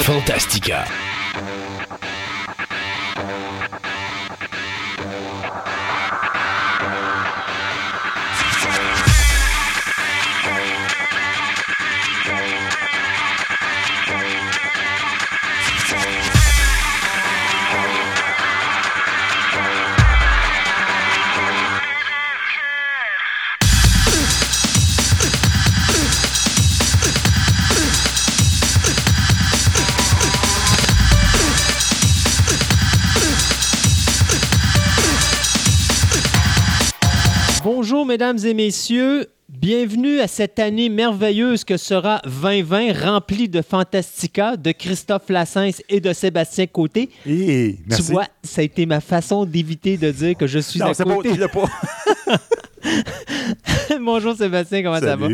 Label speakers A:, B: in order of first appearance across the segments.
A: Fantastica.
B: Bonjour, mesdames et messieurs. Bienvenue à cette année merveilleuse que sera 2020, remplie de Fantastica, de Christophe Lassens et de Sébastien Côté.
C: Eh, merci.
B: Tu vois, ça a été ma façon d'éviter de dire que je suis
C: non,
B: à
C: c'est
B: côté.
C: pas.
B: Bonjour Sébastien, comment ça va?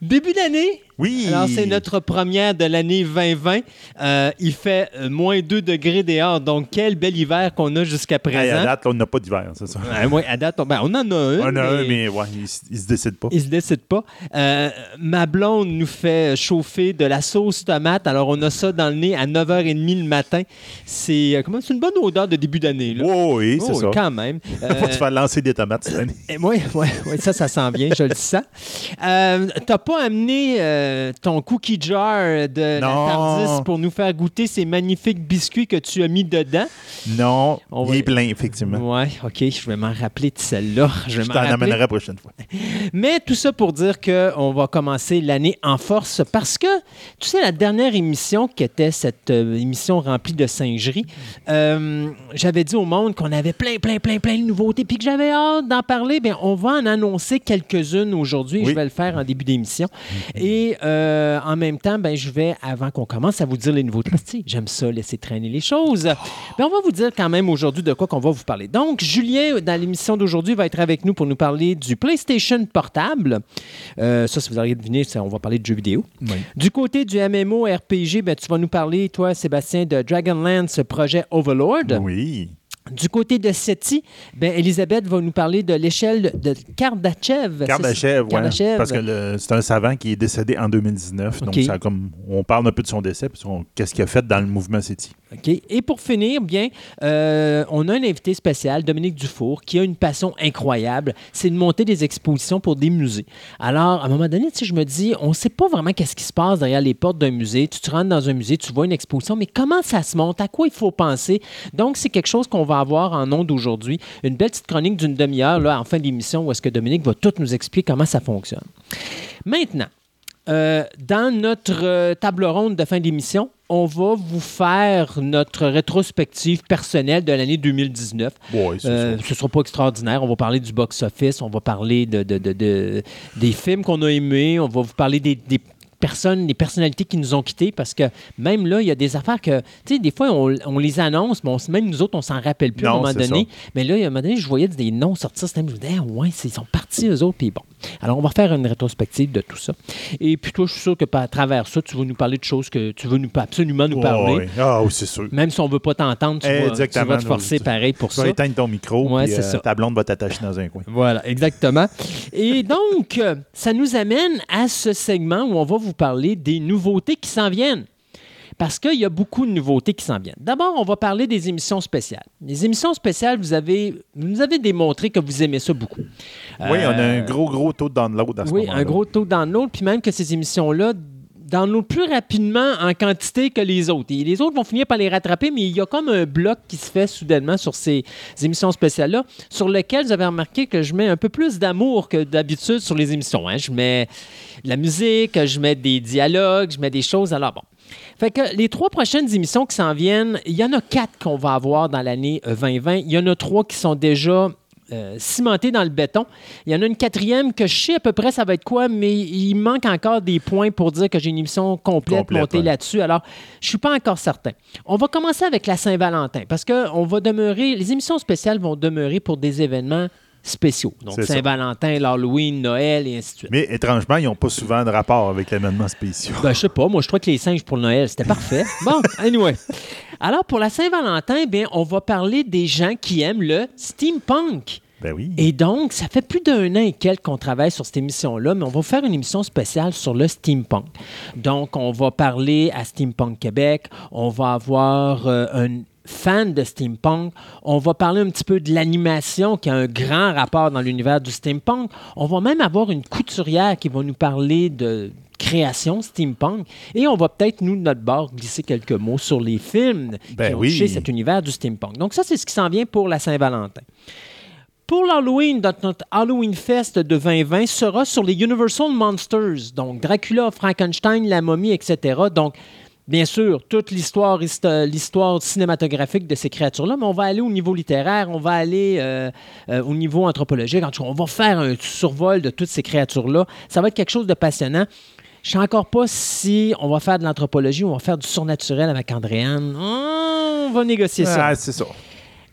B: Début d'année.
C: Oui.
B: Alors, c'est notre première de l'année 2020. Euh, il fait euh, moins 2 degrés dehors, donc quel bel hiver qu'on a jusqu'à
C: Hey, à
B: présent.
C: date, là, on n'a pas d'hiver, c'est ça.
B: Ouais, ouais, à date, on, ben, on en a un.
C: On a un, mais ouais, il, il se décide pas.
B: Il se décide pas. Euh, ma blonde nous fait chauffer de la sauce tomate. Alors, on a ça dans le nez à 9h30 le matin. C'est comment c'est une bonne odeur de début d'année. là.
C: Oh, oui, c'est
B: Oh,
C: ça.
B: Quand même.
C: Faut te faire lancer des tomates cette année.
B: oui, oui, oui, ça, ça sent bien, je le sens. Euh, T'as pas amené euh, ton cookie jar de la
C: Non.
B: Tardis pour nous faire goûter ces magnifiques biscuits que tu as mis dedans?
C: Non,
B: On
C: il est plein, effectivement.
B: Ouais, OK, je vais m'en rappeler de celle-là. Je vais
C: Je
B: m'en
C: t'en amènerai la prochaine fois.
B: Mais tout ça pour dire qu'on va commencer l'année en force parce que, tu sais, la dernière émission qui était cette euh, émission remplie de singeries, euh, j'avais dit au monde qu'on avait plein, plein, plein, plein de nouveautés puis que j'avais hâte d'en parler. Bien, on va en annoncer quelques-unes aujourd'hui.
C: Oui.
B: Je vais le faire en début d'émission. Et euh, en même temps, ben, je vais, avant qu'on commence, à vous dire les nouveautés. J'aime ça, laisser traîner les choses. Ben, on va vous dire quand même aujourd'hui de quoi qu'on va vous parler. Donc, Julien, dans l'émission d'aujourd'hui, va être avec nous pour nous parler du PlayStation portable. Euh, ça, si vous auriez deviné, ça, on va parler de jeux vidéo.
C: Oui.
B: Du côté du MMO RPG, ben, tu vas nous parler, toi, Sébastien, de Dragonlance projet Overlord.
C: Oui.
B: Du côté de SETI, ben, Elisabeth va nous parler de l'échelle de Kardashev.
C: Kardashev,
B: C'est-
C: ouais.
B: Kardashev.
C: Parce que c'est un savant qui est décédé en 2019.
B: OK.
C: Donc, ça comme, on parle un peu de son décès, puis qu'est-ce qu'il a fait dans le mouvement SETI.
B: Et pour finir, bien, euh, on a un invité spécial, Dominique Dufour, qui a une passion incroyable, c'est de monter des expositions pour des musées. Alors, à un moment donné, sais, je me dis, on ne sait pas vraiment qu'est-ce qui se passe derrière les portes d'un musée. Tu te rentres dans un musée, tu vois une exposition, mais comment ça se monte? À quoi il faut penser? Donc, c'est quelque chose qu'on va avoir en ondes aujourd'hui. Une belle petite chronique d'une demi-heure, là, en fin d'émission, où est-ce que Dominique va tout nous expliquer comment ça fonctionne. Maintenant, euh, dans notre euh, table ronde de fin d'émission, on va vous faire notre rétrospective personnelle de l'année 2019.
C: Ouais, c'est
B: Euh, ce ne sera pas extraordinaire. On va parler du box-office, on va parler de, de- de- de- des films qu'on a aimés, on va vous parler des, des personnes, des personnalités qui nous ont quittés parce que même là, il y a des affaires que, tu sais, des fois, on, on les annonce, mais on même nous autres, on s'en rappelle plus à un moment donné.
C: ça.
B: Mais là, il y a un moment donné, je voyais des noms sortir, c'était- je me disais, ah, ouais, ils sont partis eux autres, puis bon. Alors, on va faire une rétrospective de tout ça. Et puis toi, je suis sûr que à travers ça, tu vas nous parler de choses que tu veux nous, absolument nous parler.
C: Ah oui, c'est sûr.
B: Même si on ne veut pas t'entendre, tu, vas- tu vas te forcer
C: Tu-
B: pareil pour
C: Tu
B: ça.
C: vas éteindre ton micro,
B: Ouais,
C: puis euh,
B: ça.
C: ta blonde va t'attacher dans un coin.
B: Voilà, exactement. Et donc, euh, ça nous amène à ce segment où on va vous parler des nouveautés qui s'en viennent. Parce qu'il y a beaucoup de nouveautés qui s'en viennent. D'abord, on va parler des émissions spéciales. Les émissions spéciales, vous avez, vous nous avez démontré que vous aimez ça beaucoup.
C: Oui, on a
B: Euh,
C: un gros, gros taux de download à ce
B: Oui, un gros taux de download, puis même que ces émissions-là download plus rapidement en quantité que les autres. Et les autres vont finir par les rattraper, mais il y a comme un bloc qui se fait soudainement sur ces émissions spéciales-là, sur lequel vous avez remarqué que je mets un peu plus d'amour que d'habitude sur les émissions. hein. Je mets de la musique, je mets des dialogues, je mets des choses. Alors bon. Fait que les trois prochaines émissions qui s'en viennent, il y en a quatre qu'on va avoir dans l'année euh, 2020. Il y en a trois qui sont déjà euh, cimentées dans le béton. Il y en a une quatrième que je sais à peu près ça va être quoi, mais il manque encore des points pour dire que j'ai une émission complète,
C: Complète,
B: montée
C: ouais.
B: là-dessus. Alors, je suis pas encore certain. On va commencer avec la Saint-Valentin parce que on va demeurer, les émissions spéciales vont demeurer pour des événements spéciaux. Donc. Saint-Valentin, l'Halloween, Noël et ainsi de suite.
C: Mais étrangement, ils n'ont pas souvent de rapport avec l'événement spéciaux.
B: Ben, je sais pas. Moi, je crois que les singes pour le Noël, c'était parfait. Bon, anyway. Alors, pour la Saint-Valentin, bien, on va parler des gens qui aiment le steampunk.
C: Ben oui.
B: Et donc, ça fait plus d'un an et quelques qu'on travaille sur cette émission-là, mais on va faire une émission spéciale sur le steampunk. Donc, on va parler à Steampunk Québec, on va avoir euh, un fan de steampunk, on va parler un petit peu de l'animation qui a un grand rapport dans l'univers du steampunk. On va même avoir une couturière qui va nous parler de création steampunk et on va peut-être nous de notre bord glisser quelques mots sur les films
C: Ben
B: qui ont
C: oui.
B: touché cet univers du steampunk. Donc ça c'est ce qui s'en vient pour la Saint-Valentin. Pour l'Halloween, notre, Halloween Fest de 2020 sera sur les Universal Monsters, donc Dracula, Frankenstein, la momie, etc. Donc, bien sûr, toute l'histoire hist- l'histoire cinématographique de ces créatures-là, mais on va aller au niveau littéraire, on va aller euh, euh, au niveau anthropologique. En tout cas, on va faire un survol de toutes ces créatures-là. Ça va être quelque chose de passionnant. Je sais encore pas si on va faire de l'anthropologie ou on va faire du surnaturel avec Andréane. On va négocier ça.
C: Ah, c'est ça.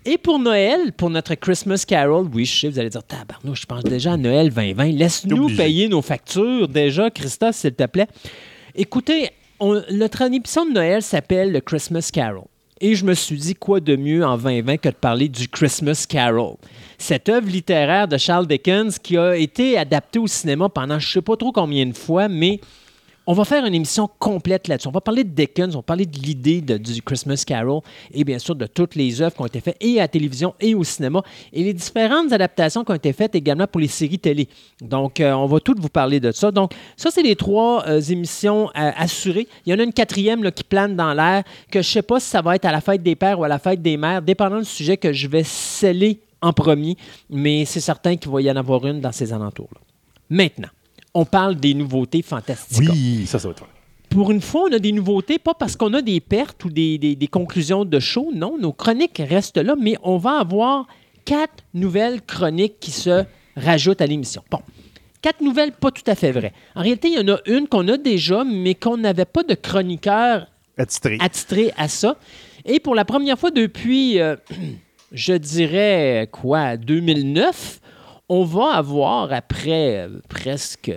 B: Et pour Noël, pour notre Christmas Carol, oui, je sais, vous allez dire, tabarnouche, je pense déjà à Noël 2020. Laisse-nous payer nos factures déjà, Christophe, s'il te plaît. Écoutez, on- notre émission de Noël s'appelle le Christmas Carol. Et je me suis dit, quoi de mieux en 2020 que de parler du Christmas Carol? Cette œuvre littéraire de Charles Dickens qui a été adaptée au cinéma pendant je ne sais pas trop combien de fois, mais on va faire une émission complète là-dessus. On va parler de Dickens, on va parler de l'idée du Christmas Carol et bien sûr de toutes les œuvres qui ont été faites et à la télévision et au cinéma et les différentes adaptations qui ont été faites également pour les séries télé. Donc, euh, on va toutes vous parler de ça. Donc, ça, c'est les trois euh, émissions euh, assurées. Il y en a une quatrième qui plane dans l'air que je ne sais pas si ça va être à la fête des pères ou à la fête des mères, dépendant du sujet que je vais sceller en premier, mais c'est certain qu'il va y en avoir une dans ces alentours-là. Maintenant, on parle des nouveautés fantastiques.
C: Oui, ça, ça va être fun.
B: Pour une fois, on a des nouveautés, pas parce qu'on a des pertes ou des, des- des conclusions de show, non, nos chroniques restent là, mais on va avoir quatre nouvelles chroniques qui se rajoutent à l'émission. Bon, quatre nouvelles pas tout à fait vraies. En réalité, il y en a une qu'on a déjà, mais qu'on n'avait pas de chroniqueur
C: Attitré.
B: attitré à ça. Et pour la première fois depuis, euh, je dirais, quoi, 2009, on va avoir, après euh, presque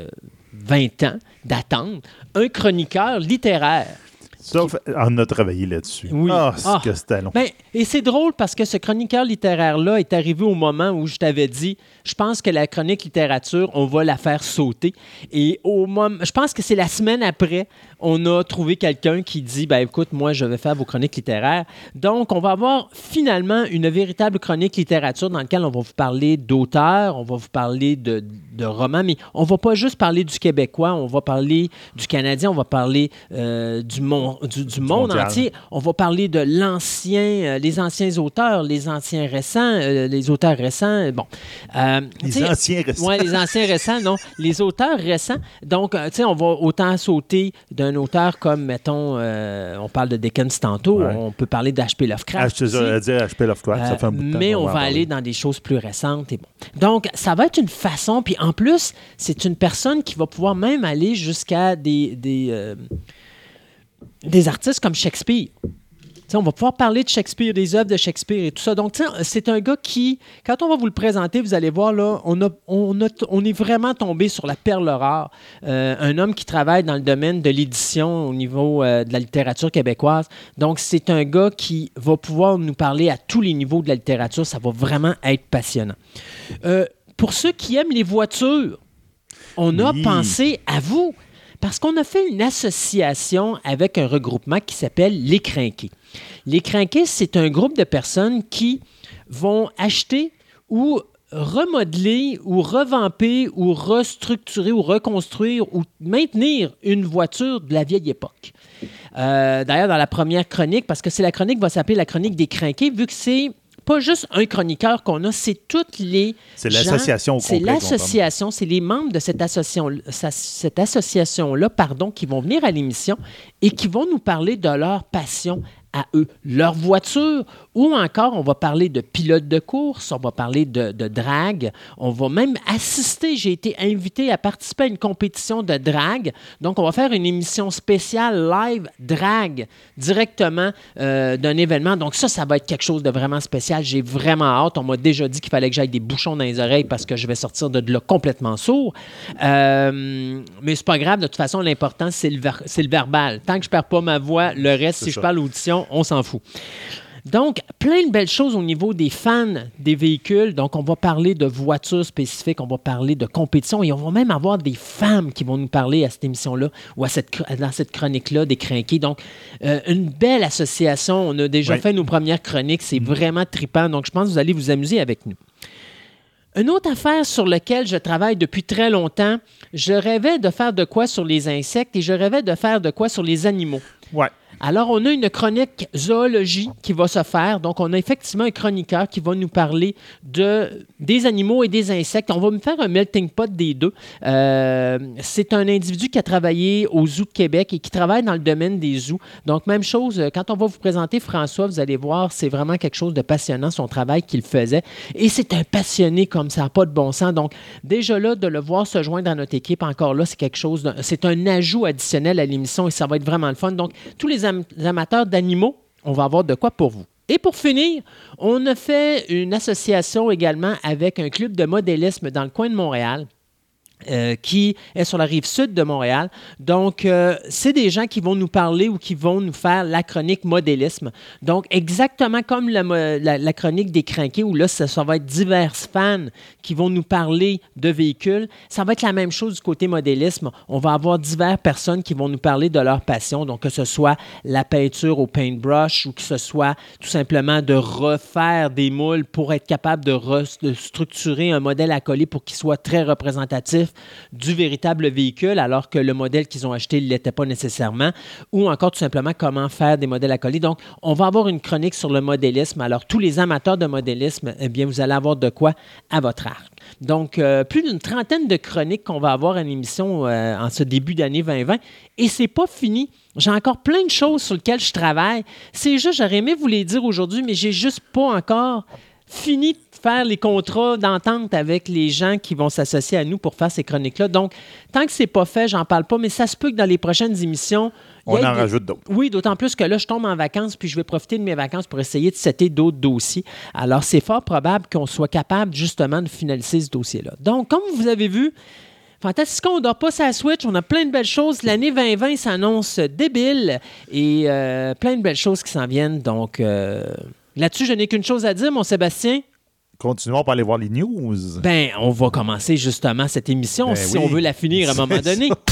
B: 20 ans d'attente, un chroniqueur littéraire.
C: Sauf, on a travaillé là-dessus.
B: Oui.
C: Ah, c'est
B: Ah.
C: que c'était long.
B: Ben, et c'est drôle parce que ce chroniqueur littéraire-là est arrivé au moment où je t'avais dit, je pense que la chronique littérature, on va la faire sauter. Et au moment, je pense que c'est la semaine après, on a trouvé quelqu'un qui dit, ben écoute, moi, je vais faire vos chroniques littéraires. Donc, on va avoir finalement une véritable chronique littérature dans laquelle on va vous parler d'auteurs, on va vous parler de, de romans, mais on va pas juste parler du québécois, on va parler du canadien, on va parler euh, du, mon- du, du monde
C: mondial.
B: entier. On va parler de l'ancien, euh, les anciens auteurs, les anciens récents, euh, les auteurs récents. Bon,
C: Les anciens récents.
B: Ouais, les anciens récents, non. Les auteurs récents. Donc, tu sais, on va autant sauter d'un auteur comme, mettons, euh, on parle de Dickens tantôt,
C: Ouais.
B: on peut parler d'H.P.
C: Ah,
B: Lovecraft.
C: je te
B: aussi.
C: j'allais dire H.P. Lovecraft, ça
B: Euh,
C: fait un bout de temps.
B: mais on
C: va
B: aller dans des choses plus récentes et bon. Donc, ça va être une façon, puis en plus, c'est une personne qui va pouvoir même aller jusqu'à des, des, euh, des artistes comme Shakespeare. On va pouvoir parler de Shakespeare, des œuvres de Shakespeare et tout ça. Donc, c'est un gars qui, quand on va vous le présenter, vous allez voir, là, on, a, on, a- on est vraiment tombé sur la perle rare. Euh, un homme qui travaille dans le domaine de l'édition au niveau euh, de la littérature québécoise. Donc, c'est un gars qui va pouvoir nous parler à tous les niveaux de la littérature. Ça va vraiment être passionnant. Euh, pour ceux qui aiment les voitures, on a
C: Oui.
B: pensé à vous. Parce qu'on a fait une association avec un regroupement qui s'appelle Les Crinqués. Les Crinqués, c'est un groupe de personnes qui vont acheter ou remodeler ou revamper ou restructurer ou reconstruire ou maintenir une voiture de la vieille époque. Euh, D'ailleurs, dans la première chronique, parce que c'est la chronique va s'appeler la chronique des Crinqués, vu que c'est pas juste un chroniqueur qu'on a, c'est toutes les
C: C'est l'association au
B: C'est l'association, c'est les membres de cette association, cette association-là, pardon, qui vont venir à l'émission et qui vont nous parler de leur passion à eux, leur voiture, ou encore on va parler de pilote de course, on va parler de, de drague, on va même assister, j'ai été invité à participer à une compétition de drague, donc on va faire une émission spéciale live drague directement euh, d'un événement, donc ça, ça va être quelque chose de vraiment spécial, j'ai vraiment hâte, on m'a déjà dit qu'il fallait que j'aille des bouchons dans les oreilles parce que je vais sortir de là complètement sourd, Euh, mais c'est pas grave, de toute façon, l'important, c'est le, ver- c'est le verbal, tant que je perds pas ma voix, le reste, si je parle audition, on s'en fout. Donc, plein de belles choses au niveau des fans des véhicules. Donc, on va parler de voitures spécifiques, on va parler de compétition et on va même avoir des femmes qui vont nous parler à cette émission-là ou à cette, dans cette chronique-là des crinqués. Donc, euh, une belle association. On a déjà fait nos premières chroniques. C'est vraiment trippant. Donc, je pense que vous allez vous amuser avec nous. Une autre affaire sur laquelle je travaille depuis très longtemps, je rêvais de faire de quoi sur les insectes et je rêvais de faire de quoi sur les animaux.
C: Ouais.
B: Alors, on a une chronique zoologie qui va se faire. Donc, on a effectivement un chroniqueur qui va nous parler de, des animaux et des insectes. On va me faire un melting pot des deux. Euh, c'est un individu qui a travaillé au Zoo de Québec et qui travaille dans le domaine des zoos. Donc, même chose, euh, quand on va vous présenter François, vous allez voir, c'est vraiment quelque chose de passionnant, son travail qu'il faisait. Et c'est un passionné comme ça, pas de bon sens. Donc, déjà là, de le voir se joindre à notre équipe, encore là, c'est quelque chose, c'est un ajout additionnel à l'émission et ça va être vraiment le fun. Donc, tous les am- amateurs d'animaux, on va avoir de quoi pour vous. Et pour finir, on a fait une association également avec un club de modélisme dans le coin de Montréal. Euh, qui est sur la rive sud de Montréal. Donc, euh, c'est des gens qui vont nous parler ou qui vont nous faire la chronique modélisme. Donc, exactement comme la, chronique des crinqués, où là, ça, va être divers fans qui vont nous parler de véhicules, ça va être la même chose du côté modélisme. On va avoir diverses personnes qui vont nous parler de leur passion, donc que ce soit la peinture au paintbrush ou que ce soit tout simplement de refaire des moules pour être capable de, de structurer un modèle à coller pour qu'il soit très représentatif du véritable véhicule, alors que le modèle qu'ils ont acheté ne l'était pas nécessairement, ou encore tout simplement comment faire des modèles à coller. Donc, on va avoir une chronique sur le modélisme. Alors, tous les amateurs de modélisme, eh bien, vous allez avoir de quoi à votre arc. Donc, euh, plus d'une trentaine de chroniques qu'on va avoir à l'émission euh, en ce début d'année 2020. Et c'est pas fini. J'ai encore plein de choses sur lesquelles je travaille. C'est juste, j'aurais aimé vous les dire aujourd'hui, mais j'ai juste pas encore fini faire les contrats d'entente avec les gens qui vont s'associer à nous pour faire ces chroniques-là. Donc, tant que c'est pas fait, j'en parle pas, mais ça se peut que dans les prochaines émissions,
C: On en rajoute d'autres.
B: oui, d'autant plus que là, je tombe en vacances, puis je vais profiter de mes vacances pour essayer de setter d'autres dossiers. Alors, c'est fort probable qu'on soit capable justement de finaliser ce dossier-là. Donc, comme vous avez vu, Fantastica, on ne dort pas sa Switch, on a plein de belles choses. L'année 2020 s'annonce débile et euh, plein de belles choses qui s'en viennent. Donc, euh, là-dessus, je n'ai qu'une chose à dire, mon Sébastien.
C: Continuons par aller voir les news.
B: Ben, on va commencer justement cette émission
C: Ben
B: si
C: oui.
B: on veut la finir à un moment donné.
C: ça.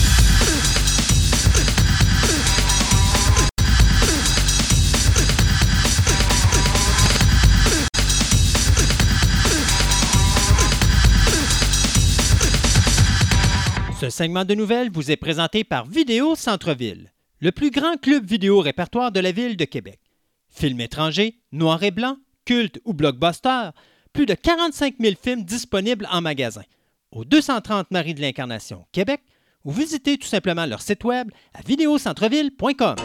B: Ce segment de nouvelles vous est présenté par Vidéo Centre-Ville, le plus grand club vidéo répertoire de la ville de Québec. Films étrangers, noir et blanc, culte ou blockbuster, plus de 45 000 films disponibles en magasin. Au 230 Marie de l'Incarnation, Québec, ou visitez tout simplement leur site web à vidéocentreville.com.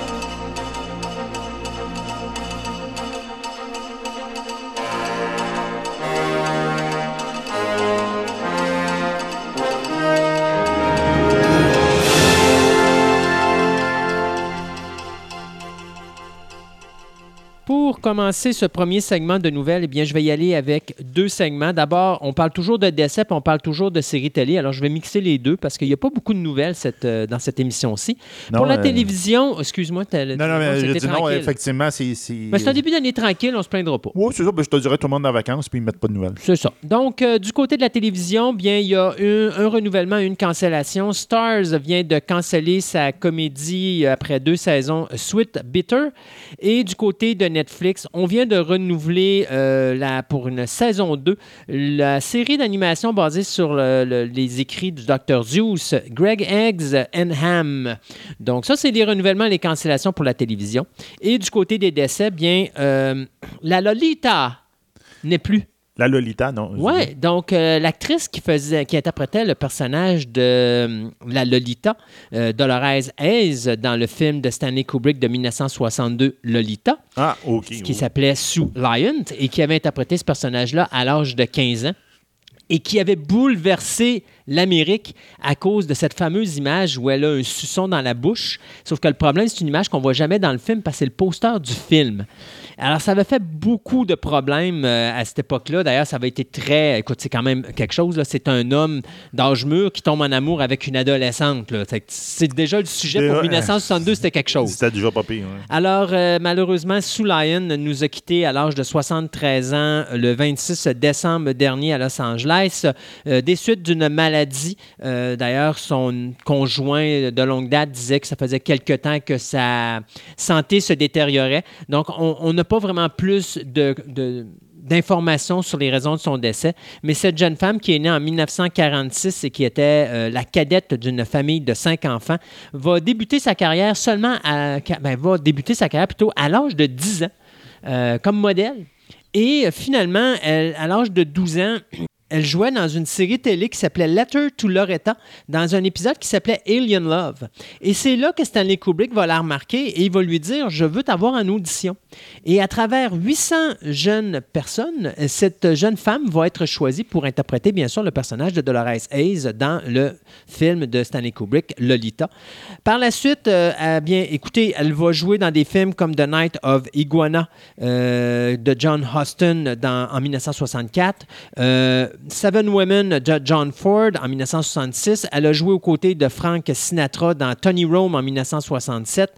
B: Pour commencer ce premier segment de nouvelles, eh bien, je vais y aller avec deux segments. D'abord, on parle toujours de décès, puis on parle toujours de séries télé. Alors, je vais mixer les deux parce qu'il n'y a pas beaucoup de nouvelles cette, euh, dans cette émission-ci. Pour la
C: euh,
B: télévision, excuse-moi,
C: Non, non, mais je dis non, effectivement, c'est.
B: Mais c'est un début d'année tranquille, on se plaindra pas.
C: Oui, c'est ça. ben, je te dirais tout le monde en vacances puis ils mettent pas de nouvelles.
B: C'est ça. Donc, euh, du côté de la télévision, bien, il y a un, un renouvellement, une cancellation. Stars vient de canceller sa comédie après deux saisons, Sweet Bitter. Et du côté de Netflix, on vient de renouveler euh, pour une saison 2 la série d'animation basée sur le- le- les écrits du Dr. Zeus, Greg Eggs and Ham. Donc, ça, c'est les renouvellements et les cancellations pour la télévision. Et du côté des décès, bien, euh, la Lolita n'est plus.
C: La Lolita, non.
B: Ouais, donc euh, l'actrice qui faisait, qui interprétait le personnage de euh, la Lolita, euh, Dolores Hayes, dans le film de Stanley Kubrick de 1962, Lolita,
C: Ah,
B: qui s'appelait Sue Lyon et qui avait interprété ce personnage-là à l'âge de 15 ans et qui avait bouleversé l'Amérique à cause de cette fameuse image où elle a un suçon dans la bouche. Sauf que le problème, c'est une image qu'on voit jamais dans le film parce que c'est le poster du film. Alors, ça avait fait beaucoup de problèmes euh, à cette époque-là. D'ailleurs, ça avait été très. Écoute, c'est quand même quelque chose. C'est un homme d'âge mûr qui tombe en amour avec une adolescente. C'est- déjà le sujet
C: Et,
B: pour
C: ouais.
B: 1962, c'était quelque chose.
C: C'était déjà pas pire. ouais.
B: Alors, euh, malheureusement, Sue Lyon nous a quittés à l'âge de 73 ans le 26 décembre dernier à Los Angeles, euh, des suites d'une maladie. Euh, D'ailleurs, son conjoint de longue date disait que ça faisait quelque temps que sa santé se détériorait. Donc, on on n'a pas vraiment plus d'informations sur les raisons de son décès, mais cette jeune femme qui est née en 1946 et qui était euh, la cadette d'une famille de cinq enfants va débuter sa carrière seulement à ben, va débuter sa carrière plutôt à l'âge de 10 ans euh, comme modèle. Et euh, finalement, elle- à l'âge de 12 ans, elle jouait dans une série télé qui s'appelait Letter to Loretta, dans un épisode qui s'appelait Alien Love. Et c'est là que Stanley Kubrick va la remarquer et il va lui dire Je veux t'avoir en audition. Et à travers 800 jeunes personnes, cette jeune femme va être choisie pour interpréter, bien sûr, le personnage de Dolores Hayes dans le film de Stanley Kubrick, Lolita. Par la suite, euh, euh, bien, écoutez, elle va jouer dans des films comme The Night of Iguana euh, de John Huston dans- en 1964, euh, Seven Women de John Ford en 1966. Elle a joué aux côtés de Frank Sinatra dans Tony Rome en 1967.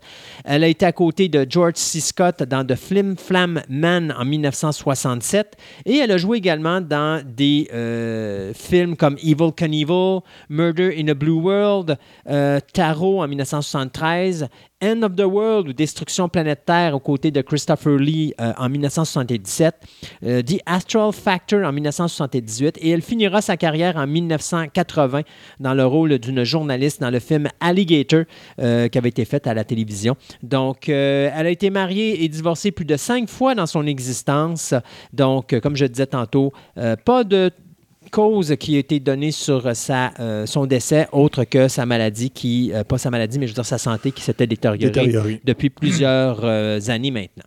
B: Elle a été à côté de George C. Scott dans The Flim Flam Man en 1967. Et elle a joué également dans des euh, films comme Evil Knievel, Murder in a Blue World, euh, Tarot en 1973, End of the World ou Destruction planétaire aux côtés de Christopher Lee euh, en 1977, euh, The Astral Factor en 1978 et elle finira sa carrière en 1980 dans le rôle d'une journaliste dans le film Alligator euh, qui avait été fait à la télévision. Donc, euh, elle a été mariée et divorcée plus de cinq fois dans son existence. Donc, comme je disais tantôt, pas de cause qui a été donnée sur sa, euh, son décès, autre que sa maladie qui, euh, pas sa maladie, mais je veux dire sa santé qui s'était détériorée
C: Détériorée.
B: depuis plusieurs euh, années maintenant.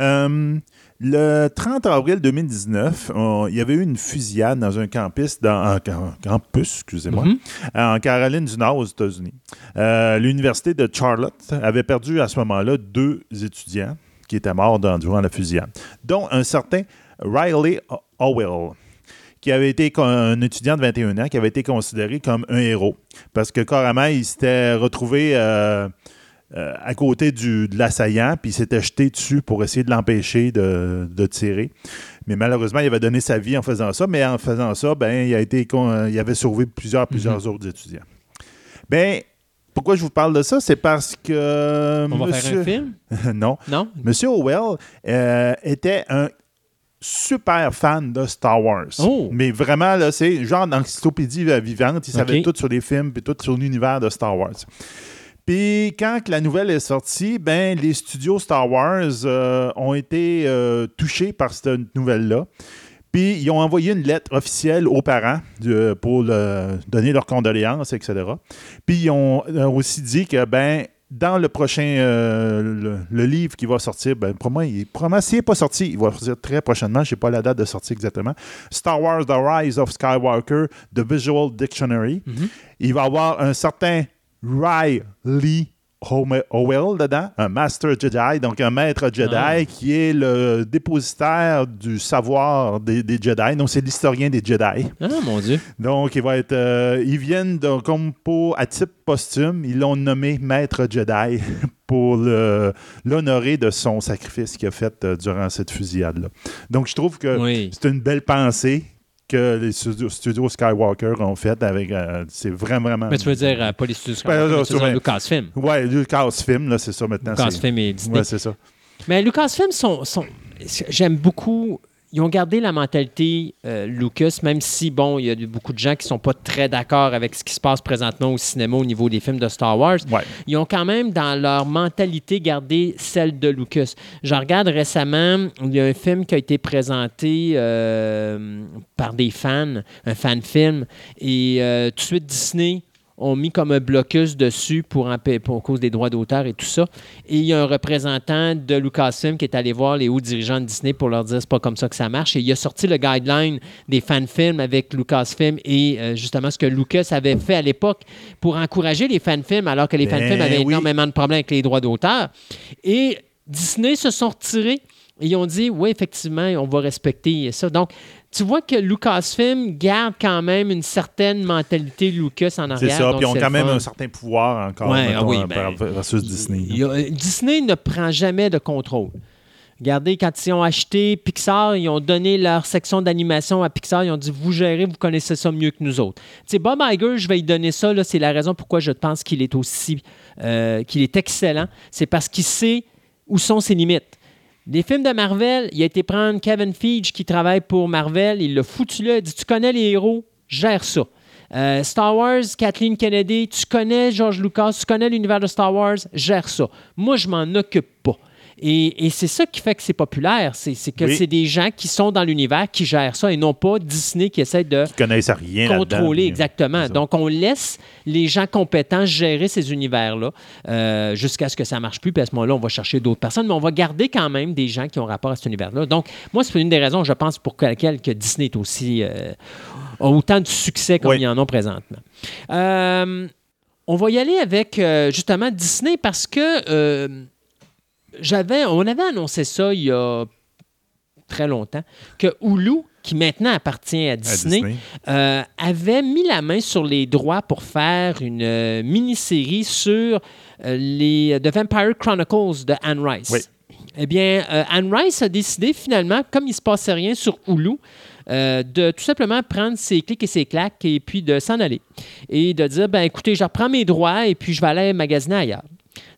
C: Euh, le 30 avril 2019, on- il y avait eu une fusillade dans un campus, dans, un cam- campus excusez-moi,
B: Mhm.
C: en Caroline du Nord aux États-Unis. Euh, L'université de Charlotte avait perdu à ce moment-là deux étudiants qui étaient morts dans- durant la fusillade, dont un certain Riley Howell qui avait été un étudiant de 21 ans qui avait été considéré comme un héros parce que carrément il s'était retrouvé euh, euh, à côté du, de l'assaillant, puis il s'était jeté dessus pour essayer de l'empêcher de, de tirer. Mais malheureusement, il avait donné sa vie en faisant ça, mais en faisant ça, ben, il, a été, il avait sauvé plusieurs, plusieurs autres étudiants. Ben, pourquoi je vous parle de ça? C'est parce que.
B: On va faire un
C: monsieur-
B: film?
C: non.
B: Non?
C: Monsieur Howell euh, était un super fan de Star Wars.
B: Oh!
C: Mais vraiment, là, c'est genre d'encyclopédie vivante. Il savait tout sur les films et tout sur l'univers de Star Wars. Puis quand la nouvelle est sortie, ben les studios Star Wars euh, ont été euh, touchés par cette nouvelle-là. Puis ils ont envoyé une lettre officielle aux parents de- pour le- donner leurs condoléances, etc. Puis ils ont euh, aussi dit que ben dans le prochain euh, le, le livre qui va sortir, ben pour moi, il, probablement, s'il n'est pas sorti, il va sortir très prochainement. Je sais pas la date de sortie exactement. Star Wars: The Rise of Skywalker, The Visual Dictionary.
B: Mhm.
C: Il va y avoir un certain Riley Howell dedans, un Master Jedi, donc un maître Jedi
B: Ah.
C: qui est le dépositaire du savoir des, des Jedi. Donc c'est l'historien des Jedi.
B: Ah, mon Dieu.
C: Donc, il va être. euh, ils viennent de, comme pour à type posthume, ils l'ont nommé Maître Jedi pour l'honorer de son sacrifice qu'il a fait euh, durant cette fusillade-là. Donc, je trouve que
B: Oui.
C: c'est une belle pensée que les studios, studios Skywalker ont faite avec. euh, c'est vraiment, vraiment.
B: Mais tu veux dire, euh, pas les studios
C: Ben,
B: Skywalker, mais tu veux dire
C: sur-
B: Lucasfilm.
C: Ouais, Lucasfilm, là, c'est ça maintenant.
B: Lucasfilm et Disney.
C: C'est ça.
B: Mais Lucasfilm, sont, sont, j'aime beaucoup. Ils ont gardé la mentalité euh, Lucas, même si, bon, il y a beaucoup de gens qui sont pas très d'accord avec ce qui se passe présentement au cinéma au niveau des films de Star Wars.
C: Ouais.
B: Ils ont quand même, dans leur mentalité, gardé celle de Lucas. Je regarde récemment, il y a un film qui a été présenté euh, par des fans, un fan film, et euh, tout de suite Disney ont mis comme un blocus dessus pour, en pour cause des droits d'auteur et tout ça. Et il y a un représentant de Lucasfilm qui est allé voir les hauts dirigeants de Disney pour leur dire c'est pas comme ça que ça marche. Et il a sorti le guideline des fanfilms avec Lucasfilm et euh, justement ce que Lucas avait fait à l'époque pour encourager les fanfilms alors que les
C: Ben
B: fanfilms avaient
C: oui.
B: énormément de problèmes avec les droits d'auteur. Et Disney se sont retirés et ils ont dit oui, effectivement, on va respecter ça. Donc, tu vois que Lucasfilm garde quand même une certaine mentalité Lucas en arrière.
C: C'est ça. Puis ils ont quand même
B: fun.
C: un certain pouvoir encore
B: Ouais,
C: mettons,
B: ah oui,
C: euh,
B: ben,
C: versus Disney.
B: Il y a- Disney ne prend jamais de contrôle. Regardez, quand ils ont acheté Pixar, ils ont donné leur section d'animation à Pixar. Ils ont dit Vous gérez, vous connaissez ça mieux que nous autres. Tu sais, Bob Iger, je vais lui donner ça. là, C'est la raison pourquoi je pense qu'il est aussi. euh, qu'il est excellent. C'est parce qu'il sait où sont ses limites. Les films de Marvel, il a été prendre Kevin Feige qui travaille pour Marvel. Il l'a foutu là. Il dit Tu connais les héros, gère ça. Euh, Star Wars, Kathleen Kennedy, tu connais George Lucas, tu connais l'univers de Star Wars, gère ça. Moi, je m'en occupe pas. Et, et c'est ça qui fait que c'est populaire. C'est que
C: Oui.
B: c'est des gens qui sont dans l'univers qui gèrent ça et non pas Disney qui essaie de
C: connaissent rien
B: contrôler exactement. Donc, on laisse les gens compétents gérer ces univers-là euh, jusqu'à ce que ça marche plus. Puis à ce moment-là, on va chercher d'autres personnes, mais on va garder quand même des gens qui ont rapport à cet univers-là. Donc, moi, c'est une des raisons, je pense, pour laquelle que Disney est aussi euh, a autant de succès comme
C: Oui.
B: ils en ont présentement. Euh, on va y aller avec justement Disney parce que j'avais, on avait annoncé ça il y a très longtemps que Hulu, qui maintenant appartient à
C: À
B: Disney, euh, avait mis la main sur les droits pour faire une euh, mini-série sur euh, les The Vampire Chronicles de Anne Rice.
C: Oui.
B: Eh bien, Anne Rice a décidé finalement, comme il ne se passait rien sur Hulu, euh, de tout simplement prendre ses clics et ses claques et puis de s'en aller. Et de dire, ben écoutez, je reprends mes droits et puis je vais aller magasiner ailleurs.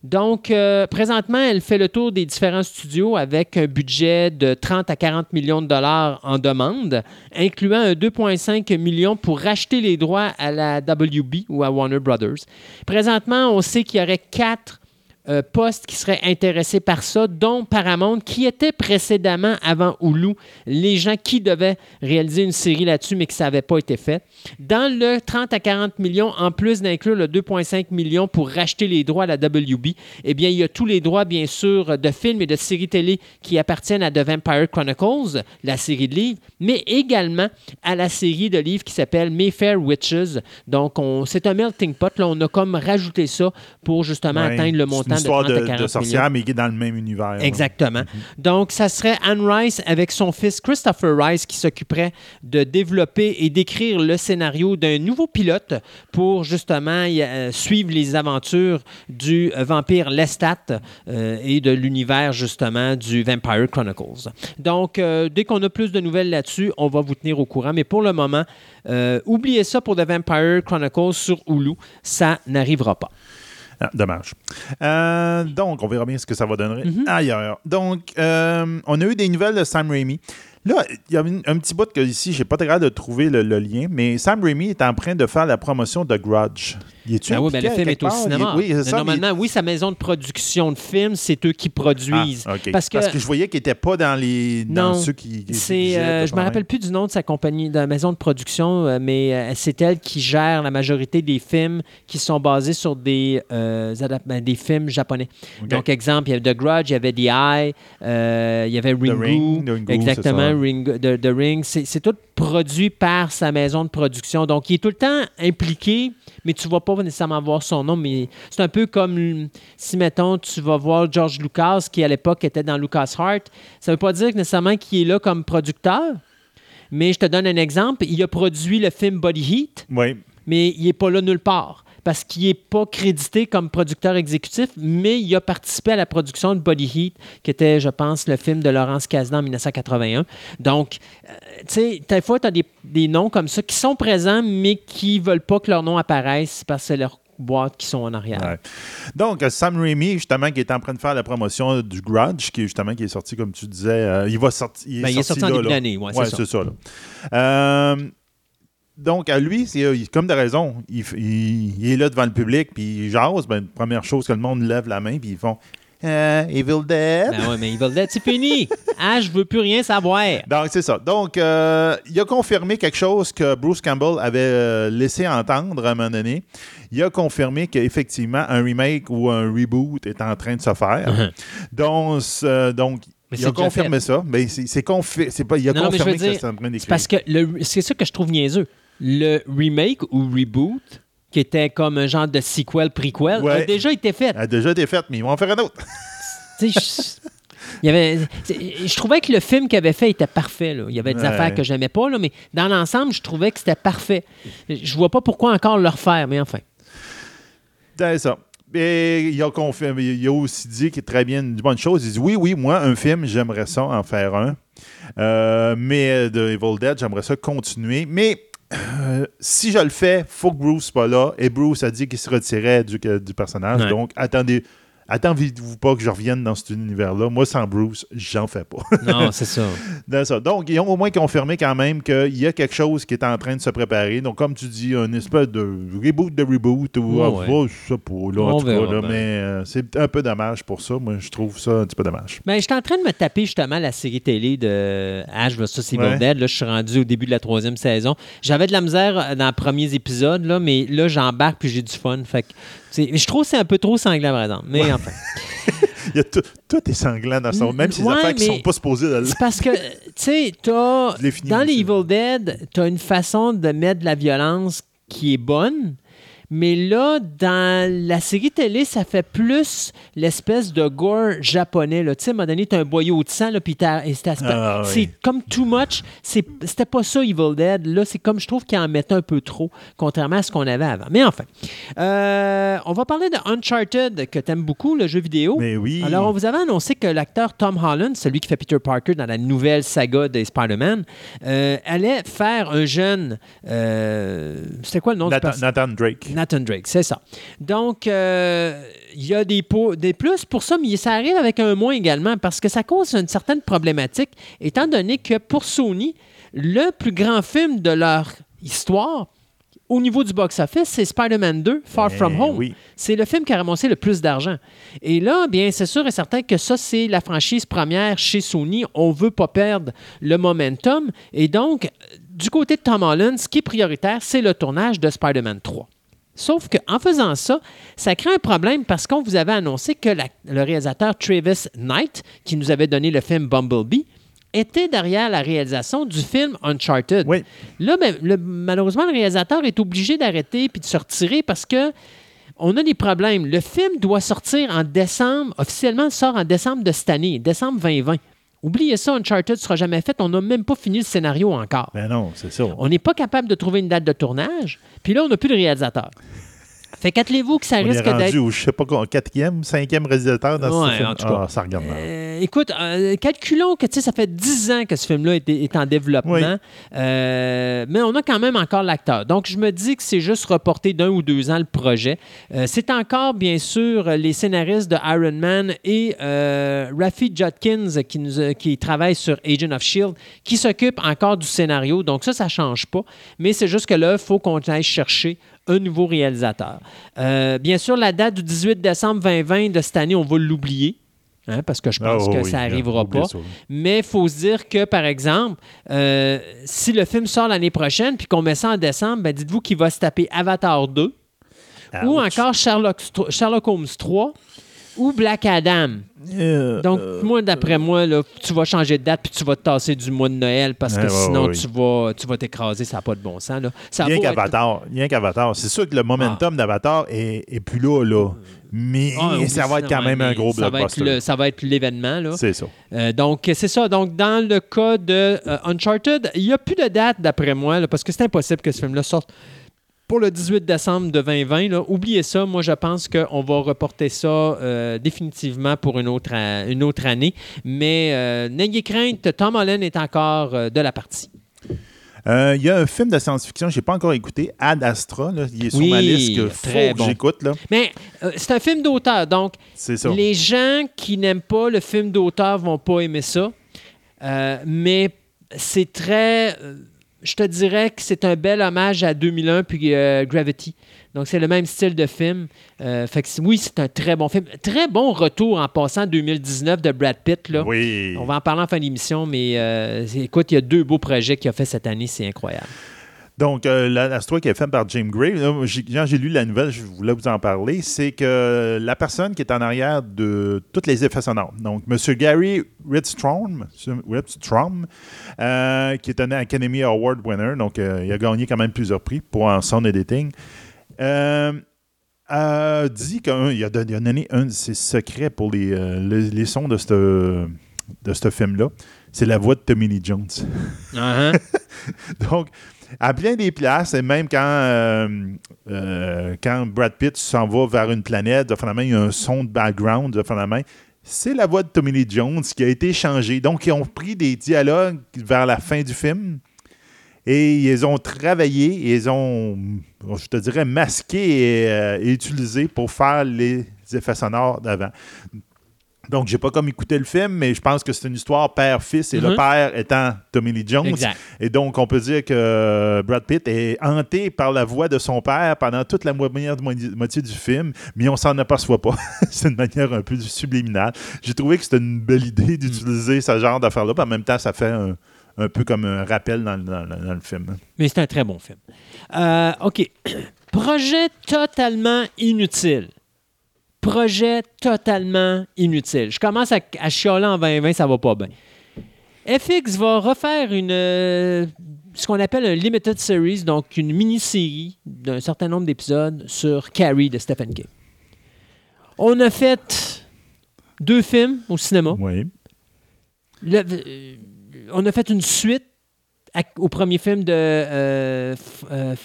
B: Donc, euh, présentement, elle fait le tour des différents studios avec un budget de 30 à 40 millions de dollars en demande, incluant un 2,5 millions pour racheter les droits à la WB ou à Warner Brothers. Présentement, on sait qu'il y aurait quatre euh, postes qui seraient intéressés par ça, dont Paramount, qui était précédemment avant Hulu, les gens qui devaient réaliser une série là-dessus, mais que ça n'avait pas été fait. Dans le 30 à 40 millions, en plus d'inclure le 2,5 millions pour racheter les droits à la WB, eh bien, il y a tous les droits, bien sûr, de films et de séries télé qui appartiennent à The Vampire Chronicles, la série de livres, mais également à la série de livres qui s'appelle Mayfair Witches. Donc, on, c'est un melting pot. Là, on a comme rajouté ça pour justement
C: Ouais.
B: atteindre le montant
C: histoire
B: de 30
C: de,
B: à 40
C: de sorcière, mais qui est dans le même univers.
B: Exactement. Donc, ça serait Anne Rice avec son fils Christopher Rice qui s'occuperait de développer et d'écrire le scénario d'un nouveau pilote pour justement y- euh, suivre les aventures du vampire Lestat euh, et de l'univers justement du Vampire Chronicles. Donc, euh, dès qu'on a plus de nouvelles là-dessus, on va vous tenir au courant. Mais pour le moment, oubliez ça pour The Vampire Chronicles sur Hulu. Ça n'arrivera pas.
C: Ah, dommage. Euh, donc, on verra bien ce que ça va donner
B: Mhm.
C: ailleurs. Donc, euh, on a eu des nouvelles de Sam Raimi. Là, il y a un petit bout que ici, j'ai pas très hâte de trouver le, le lien, mais Sam Raimi est en train de faire la promotion de Grudge. Il est-tu
B: Ben oui, ben le film est au?
C: Il
B: cinéma.
C: oui, ça.
B: Normalement, oui, sa maison de production de films, c'est eux qui produisent.
C: Ah.
B: Parce que,
C: je voyais qu'il n'était pas dans les dans
B: Non,
C: ceux qui.
B: c'est, euh, je me rappelle plus du nom de sa compagnie, de la maison de production, euh, mais euh, c'est elle qui gère la majorité des films qui sont basés sur des, euh, ben, des films japonais. Donc, exemple, il y avait The Grudge, il y avait The Eye, il y avait Ringu.
C: Ring, The Ringu,
B: exactement,
C: c'est ça.
B: Ring, The, The Ring. C'est, c'est tout produit par sa maison de production. Donc, il est tout le temps impliqué, mais tu ne vas pas nécessairement voir son nom. Mais c'est un peu comme si, mettons, tu vas voir George Lucas, qui à l'époque était dans LucasArts. Ça ne veut pas dire que nécessairement qu'il est là comme producteur. Mais je te donne un exemple. Il a produit le film Body Heat,
C: Oui.
B: mais il n'est pas là nulle part. Parce qu'il n'est pas crédité comme producteur exécutif, mais il a participé à la production de Body Heat, qui était, je pense, le film de Laurence Kasdan en 1981. Donc, euh, tu sais, des fois, tu as des, des noms comme ça qui sont présents, mais qui ne veulent pas que leur nom apparaisse parce que c'est leur boîte qui sont en arrière.
C: Ouais. Donc, Sam Raimi, justement, qui est en train de faire la promotion du Grudge, qui est justement qui est sorti, comme tu disais, euh, il va sortir. Il est,
B: Ben, il est sorti en
C: là,
B: début d'année, ouais, c'est ça.
C: c'est ça. là. Euh, donc, à lui, c'est euh, comme de raison. Il, f- il- il est là devant le public, puis il jase. Ben, première chose que le monde lève la main, puis ils font euh, Evil Dead.
B: Ben ouais, mais Evil Dead, c'est fini. Ash veut plus rien savoir.
C: Donc, c'est ça. Donc, euh, il a confirmé quelque chose que Bruce Campbell avait euh, laissé entendre à un moment donné. Il a confirmé qu'effectivement, un remake ou un reboot est en train de se faire. donc, euh, donc
B: Mais
C: il a confirmé ça. Mais c'est il a
B: Non, je
C: confirmé
B: veux
C: que
B: dire,
C: c'est en train d'écrire.
B: parce que c'est ça que je trouve niaiseux. Le remake ou reboot, qui était comme un genre de sequel, prequel,
C: Ouais.
B: a déjà été fait.
C: A déjà été faite, mais ils vont en faire un autre.
B: Tu sais, je- il y avait, je trouvais que le film qu'il avait fait était parfait. là. Il y avait des
C: Ouais.
B: affaires que j'aimais pas, là, mais dans l'ensemble, je trouvais que c'était parfait. Je vois pas pourquoi encore le refaire, mais enfin.
C: C'est ça. Et il a confirmé, il a aussi dit qu'il très bien une bonne chose. Il dit oui, oui, moi, un film, j'aimerais ça en faire un. Euh, mais euh, de Evil Dead, j'aimerais ça continuer. Mais euh, si je le fais, faut que Bruce soit là. Et Bruce a dit qu'il se retirait du, du personnage.
B: Ouais.
C: Donc, attendez. Attendez-vous pas que je revienne dans cet univers-là? Moi, sans Bruce, j'en fais pas.
B: Non, c'est ça.
C: Dans ça. Donc, ils ont au moins confirmé quand même qu'il y a quelque chose qui est en train de se préparer. Donc, comme tu dis, un espèce de reboot de reboot ou
B: Ouais,
C: ah,
B: ouais.
C: oh, je sais pas, là, en tout cas, là, mais euh, c'est un peu dommage pour ça. Moi, je trouve ça un petit peu dommage.
B: Ben, j'étais en train de me taper justement la série télé de Ash vs. Evil
C: Ouais.
B: Dead. Là, je suis rendu au début de la troisième saison. J'avais de la misère euh, dans les premiers épisodes, là, mais là, j'embarque puis j'ai du fun. Fait que, je trouve que c'est un peu trop sanglant, par exemple. Mais enfin.
C: Il y a tout, tout est sanglant dans son. Même ces
B: Ouais,
C: affaires qui sont pas supposées de
B: C'est parce que, tu sais, dans les. Evil Dead, tu as une façon de mettre de la violence qui est bonne. Mais là, dans la série télé, ça fait plus l'espèce de gore japonais. Tu sais, à un moment donné, tu as un boyau de sang, là, puis t'as-
C: Ah,
B: c'est
C: oui.
B: comme too much. C'était pas ça, Evil Dead. Là, c'est comme je trouve qu'ils en mettent un peu trop, contrairement à ce qu'on avait avant. Mais enfin, euh, on va parler de Uncharted, que tu aimes beaucoup, le jeu vidéo.
C: Mais oui.
B: Alors, on vous avait annoncé que l'acteur Tom Holland, celui qui fait Peter Parker dans la nouvelle saga des Spider-Man, euh, allait faire un jeune. euh, C'était quoi le nom du
C: Nathan,
B: personnage?
C: Nathan Drake.
B: Nathan Drake, c'est ça. Donc, euh, il y a des, plus pour ça, mais ça arrive avec un moins également parce que ça cause une certaine problématique, étant donné que pour Sony, le plus grand film de leur histoire, au niveau du box-office, c'est Spider-Man 2, Far
C: Eh
B: From Home.
C: oui.
B: C'est le film qui a ramassé le plus d'argent. Et là, bien, c'est sûr et certain que ça, c'est la franchise première chez Sony. On veut pas perdre le momentum. Et donc, du côté de Tom Holland, ce qui est prioritaire, c'est le tournage de Spider-Man 3. Sauf qu'en faisant ça, ça crée un problème parce qu'on vous avait annoncé que la- le réalisateur Travis Knight, qui nous avait donné le film Bumblebee, était derrière la réalisation du film Uncharted.
C: Oui.
B: Là, ben, le- malheureusement, le réalisateur est obligé d'arrêter puis de se retirer parce que on a des problèmes. Le film doit sortir en décembre, officiellement il sort en décembre de cette année, décembre 2020. Oubliez ça, Uncharted ne sera jamais fait. On n'a même pas fini le scénario encore.
C: Ben non, c'est ça.
B: On n'est pas capable de trouver une date de tournage. Puis là, on n'a plus de réalisateur. Fait qu'attendez-vous que ça
C: On
B: risque d'être.
C: au, je sais pas quoi, quatrième, cinquième réalisateur dans
B: Ouais,
C: ce film.
B: en tout cas.
C: Ah, ça regarde mal.
B: Euh, écoute, euh, calculons que ça fait 10 ans que ce film-là est, est en développement,
C: Oui.
B: Euh, mais on a quand même encore l'acteur. Donc, je me dis que c'est juste reporté d'un ou deux ans le projet. C'est encore, bien sûr, les scénaristes de Iron Man et Rafi Judkins qui, nous, qui travaille sur Agent of Shield qui s'occupent encore du scénario. Donc, ça, ça ne change pas. Mais c'est juste que là, il faut qu'on aille chercher un nouveau réalisateur. Euh, bien sûr, la date du 18 décembre 2020 de cette année, on va l'oublier. hein, parce que je pense
C: Ah,
B: que
C: oui,
B: ça n'arrivera pas.
C: ça.
B: Mais il faut se dire que, par exemple, euh, si le film sort l'année prochaine puis qu'on met ça en décembre, ben dites-vous qu'il va se taper Avatar 2 ou encore Sherlock, Sherlock Holmes 3 ou Black Adam.
C: Euh,
B: Donc,
C: euh,
B: moi, d'après moi, là, tu vas changer de date puis tu vas te tasser du mois de Noël parce que
C: Ouais,
B: sinon,
C: ouais,
B: tu vas tu vas t'écraser. Ça n'a pas de bon sens. Là. Ça
C: Rien
B: être-
C: qu'Avatar. C'est sûr que le momentum d'Avatar est, est plus là, là. Mais
B: Ah,
C: ça va être quand même un gros
B: ça va être
C: blockbuster.
B: le- Ça va être l'événement. là.
C: C'est ça.
B: Euh, donc, c'est ça. Donc, dans le cas de euh, Uncharted, il n'y a plus de date, d'après moi, là, parce que c'est impossible que ce film-là sorte pour le 18 décembre de 2020. là. Oubliez ça. Moi, je pense qu'on va reporter ça euh, définitivement pour une autre, a- une autre année. Mais euh, n'ayez crainte, Tom Holland est encore euh, de la partie.
C: Il y a un film de science-fiction que je n'ai pas encore écouté, Ad Astra. là. Il est sur
B: Oui,
C: ma liste que faut
B: très
C: que
B: bon.
C: j'écoute. là.
B: Mais c'est un film d'auteur. Donc,
C: ça.
B: Les gens qui n'aiment pas le film d'auteur vont pas aimer ça. Mais c'est très. Je te dirais que c'est un bel hommage à 2001 puis euh, Gravity. Donc, c'est le même style de film. Euh, fait que oui, c'est un très bon film. Très bon retour en passant 2019 de Brad Pitt. Là.
C: Oui.
B: On va en parler en fin d'émission, mais euh, écoute, il y a deux beaux projets qu'il a fait cette année. C'est incroyable.
C: Donc, euh, la, la story qui est faite par James Gray, là, quand j'ai lu la nouvelle, je voulais vous en parler, c'est que la personne qui est en arrière de tous les effets sonores, donc M. Gary Ridstrom, Ridstrom euh, qui est un Academy Award winner, donc euh, il a gagné quand même plusieurs prix pour un sound editing, a dit qu'il a, donné un de ses secrets pour les, les, les sons de ce de film-là. C'est la voix de Tommy Lee Jones.
B: Uh-huh.
C: Donc, à bien des places, et même quand, euh, euh, quand Brad Pitt s'en va vers une planète, il y a un son de background, c'est la voix de Tommy Lee Jones qui a été changée. Donc, ils ont pris des dialogues vers la fin du film et ils ont travaillé, ils ont, je te dirais, masqué et, euh, et utilisé pour faire les effets sonores d'avant. Donc, j'ai pas comme écouté le film, mais je pense que c'est une histoire père-fils et le
B: Mhm.
C: père étant Tommy Lee Jones.
B: Exact.
C: Et donc, on peut dire que Brad Pitt est hanté par la voix de son père pendant toute la première mo- moitié du film, mais on s'en aperçoit pas. c'est une manière un peu subliminale. J'ai trouvé que c'était une belle idée d'utiliser ce genre d'affaires-là, puis en même temps, ça fait un, un peu comme un rappel dans le film.
B: Mais c'est un très bon film. Euh, OK. Projet totalement inutile. Projet totalement inutile. Je commence à, à chialer en 2020, ça va pas bien. FX va refaire une, euh, ce qu'on appelle un limited series, donc une mini-série d'un certain nombre d'épisodes sur Carrie de Stephen King. On a fait deux films au cinéma.
C: Oui.
B: Le- euh, on a fait une suite à- au premier film de euh,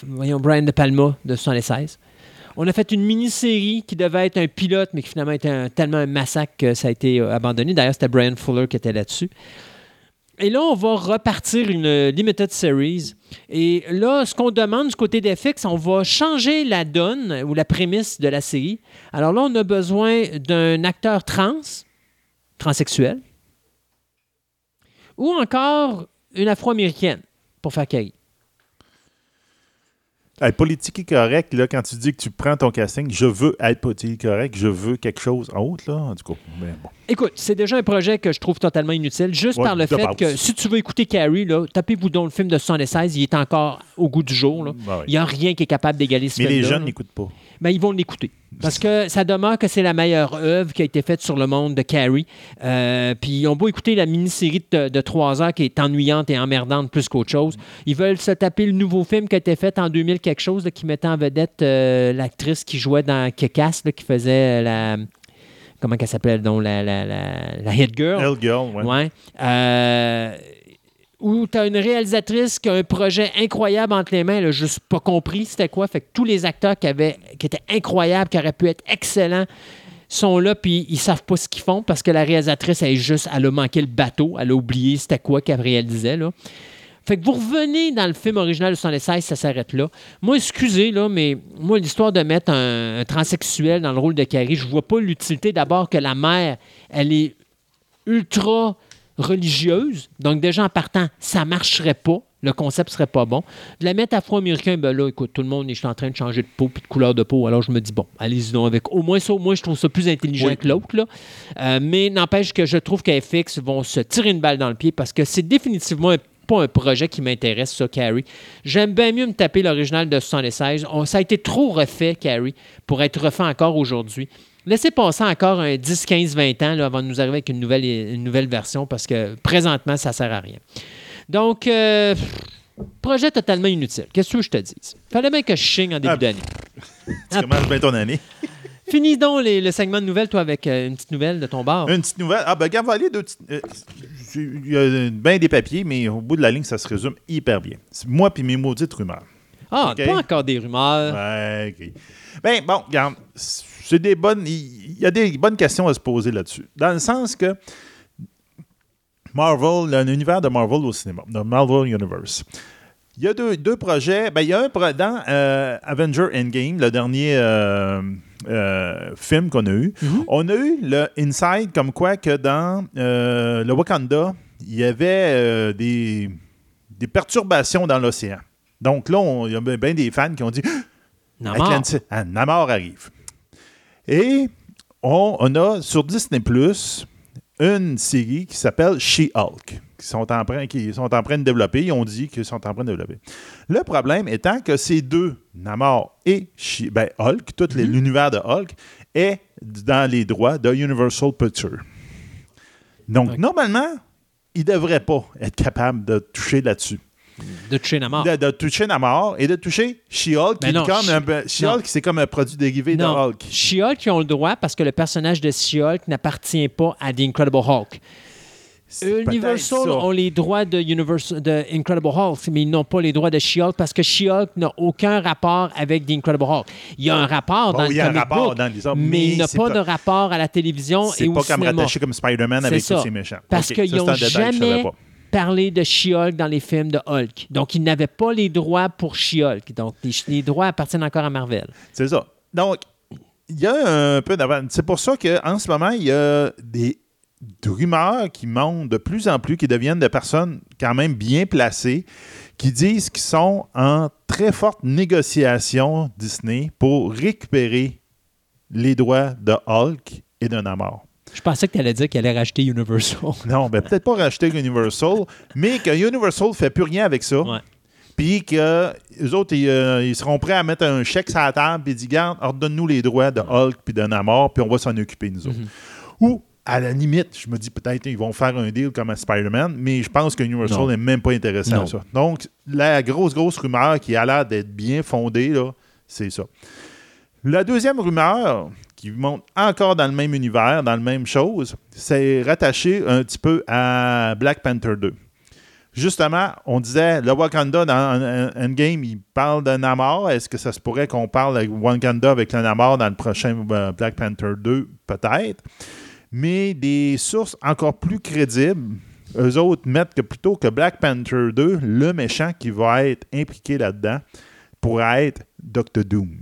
B: voyons, Brian De Palma de 76. On a fait une mini-série qui devait être un pilote, mais qui finalement était un- tellement un massacre que ça a été euh, abandonné. D'ailleurs, c'était Brian Fuller qui était là-dessus. Et là, on va repartir une limited series. Et là, ce qu'on demande du côté d'FX, on va changer la donne ou la prémisse de la série. Alors là, on a besoin d'un acteur trans, transsexuel, ou encore une afro-américaine pour faire Carrie.
C: Hey, politique et correct, là, quand tu dis que tu prends ton casting, je veux être politique correct, je veux quelque chose en haut, là, tout cas. Mais bon.
B: Écoute, c'est déjà un projet que je trouve totalement inutile, juste
C: Ouais,
B: par le fait que si tu veux écouter Carrie, là, tapez-vous dans le film de 76, il est encore au goût du jour. là.
C: Ouais.
B: Il n'y a rien qui est capable d'égaler ce
C: Mais les jeunes n'écoutent pas.
B: Ben, ils vont l'écouter. Parce que ça demeure que c'est la meilleure œuvre qui a été faite sur le monde de Carrie. Euh, puis ils ont beau écouter la mini-série de, de trois heures qui est ennuyante et emmerdante plus qu'autre chose. Ils veulent se taper le nouveau film qui a été fait en 2000 quelque chose, là, qui mettait en vedette euh, l'actrice qui jouait dans là, qui faisait la... Comment qu'elle s'appelle? donc la, la, la, la Hit Girl?
C: Hell Girl, ouais.
B: Ouais. Euh, où tu as une réalisatrice qui a un projet incroyable entre les mains, elle a juste pas compris c'était quoi. Fait que tous les acteurs qui, avaient, qui étaient incroyables, qui auraient pu être excellents, sont là, puis ils savent pas ce qu'ils font parce que la réalisatrice, elle est juste, elle a manqué le bateau, elle a oublié c'était quoi qu'elle réalisait, là. Fait que vous revenez dans le film original de 76, ça s'arrête là. Moi, excusez, là, mais moi, l'histoire de mettre un, un transsexuel dans le rôle de Carrie, je vois pas l'utilité d'abord que la mère, elle est ultra religieuse. Donc, déjà en partant, ça marcherait pas. Le concept serait pas bon. De la mettre afro-américain, ben là, écoute, tout le monde est en train de changer de peau puis de couleur de peau. Alors, je me dis, bon, allez-y donc avec. Au moins, ça, au moins, je trouve ça plus intelligent
C: Oui.
B: que l'autre, là. Euh, mais n'empêche que je trouve qu'FX vont se tirer une balle dans le pied parce que c'est définitivement un- pas un projet qui m'intéresse, ça, Carrie. J'aime bien mieux me taper l'original de 76. On- ça a été trop refait, Carrie, pour être refait encore aujourd'hui. Laissez passer encore un 10, 15, 20 ans là, avant de nous arriver avec une nouvelle, une nouvelle version parce que présentement, ça sert à rien. Donc, euh, projet totalement inutile. Qu'est-ce que je te dise? Fallait bien que je chigne en début
C: Ah.
B: d'année.
C: Tu commences bien ton année.
B: Finis donc les- le segment de nouvelles, toi, avec euh, une petite nouvelle de ton bar.
C: Une petite nouvelle? Ah, ben, regarde, voilà, deux petites. euh, Il y a bien des papiers, mais au bout de la ligne, ça se résume hyper bien. C'est moi puis mes maudites rumeurs.
B: Ah, pas encore des rumeurs.
C: Ouais, OK. Ben, bon, regarde, c'est des bonnes. Il y a des bonnes questions à se poser là-dessus. Dans le sens que Marvel, l'univers de Marvel au cinéma, le Marvel Universe. Il y a deux, deux projets. Ben, il y a un dans euh, Avenger Endgame, le dernier euh, euh, film qu'on a eu. On a eu le inside comme quoi que dans le Wakanda, il y avait des, des perturbations dans l'océan. Donc là, il y a bien des fans qui ont dit
B: Namor.
C: Atlantis- ah, Namor arrive. Et on, on a sur Disney Plus une série qui s'appelle She-Hulk, qui sont, en train, qui sont en train de développer. Ils ont dit qu'ils sont en train de développer. Le problème étant que ces deux, Namor et She- ben, Hulk, tout les- l'univers de Hulk, est dans les droits de Universal Pictures. Donc, normalement, ils ne devraient pas être capables de toucher là-dessus
B: De toucher Namor.
C: de, de toucher Namor et de toucher She-Hulk, qui
B: non,
C: est comme
B: She-
C: c'est comme un produit dérivé de
B: Non,
C: Hulk.
B: She-Hulk, ils ont le droit parce que le personnage de She-Hulk n'appartient pas à The Incredible Hulk.
C: C'est
B: Universal ont les droits de, Universal, de Incredible Hulk, mais ils n'ont pas les droits de She-Hulk parce que She-Hulk n'a aucun rapport avec The Incredible Hulk. Il y a un rapport
C: Bon,
B: dans
C: il
B: le
C: y a un
B: comic
C: rapport
B: book,
C: dans les autres,
B: mais,
C: mais
B: il n'a
C: c'est
B: pas
C: pas-
B: de rapport à la télévision
C: C'est
B: et au
C: pas comme
B: cinéma.
C: rattaché comme Spider-Man
B: C'est
C: avec
B: ça.
C: tous ses méchants.
B: Parce
C: Ok,
B: qu'ils
C: c'est
B: n'ont jamais parlé de She-Hulk dans les films de Hulk. Donc, ils n'avaient pas les droits pour She-Hulk. Donc, les, droits appartiennent encore à Marvel.
C: C'est ça. Donc, il y a un peu d'avance. C'est pour ça qu'en ce moment, il y a des, des rumeurs qui montent de plus en plus, qui deviennent de personnes quand même bien placées, qui disent qu'ils sont en très forte négociation Disney pour récupérer les droits de Hulk et de Namor.
B: Je pensais que tu allais dire qu'elle allait racheter Universal.
C: Non, ben peut-être pas racheter Universal, mais que Universal fait plus rien avec ça.
B: Ouais.
C: Puis que les autres, ils, euh, ils seront prêts à mettre un chèque sur la table et dire Garde, ordonne-nous les droits de Hulk puis de Namor, puis on va s'en occuper, nous autres. Ou, à la limite, je me dis peut-être ils vont faire un deal comme à Spider-Man, mais je pense que Universal n'est même pas intéressé
B: Non.
C: à ça. Donc, la grosse, grosse rumeur qui a l'air d'être bien fondée, c'est ça. La deuxième rumeur, monte encore dans le même univers, dans la même chose, c'est rattaché un petit peu à Black Panther 2. Justement, on disait, le Wakanda dans Endgame, il parle de Namor. Est-ce que ça se pourrait qu'on parle de Wakanda avec le Namor dans le prochain euh, Black Panther 2? Peut-être. Mais des sources encore plus crédibles, eux autres mettent que plutôt que Black Panther 2, le méchant qui va être impliqué là-dedans pourrait être Doctor Doom.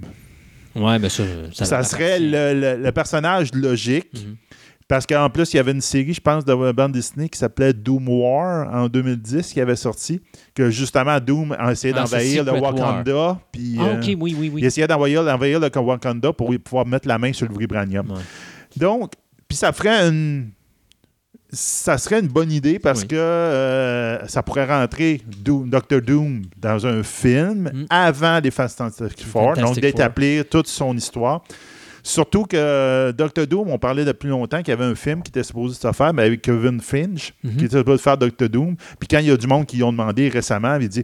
B: Ouais, mais ça, ça,
C: serait le, le- le personnage logique.
B: Mhm.
C: Parce qu'en plus, il y avait une série, je pense, de bande Disney qui s'appelait Doom War en 2010 qui avait sorti. Que justement, Doom a essayé
B: Ah,
C: d'envahir le Wakanda. Puis,
B: Ah,
C: euh,
B: OK, oui, oui, oui.
C: Il essayait d'envahir d'envahir le Wakanda pour pouvoir mettre la main sur le vibranium.
B: Ouais.
C: Donc, puis ça ferait une. Ça serait une bonne idée parce
B: Oui.
C: que euh, ça pourrait rentrer Doom, Doctor Doom dans un film
B: Mm.
C: avant les Fantastic Four, donc
B: Fantastic
C: d'établir toute son histoire. Surtout que euh, Doctor Doom, on parlait depuis longtemps qu'il y avait un film qui était supposé se faire mais avec Kevin Finch,
B: Mhm.
C: qui était supposé faire Doctor Doom. Puis quand il y a du monde qui ont demandé récemment, il dit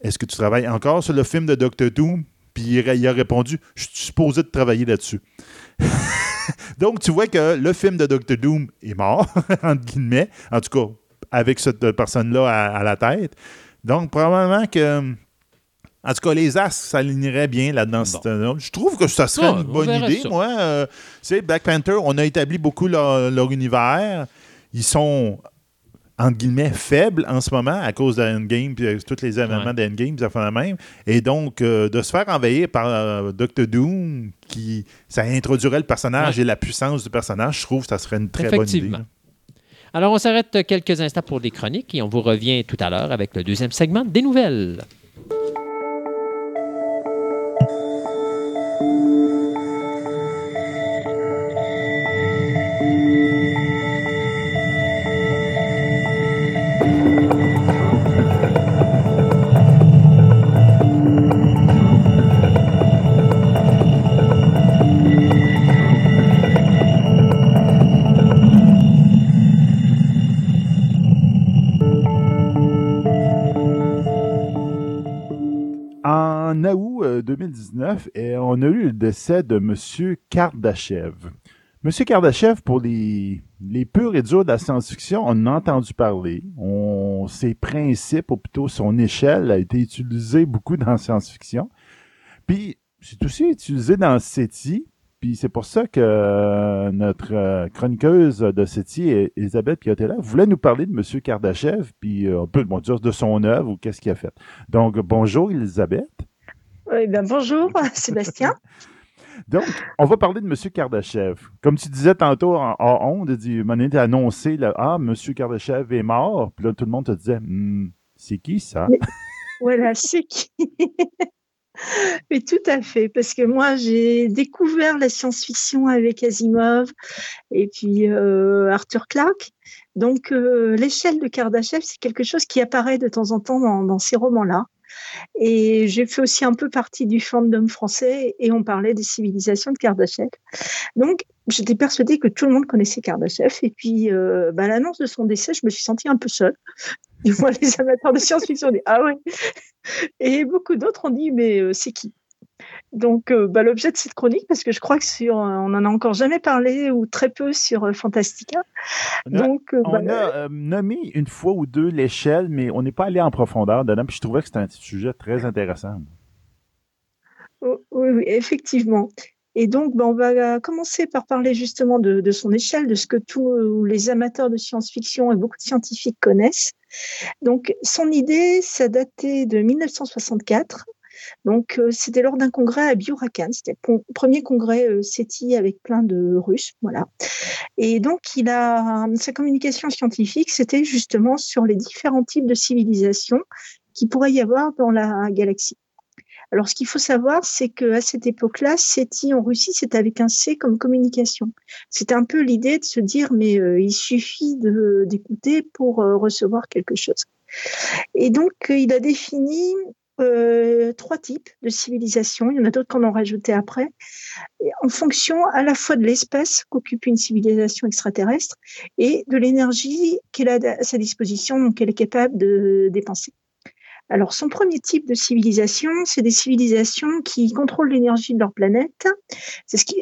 C: Est-ce que tu travailles encore sur le film de Doctor Doom? Puis il, il a répondu Je suis supposé de travailler là-dessus. Donc, tu vois que le film de Doctor Doom est mort, entre guillemets, en tout cas, avec cette personne-là à, à la tête. Donc, probablement que. En tout cas, les astres s'aligneraient bien là-dedans.
B: Bon.
C: Je trouve que ça serait une
B: on
C: bonne idée.
B: ça.
C: Moi, euh, tu sais, Black Panther, on a établi beaucoup leur, leur univers. Ils sont, entre guillemets, faibles en ce moment à cause de Endgame puis tous les événements
B: Ouais.
C: d'Endgame, ça fait la même. Et donc, euh, de se faire envahir par euh, Doctor Doom, qui, ça introduirait le personnage
B: Ouais.
C: et la puissance du personnage, je trouve que ça serait une très bonne idée.
B: Alors, on s'arrête quelques instants pour les chroniques et on vous revient tout à l'heure avec le deuxième segment des nouvelles.
C: 2019, eh, on a eu le décès de M. Kardashev. M. Kardashev, pour les, les purs et durs de la science-fiction, on a entendu parler. Ses principes, ou plutôt son échelle, a été utilisé beaucoup dans la science-fiction. Puis, c'est aussi utilisé dans SETI. Puis c'est pour ça que euh, notre euh, chroniqueuse de SETI, Elisabeth Piotella, voulait nous parler de M. Kardashev, puis euh, un peu bon, de son œuvre ou qu'est-ce qu'il a fait. Donc, bonjour Elisabeth.
A: Oui, ben bonjour, Sébastien.
C: Donc, on va parler de M. Kardashev. Comme tu disais tantôt en, en ondes, dit, on a annoncé, là, ah, M. Kardashev est mort. Puis là, tout le monde te disait, Hmm, C'est qui ça?
A: Voilà, c'est qui? Mais tout à fait, parce que moi j'ai découvert la science-fiction avec Asimov et puis euh, Arthur Clarke. Donc euh, l'échelle de Kardashev, c'est quelque chose qui apparaît de temps en temps dans ces romans-là. Et j'ai fait aussi un peu partie du fandom français et on parlait des civilisations de Kardashev. Donc, j'étais persuadée que tout le monde connaissait Kardashev. Et puis, euh, bah, l'annonce de son décès, je me suis sentie un peu seule. Du moins, les amateurs de science-fiction ont dit Ah ouais. Et beaucoup d'autres ont dit Mais euh, c'est qui? Donc, euh, bah, l'objet de cette chronique, parce que je crois que sur, on en a encore jamais parlé ou très peu sur euh, Fantastica.
D: On a, Donc, euh, a nommé une fois ou deux l'échelle, mais on n'est pas allé en profondeur dedans. Puis je trouvais que c'était un sujet très intéressant.
A: Oh, oui, oui, effectivement. Et donc, bah, on va commencer par parler justement de, de, son échelle, de ce que tous les amateurs de science-fiction et beaucoup de scientifiques connaissent. Donc, son idée, ça datait de 1964 donc, euh, c'était lors d'un congrès à Biurakan. C'était le premier congrès euh, SETI avec plein de Russes. Voilà. Et donc, il a, sa communication scientifique, c'était justement sur les différents types de civilisations qui pourrait y avoir dans la galaxie. Alors, ce qu'il faut savoir, c'est qu'à cette époque-là, SETI en Russie, c'était avec un C comme communication. C'était un peu l'idée de se dire, mais euh, il suffit d'écouter pour recevoir quelque chose. Et donc, il a défini euh, trois types de civilisations. Il y en a d'autres qu'on en rajouté après, en fonction à la fois de l'espace qu'occupe une civilisation extraterrestre et de l'énergie qu'elle a à sa disposition, donc qu'elle est capable de dépenser. Alors, son premier type de civilisation, c'est des civilisations qui contrôlent l'énergie de leur planète. C'est ce qui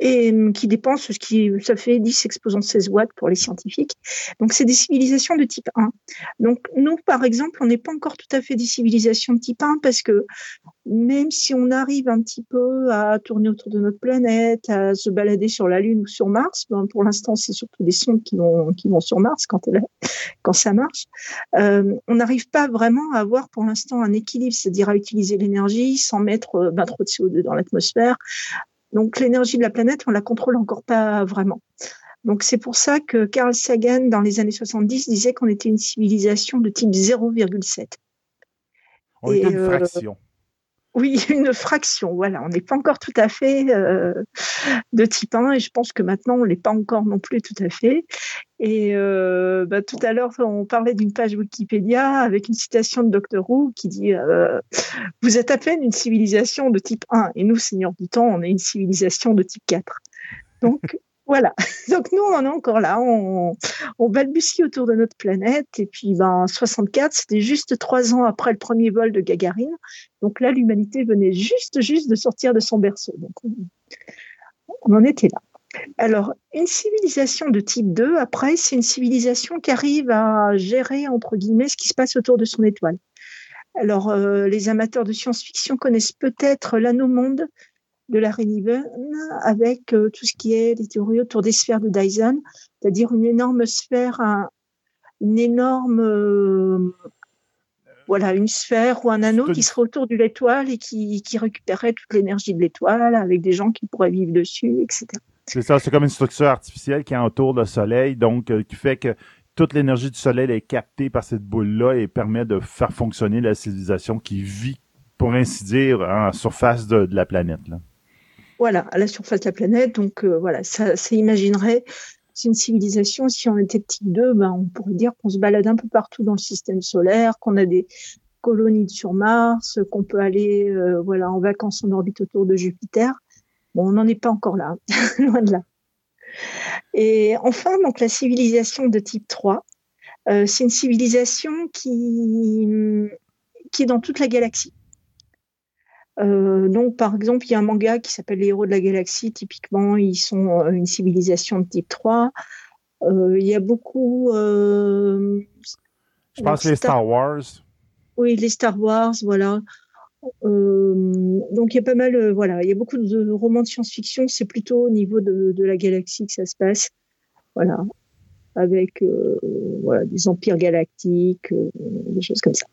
A: et hum, qui dépensent ce qui ça fait 10 exposants 16 watts pour les scientifiques. Donc c'est des civilisations de type 1. Donc nous par exemple, on n'est pas encore tout à fait des civilisations de type 1 parce que même si on arrive un petit peu à tourner autour de notre planète, à se balader sur la Lune ou sur Mars, ben pour l'instant c'est surtout des sondes qui vont qui vont sur Mars quand ça marche. Euh, on n'arrive pas vraiment à avoir pour l'instant un équilibre, c'est-à-dire à utiliser l'énergie sans mettre ben, trop de CO2 dans l'atmosphère, donc l'énergie de la planète, on la contrôle encore pas vraiment. Donc c'est pour ça que Carl Sagan, dans les années 70, disait qu'on était une civilisation de type 0,7.
D: On était une euh, fraction.
A: Oui, une fraction, voilà. On n'est pas encore tout à fait euh, de type 1 et je pense que maintenant, on l'est pas encore non plus tout à fait. Et euh, bah, tout à l'heure, on parlait d'une page Wikipédia avec une citation de Dr. Who qui dit euh, Vous êtes à peine une civilisation de type 1 et nous, Seigneur du Temps, on est une civilisation de type 4. Donc, voilà. Donc nous, on est encore là, on, balbutie autour de notre planète. Et puis, ben, 64, c'était juste trois ans après le premier vol de Gagarine. Donc là, l'humanité venait juste, juste de sortir de son berceau. Donc on, en était là. Alors, une civilisation de type 2, après, c'est une civilisation qui arrive à gérer, entre guillemets, ce qui se passe autour de son étoile. Alors, euh, les amateurs de science-fiction connaissent peut-être l'anneau monde de la Niven avec euh, tout ce qui est les théories autour des sphères de Dyson, c'est-à-dire une énorme sphère, une énorme euh, voilà, une sphère ou un anneau qui serait autour de l'étoile et qui, qui récupérerait toute l'énergie de l'étoile avec des gens qui pourraient vivre dessus, etc.
D: C'est ça, c'est comme une structure artificielle qui entoure le Soleil, donc euh, qui fait que toute l'énergie du Soleil est captée par cette boule-là et permet de faire fonctionner la civilisation qui vit, pour ainsi dire, en surface de, de la planète. Là.
A: Voilà, à la surface de la planète. Donc euh, voilà, ça, ça imaginerait c'est une civilisation. Si on était type 2, ben, on pourrait dire qu'on se balade un peu partout dans le système solaire, qu'on a des colonies sur Mars, qu'on peut aller euh, voilà en vacances en orbite autour de Jupiter. Bon, on n'en est pas encore là, loin de là. Et enfin, donc la civilisation de type 3, euh, c'est une civilisation qui, qui est dans toute la galaxie. Euh, donc, par exemple, il y a un manga qui s'appelle Les héros de la galaxie. Typiquement, ils sont euh, une civilisation de type 3. Euh, il y a beaucoup.
D: Je pense les Star Wars.
A: Oui, les Star Wars, voilà. donc, il y a pas mal. voilà, il y a beaucoup de romans de science-fiction. C'est plutôt au niveau de, de, la galaxie que ça se passe. Voilà avec euh, voilà, des empires galactiques, euh, des choses comme ça.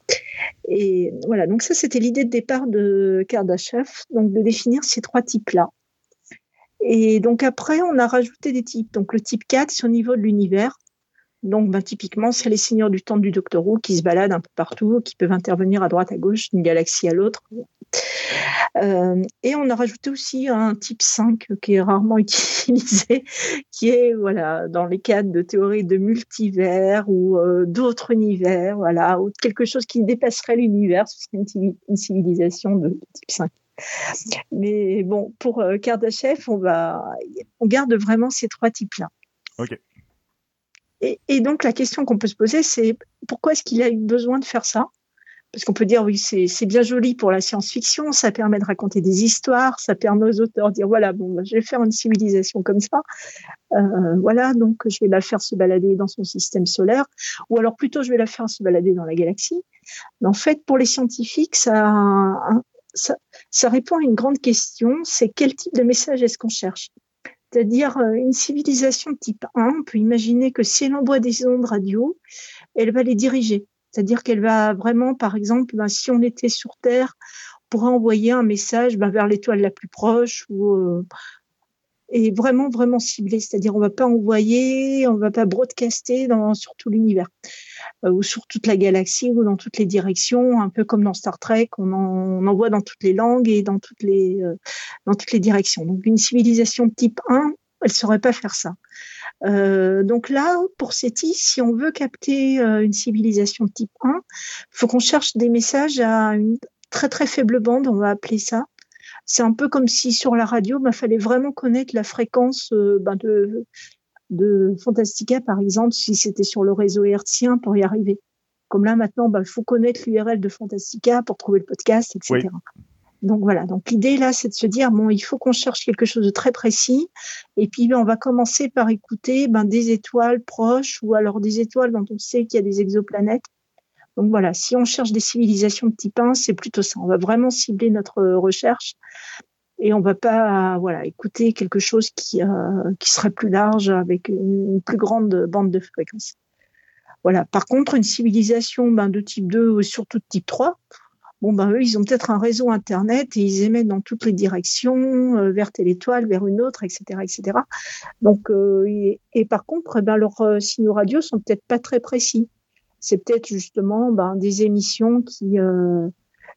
A: Et voilà, donc ça c'était l'idée de départ de Kardashev, donc de définir ces trois types-là. Et donc après, on a rajouté des types. Donc le type 4, c'est au niveau de l'univers. Donc, ben, typiquement, c'est les seigneurs du temps du Docteur Who qui se baladent un peu partout, qui peuvent intervenir à droite, à gauche, d'une galaxie à l'autre. Euh, et on a rajouté aussi un type 5 qui est rarement utilisé, qui est voilà dans les cadres de théorie de multivers ou euh, d'autres univers, voilà, ou quelque chose qui dépasserait l'univers, ce serait une, civilisation de, type 5. Mais bon, pour euh, Kardashev, on garde vraiment ces trois types-là.
C: Ok.
A: Et, donc la question qu'on peut se poser, c'est pourquoi est-ce qu'il a eu besoin de faire ça? Parce qu'on peut dire oui c'est bien joli pour la science-fiction, ça permet de raconter des histoires, ça permet aux auteurs de dire voilà bon bah, je vais faire une civilisation comme ça, euh, voilà donc je vais la faire se balader dans son système solaire, ou alors plutôt je vais la faire se balader dans la galaxie. Mais en fait pour les scientifiques ça répond à une grande question, c'est quel type de message est-ce qu'on cherche? C'est-à-dire euh, une civilisation type 1, on peut imaginer que si elle envoie des ondes radio, elle va les diriger. C'est-à-dire qu'elle va vraiment, par exemple, ben, si on était sur Terre, on pourrait envoyer un message ben, vers l'étoile la plus proche ou euh, et vraiment vraiment ciblé. C'est-à-dire on va pas envoyer, on va pas broadcaster dans, sur tout l'univers euh, ou sur toute la galaxie ou dans toutes les directions, un peu comme dans Star Trek, on, en, envoie dans toutes les langues et dans toutes les euh, dans toutes les directions. Donc une civilisation type 1, elle saurait pas faire ça. Euh, donc là, pour SETI, si on veut capter une civilisation type 1, faut qu'on cherche des messages à une très très faible bande, on va appeler ça. C'est un peu comme si sur la radio, il bah, fallait vraiment connaître la fréquence euh, bah, de, de Fantastica, par exemple, si c'était sur le réseau hertzien pour y arriver. Comme là, maintenant, il bah, faut connaître l'URL de Fantastica pour trouver le podcast, etc. Donc voilà. Donc l'idée là, c'est de se dire bon, il faut qu'on cherche quelque chose de très précis. Et puis ben, on va commencer par écouter ben, des étoiles proches ou alors des étoiles dont on sait qu'il y a des exoplanètes. Donc voilà, si on cherche des civilisations de type 1, c'est plutôt ça. On va vraiment cibler notre recherche et on va pas voilà écouter quelque chose qui euh, qui serait plus large avec une plus grande bande de fréquences. Voilà. Par contre, une civilisation ben, de type 2 ou surtout de type 3, bon ben eux ils ont peut-être un réseau internet et ils émettent dans toutes les directions euh, vers telle étoile vers une autre etc etc donc euh, et, par contre ben leurs euh, signaux radio sont peut-être pas très précis c'est peut-être justement ben, des émissions qui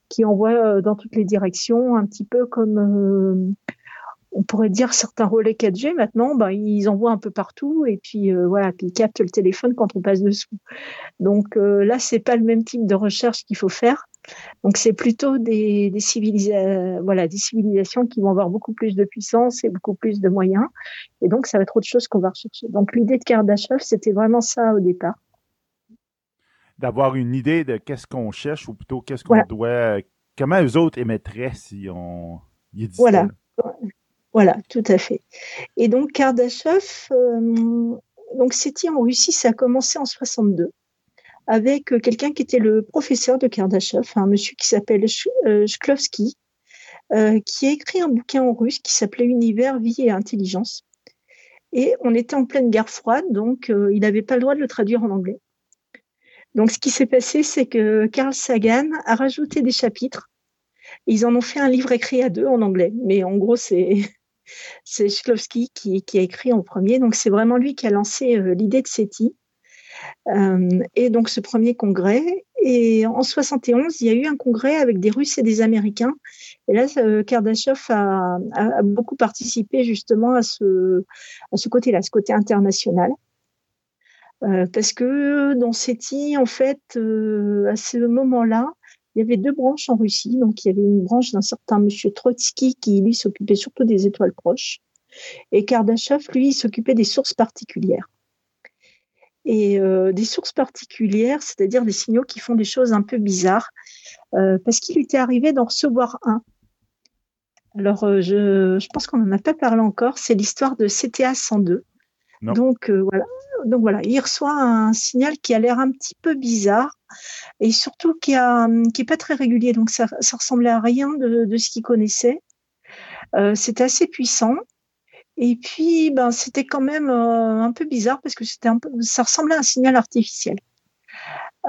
A: qui envoient dans toutes les directions un petit peu comme on pourrait dire certains relais 4G maintenant, ben, ils envoient un peu partout et puis voilà, puis ils captent le téléphone quand on passe dessous. Donc là, c'est pas le même type de recherche qu'il faut faire. Donc c'est plutôt des, des, voilà, des civilisations qui vont avoir beaucoup plus de puissance et beaucoup plus de moyens. Et donc ça va être autre chose qu'on va rechercher. Donc l'idée de Kardashev, c'était vraiment ça au départ.
D: D'avoir une idée de qu'est-ce qu'on cherche ou plutôt qu'est-ce qu'on doit, comment eux autres émettraient si on y
A: Voilà. Voilà, tout à fait. Et donc Kardashev, euh, donc c'était en Russie, ça a commencé en 62 avec euh, quelqu'un qui était le professeur de Kardashev, un monsieur qui s'appelle euh, Shklovsky, euh, qui a écrit un bouquin en russe qui s'appelait Univers, vie et intelligence. Et on était en pleine guerre froide, donc il n'avait pas le droit de le traduire en anglais. Donc ce qui s'est passé, c'est que Carl Sagan a rajouté des chapitres. Ils en ont fait un livre écrit à deux en anglais, mais en gros c'est c'est qui, qui, a écrit en premier. Donc c'est vraiment lui qui a lancé l'idée de SETI. Euh, et donc ce premier congrès. Et en 71, il y a eu un congrès avec des Russes et des Américains. Et là, euh, Kardashev a, a, beaucoup participé justement à ce, à ce côté-là, ce côté international. Euh, parce que dans CETI, en fait, euh, à ce moment-là, il y avait deux branches en Russie. Donc, il y avait une branche d'un certain monsieur Trotsky qui, lui, s'occupait surtout des étoiles proches. Et Kardashev, lui, s'occupait des sources particulières et euh, des sources particulières, c'est-à-dire des signaux qui font des choses un peu bizarres, parce qu'il était arrivé d'en recevoir un. Alors, je, je, pense qu'on n'en a pas parlé encore, c'est l'histoire de CTA 102. Donc, voilà. Donc voilà, il reçoit un signal qui a l'air un petit peu bizarre et surtout qui a est pas très régulier. Donc ça, ça ressemblait à rien de, ce qu'il connaissait. Euh, C'était assez puissant et puis, ben, c'était quand même euh, un peu bizarre parce que c'était ça ressemblait à un signal artificiel.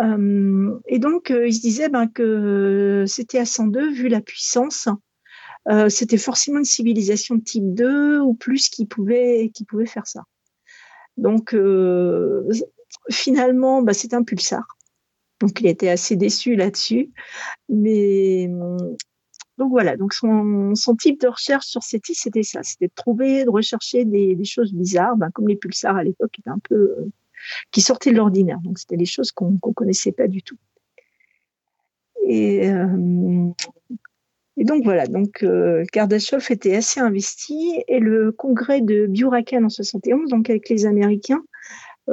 A: Euh, et donc, euh, il se disait ben, que c'était à 102, vu la puissance, c'était forcément une civilisation type 2 ou plus qui pouvait, qui pouvait faire ça. Donc, finalement, bah, c'est un pulsar. Donc il était assez déçu là-dessus. Mais donc voilà, donc son, type de recherche sur SETI, c'était ça, c'était de trouver, de rechercher des, choses bizarres, ben, comme les pulsars à l'époque étaient un peu euh, qui sortaient de l'ordinaire. Donc c'était des choses qu'on ne connaissait pas du tout. Et, euh, et donc voilà, donc euh, Kardashev était assez investi et le congrès de Biurakan en 71, donc avec les Américains,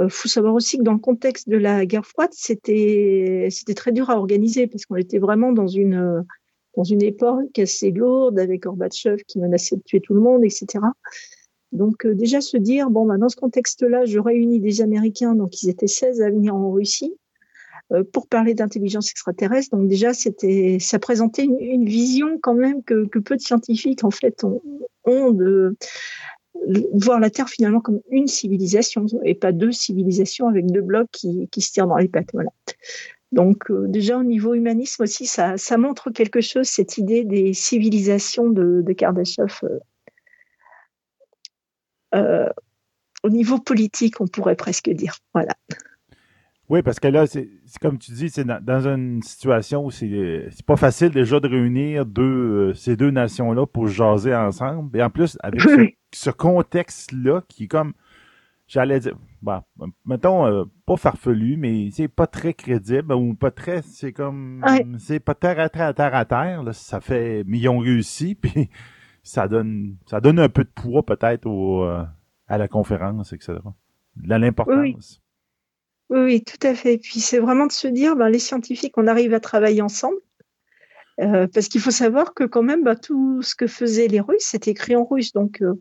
A: il faut savoir aussi que dans le contexte de la guerre froide, c'était c'était très dur à organiser parce qu'on était vraiment dans une dans une époque assez lourde avec Gorbatchev qui menaçait de tuer tout le monde, etc. Donc euh, déjà se dire, bon, bah, dans ce contexte-là, je réunis des Américains, donc ils étaient 16 à venir en Russie euh, pour parler d'intelligence extraterrestre. Donc déjà, ça présentait une, vision quand même que, peu de scientifiques en fait ont, de voir la Terre finalement comme une civilisation et pas deux civilisations avec deux blocs qui, se tirent dans les pattes. Voilà. Donc euh, déjà au niveau humanisme aussi, ça, montre quelque chose, cette idée des civilisations de, de Kardashev. Euh, euh, au niveau politique, on pourrait presque dire. Voilà.
C: Oui, parce que là, c'est comme tu dis, c'est dans, une situation où c'est pas facile déjà de réunir deux, ces deux nations-là pour jaser ensemble. Et en plus, avec ce contexte-là qui est comme j'allais dire, bah, mettons, euh, pas farfelu, mais c'est pas très crédible ou pas très, c'est comme, c'est pas terre à terre à terre à terre, là, ça fait millions réussi, puis ça donne, ça donne un peu de poids peut-être au, euh, à la conférence, etc. De l'importance.
A: Oui. Oui. tout à fait. Puis c'est vraiment de se dire, ben, les scientifiques, on arrive à travailler ensemble. Euh, parce qu'il faut savoir que quand même, bah, tout ce que faisaient les Russes, c'était écrit en russe. Donc, euh,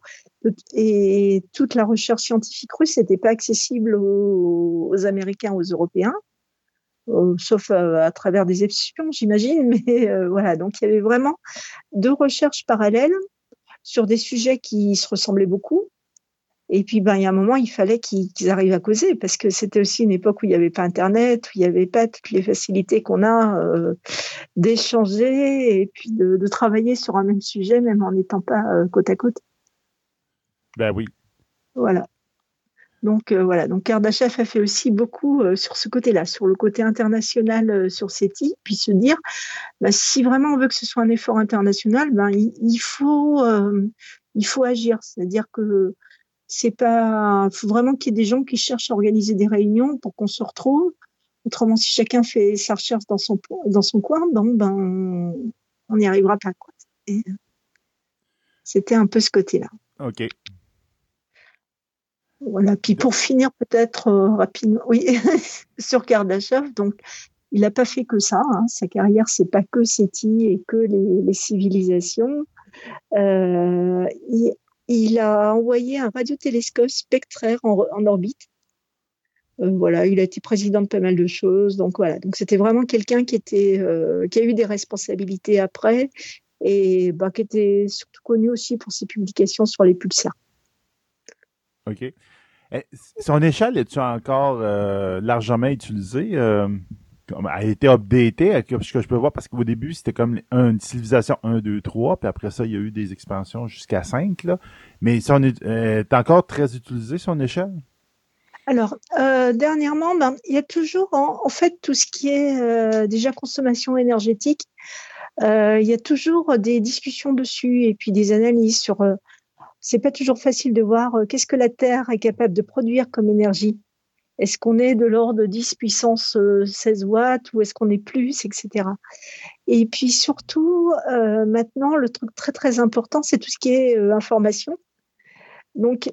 A: et toute la recherche scientifique russe n'était pas accessible aux, Américains, aux Européens, euh, sauf à travers des espions, j'imagine. Mais voilà, donc il y avait vraiment deux recherches parallèles sur des sujets qui se ressemblaient beaucoup. Et puis, ben, il y a un moment, il fallait qu'ils arrivent à causer parce que c'était aussi une époque où il n'y avait pas Internet, où il n'y avait pas toutes les facilités qu'on a euh, d'échanger et puis de, travailler sur un même sujet, même en n'étant pas euh, côte à côte.
C: Ben oui.
A: Voilà. Donc euh, voilà, donc Kardashev a fait aussi beaucoup sur ce côté-là, sur le côté international sur SETI, puis se dire, ben, si vraiment on veut que ce soit un effort international, ben il faut il faut agir, c'est-à-dire que c'est pas, faut vraiment qu'il y ait des gens qui cherchent à organiser des réunions pour qu'on se retrouve. Autrement, si chacun fait sa recherche dans son dans son coin, ben, on n'y arrivera pas quoi. C'était un peu ce côté-là.
C: Ok.
A: Voilà. Puis pour finir peut-être euh, rapidement, oui, sur Kardashev, donc il n'a pas fait que ça. Hein. Sa carrière, c'est pas que SETI et que les, civilisations. Euh, il, il a envoyé un radiotélescope spectraire en, orbite. Euh, voilà, il a été président de pas mal de choses. Donc voilà, donc c'était vraiment quelqu'un qui était, euh, qui a eu des responsabilités après et bah, qui était surtout connu aussi pour ses publications sur les pulsars.
C: OK. Eh, son échelle est-tu encore euh, largement utilisée? A été updatée, ce que je peux voir, parce qu'au début, c'était comme une civilisation 1, 2, 3, puis après ça, il y a eu des expansions jusqu'à 5, là. Mais ça est, euh, est encore très utilisé, son échelle?
A: Alors, euh, dernièrement, ben, il y a toujours, en, fait, tout ce qui est euh, déjà consommation énergétique, il y a toujours des discussions dessus et puis des analyses sur. c'est pas toujours facile de voir qu'est-ce que la Terre est capable de produire comme énergie est-ce qu'on est de l'ordre de 10 puissance 16 euh, watts ou est-ce qu'on est plus, etc. Et puis surtout, euh, maintenant, le truc très très important, c'est tout ce qui est euh, information. Donc,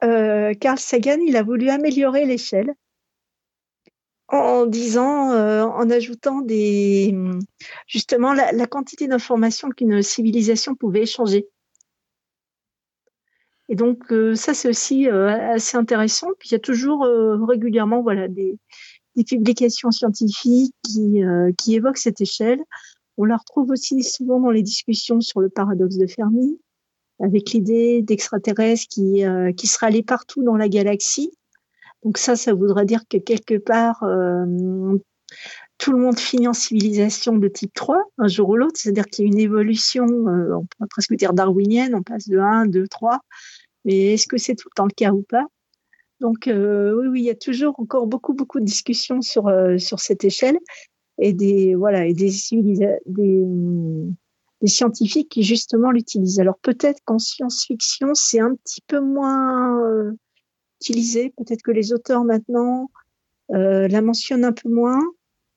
A: Carl Sagan, il a voulu améliorer l'échelle en disant, en ajoutant des, justement la quantité d'informations qu'une civilisation pouvait échanger. Et donc euh, ça c'est aussi euh, assez intéressant. Puis il y a toujours euh, régulièrement voilà des, des, publications scientifiques qui, qui évoquent cette échelle. On la retrouve aussi souvent dans les discussions sur le paradoxe de Fermi, avec l'idée d'extraterrestres qui, qui seraient allés partout dans la galaxie. Donc ça, ça voudrait dire que quelque part, tout le monde finit en civilisation de type 3, un jour ou l'autre, c'est-à-dire qu'il y a une évolution, on pourrait presque dire darwinienne, on passe de 1, 2, 3, mais est-ce que c'est tout le temps le cas ou pas? Donc oui, oui, il y a toujours encore beaucoup, beaucoup de discussions sur sur cette échelle et des voilà des scientifiques qui justement l'utilisent. Alors peut-être qu'en science-fiction c'est un petit peu moins utilisé, peut-être que les auteurs maintenant la mentionnent un peu moins.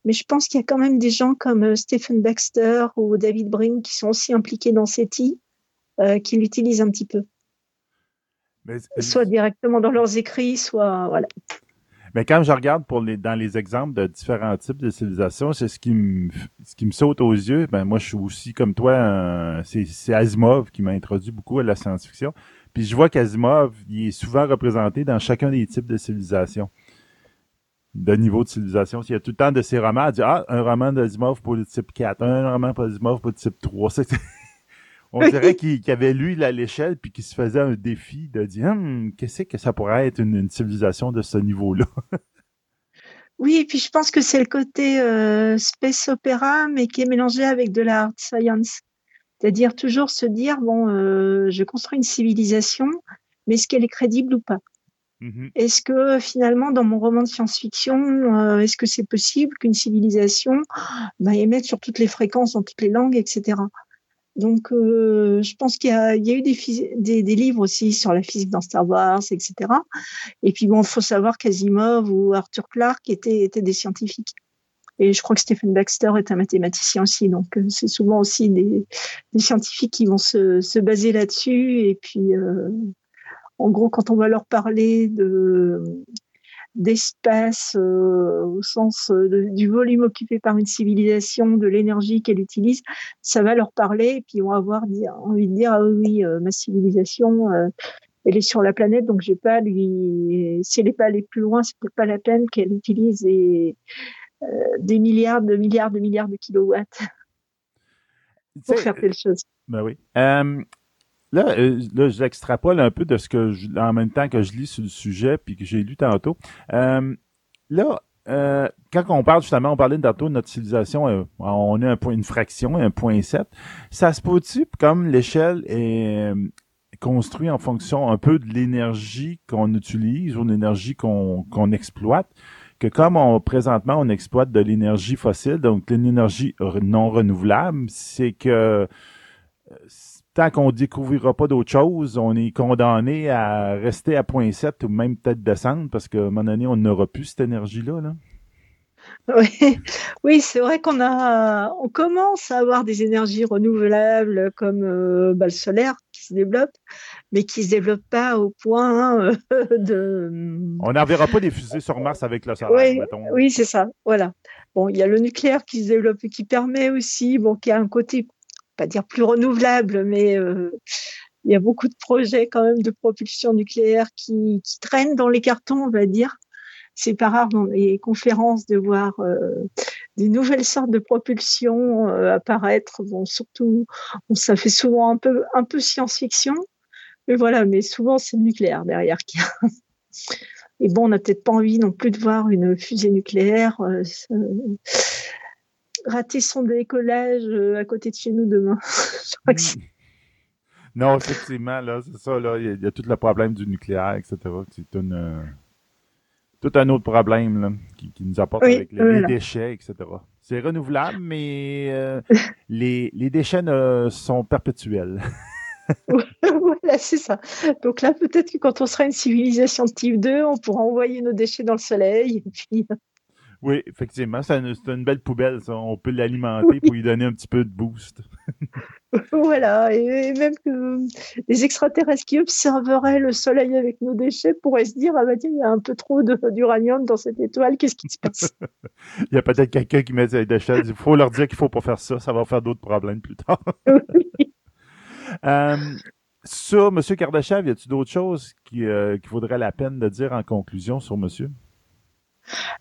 A: Mais je pense qu'il y a quand même des gens comme euh, Stephen Baxter ou David Brin qui sont aussi impliqués dans SETI, euh, qui l'utilisent un petit peu. Soit directement dans leurs écrits, soit voilà.
C: Mais quand je regarde pour les, dans les exemples de différents types de civilisations, c'est ce qui me ce qui me saute aux yeux. Ben moi, je suis aussi comme toi, c'est Asimov qui m'a introduit beaucoup à la science-fiction. Puis je vois qu'Asimov, il est souvent représenté dans chacun des types de civilisations de niveau de civilisation. Il y a tout le temps de ces romans à dire Ah, un roman d'Asimov pour le type 4, un roman d'Asimov pour le type 3. On dirait qu'il avait lu à l'échelle puis qu'il se faisait un défi de dire hum, qu'est-ce que ça pourrait être une, civilisation de ce niveau-là?
A: oui, et puis je pense que c'est le côté euh, space opéra, mais qui est mélangé avec de la hard science. C'est-à-dire toujours se dire bon, euh, je construis une civilisation, mais est-ce qu'elle est crédible ou pas? Mmh est-ce que finalement, dans mon roman de science-fiction, euh, est-ce que c'est possible qu'une civilisation bah, émette sur toutes les fréquences, dans toutes les langues, etc. Donc, euh, je pense qu'il y, a, eu des, des, livres aussi sur la physique dans Star Wars, etc. Et puis, bon, il faut savoir qu'Asimov ou Arthur Clarke étaient, étaient des scientifiques. Et je crois que Stephen Baxter est un mathématicien aussi. Donc, euh, c'est souvent aussi des, des, scientifiques qui vont se, se baser là-dessus. Et puis, en gros, quand on va leur parler de d'espace euh, au sens euh, du volume occupé par une civilisation, de l'énergie qu'elle utilise, ça va leur parler et puis on va avoir envie de dire ah oui, euh, ma civilisation elle est sur la planète donc j'ai pas lui si elle n'est pas allée plus loin, c'est peut-être pas la peine qu'elle utilise des, des milliards de milliards de milliards de kilowatts pour faire telle chose.
C: Ben oui. Là, euh, là j'extrapole un peu de ce que je, en même temps que je lis sur le sujet puis que j'ai lu tantôt. Euh, là, euh, quand on parle justement, on parlait tantôt de notre civilisation, euh, on a un point, une fraction, un point 7. Ça se peut-tu comme l'échelle est construite en fonction un peu de l'énergie qu'on utilise ou l'énergie qu'on qu'on exploite, que comme on présentement on exploite de l'énergie fossile, donc l'énergie non renouvelable, c'est que tant qu'on ne découvrira pas d'autre chose, on est condamné à rester à 0.7 ou même peut-être descendre parce qu'à un moment donné, on n'aura plus cette énergie-là.
A: Oui, oui c'est vrai qu'on a, on commence à avoir des énergies renouvelables comme euh, bah, le solaire qui se développe, mais qui ne se développe pas au point euh, de.
C: On n'enverra pas des fusées sur Mars avec le solaire.
A: Oui, oui c'est ça. Voilà. Bon, il y a le nucléaire qui se développe et qui permet aussi, bon, qui a un côté pas dire plus renouvelable, mais euh, il y a beaucoup de projets quand même de propulsion nucléaire qui, traînent dans les cartons, on va dire. C'est pas rare dans les conférences de voir euh, des nouvelles sortes de propulsion euh, apparaître. Bon, surtout, ça fait souvent un peu, un peu science-fiction, mais voilà. Mais souvent, c'est le nucléaire derrière qui. Et bon, on n'a peut-être pas envie non plus de voir une fusée nucléaire rater son décollage euh, à côté de chez nous demain.
C: non, effectivement, là, c'est ça, là, il y, a tout le problème du nucléaire, etc. C'est une, euh, tout un autre problème là, qui, nous apporte avec les, déchets, etc. C'est renouvelable, mais euh, les, les déchets sont perpétuels.
A: voilà, c'est ça. Donc là, peut-être que quand on sera une civilisation de type 2, on pourra envoyer nos déchets dans le soleil. Et puis,
C: oui, effectivement, c'est une, belle poubelle, ça. On peut l'alimenter pour lui donner un petit peu de boost.
A: voilà, et, même que les extraterrestres qui observeraient le Soleil avec nos déchets pourraient se dire ah bah tiens, il y a un peu trop d'uranium dans cette étoile, qu'est-ce qui se passe?
C: Il y a peut-être quelqu'un qui met des déchets. Il faut leur dire qu'il faut pas faire ça, ça va faire d'autres problèmes plus tard. euh, sur M. Kardashev, y a-t-il d'autres choses qui, euh, qui vaudrait la peine de dire en conclusion sur monsieur?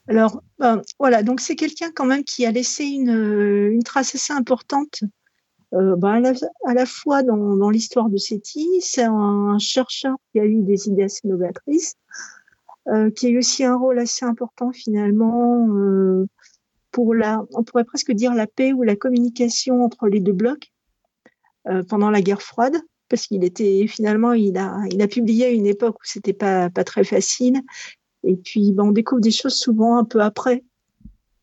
A: Alors, ben, voilà, donc c'est quelqu'un quand même qui a laissé une, euh, trace assez importante euh, ben, à, la, fois dans, l'histoire de SETI, c'est un, chercheur qui a eu des idées assez novatrices, euh, qui a eu aussi un rôle assez important finalement pour la, on pourrait presque dire la paix ou la communication entre les deux blocs pendant la guerre froide. parce qu'il était finalement, il a, il a publié à une époque où c'était pas, pas très facile. Et puis, ben, on découvre des choses souvent un peu après.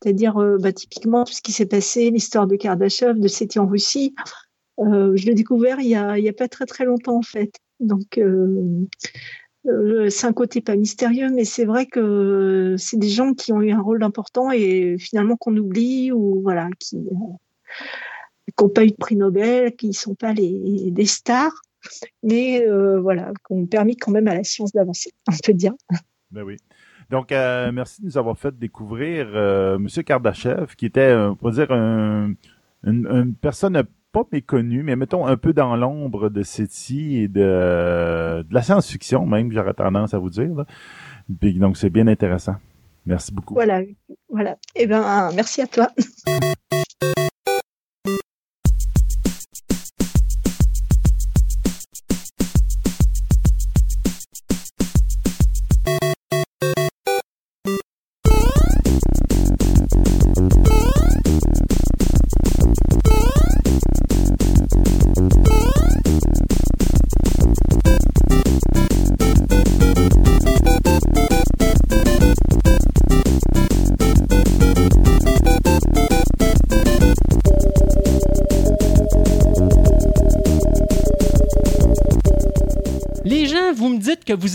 A: C'est-à-dire, euh, bah, typiquement, tout ce qui s'est passé, l'histoire de Kardashev, de C'était en Russie. Euh, je l'ai découvert il y, a, pas très très longtemps, en fait. Donc, euh, c'est un côté pas mystérieux, mais c'est vrai que c'est des gens qui ont eu un rôle important et finalement qu'on oublie ou voilà, qui n'ont pas eu de prix Nobel, qui ne sont pas les, des stars, mais voilà, qui ont permis quand même à la science d'avancer, on peut dire.
D: Ben oui. Donc, euh, merci de nous avoir fait découvrir euh, M. Kardashev, qui était, on peut dire, un, une, personne pas méconnue, mais mettons un peu dans l'ombre de SETI et de, de la science-fiction, même, j'aurais tendance à vous dire. Donc, c'est bien intéressant. Merci beaucoup.
A: Voilà, voilà. Eh ben, merci à toi.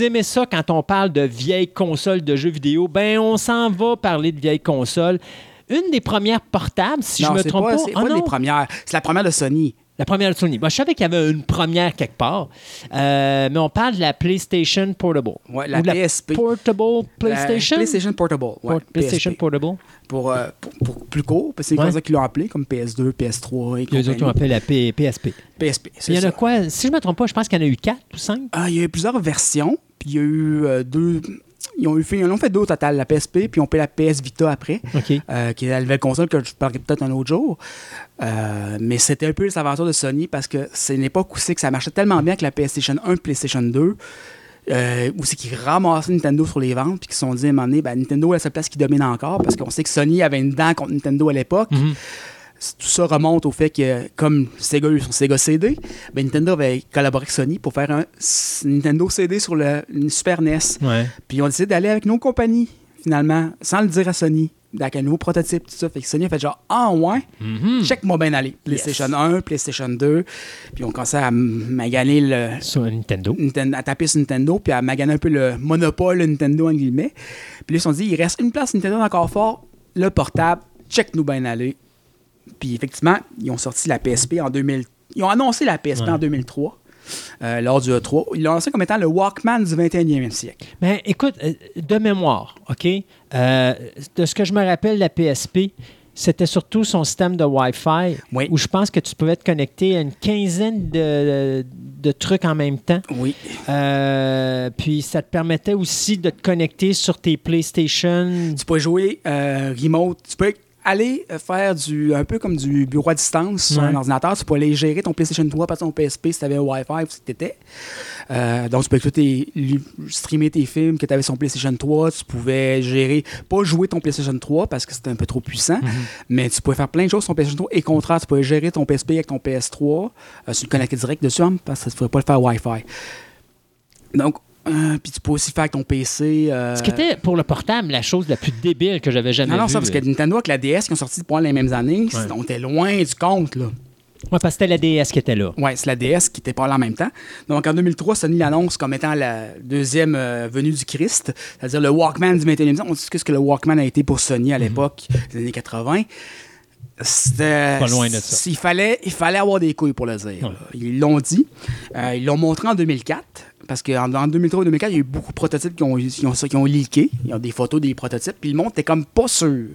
B: Vous aimez ça quand on parle de vieilles consoles de jeux vidéo? Ben, on s'en va parler de vieilles consoles. Une des premières portables, si
E: non,
B: je me trompe
E: pas,
B: pas.
E: C'est pas
B: non,
E: des premières. C'est la première de Sony.
B: La première de Sony. Moi, je savais qu'il y avait une première quelque part. Euh, mais on parle de la PlayStation Portable.
E: Ouais, la
B: Ou de
E: PSP.
B: Portable PlayStation.
E: La PlayStation? Portable. Ouais,
B: Port- PlayStation
E: PSP.
B: Portable.
E: Pour, euh, pour, pour plus court, parce que c'est comme ça qu'ils l'ont appelé, comme PS2, PS3 et
B: eux autres qui ont
E: compagnie.
B: appelé la P- PSP.
E: PSP. c'est
B: Il y en
E: ça.
B: a quoi? Si je ne me trompe pas, je pense qu'il y en a eu quatre ou cinq.
E: Ah, il y a eu plusieurs versions, puis il y a eu euh, deux. Ils ont, eu fait, ils en ont fait deux au total, la PSP, puis ils ont fait la PS Vita après, euh, qui est la nouvelle console que je parlerai peut-être un autre jour. Euh, mais c'était un peu les aventures de Sony parce que c'est une époque où c'est que ça marchait tellement bien avec la PlayStation 1 et PlayStation 2. Euh, où c'est qu'ils ramassaient Nintendo sur les ventes puis qu'ils se sont dit à un moment donné, ben, Nintendo est la seule place qui domine encore parce qu'on sait que Sony avait une dent contre Nintendo à l'époque.
B: Mhm.
E: Tout ça remonte au fait que, comme Sega eu son Sega CD, ben, Nintendo avait collaboré avec Sony pour faire un Nintendo CD sur le, une Super NES.
B: Ouais.
E: Puis on décidé d'aller avec nos compagnies, finalement, sans le dire à Sony, avec un nouveau prototype, tout ça. Fait que Sony a fait genre, ah ouais,
B: Mhm.
E: check-moi bien aller. PlayStation 1, PlayStation 2. Puis on commençait à maganer le.
B: Sur Nintendo.
E: Nintendo- à taper sur Nintendo, puis à maganer un peu le monopole Nintendo, en guillemets. Puis là, ils se sont dit, il reste une place Nintendo encore fort, le portable, check-nous bien aller. Puis effectivement, ils ont sorti la PSP en 2000. Ils ont annoncé la PSP
B: Ouais.
E: en 2003, euh, lors du E3. Ils l'ont annoncé comme étant le Walkman du 21e siècle.
B: Ben, écoute, euh, de mémoire, OK? Euh, de ce que je me rappelle, la PSP, c'était surtout son système de Wi-Fi
E: Oui.
B: où je pense que tu pouvais te connecter à une quinzaine de, de trucs en même temps.
E: Oui.
B: Euh, puis ça te permettait aussi de te connecter sur tes PlayStation.
E: Tu peux jouer remote. Tu peux aller euh, faire du un peu comme du bureau à distance sur un ordinateur. Tu peux aller gérer ton PlayStation 3 par ton PSP si tu avais un Wi-Fi ou si tu étais. Euh, donc, tu peux écouter, streamer tes films que tu avais sur Playstation 3. Tu pouvais gérer, pas jouer ton PlayStation 3 parce que c'était un peu trop puissant, mais tu pouvais faire plein de choses sur ton PlayStation 3. Et contraire, tu pouvais gérer ton PSP avec ton PS3. Euh, tu le connectais direct dessus hein, parce que tu ne pouvais pas le faire Wi-Fi. Donc, euh, puis tu peux aussi faire avec ton PC. euh,
B: Ce qui était pour le portable la chose la plus débile que j'avais jamais
E: non, non,
B: vue.
E: ça, parce que Nintendo avec la DS qui ont sorti pendant les mêmes années,
B: Ouais.
E: on était loin du compte, là.
B: Ouais, parce que c'était la DS qui était là.
E: Ouais, c'est la DS qui était pas là en même temps. Donc en 2003, Sony l'annonce comme étant la deuxième euh, venue du Christ, c'est-à-dire le Walkman du 21e siècle. On sait ce que le Walkman a été pour Sony à l'époque des années 80. C'était.
B: Pas loin de ça.
E: Il fallait, il fallait avoir des couilles pour le dire.
B: Ouais.
E: Ils l'ont dit. Euh, ils l'ont montré en 2004. Parce qu'en en 2003 et 2004, il y a eu beaucoup de prototypes qui ont, qui ont, qui ont leaké. Il y a des photos des prototypes. Puis le monde était comme pas sûr.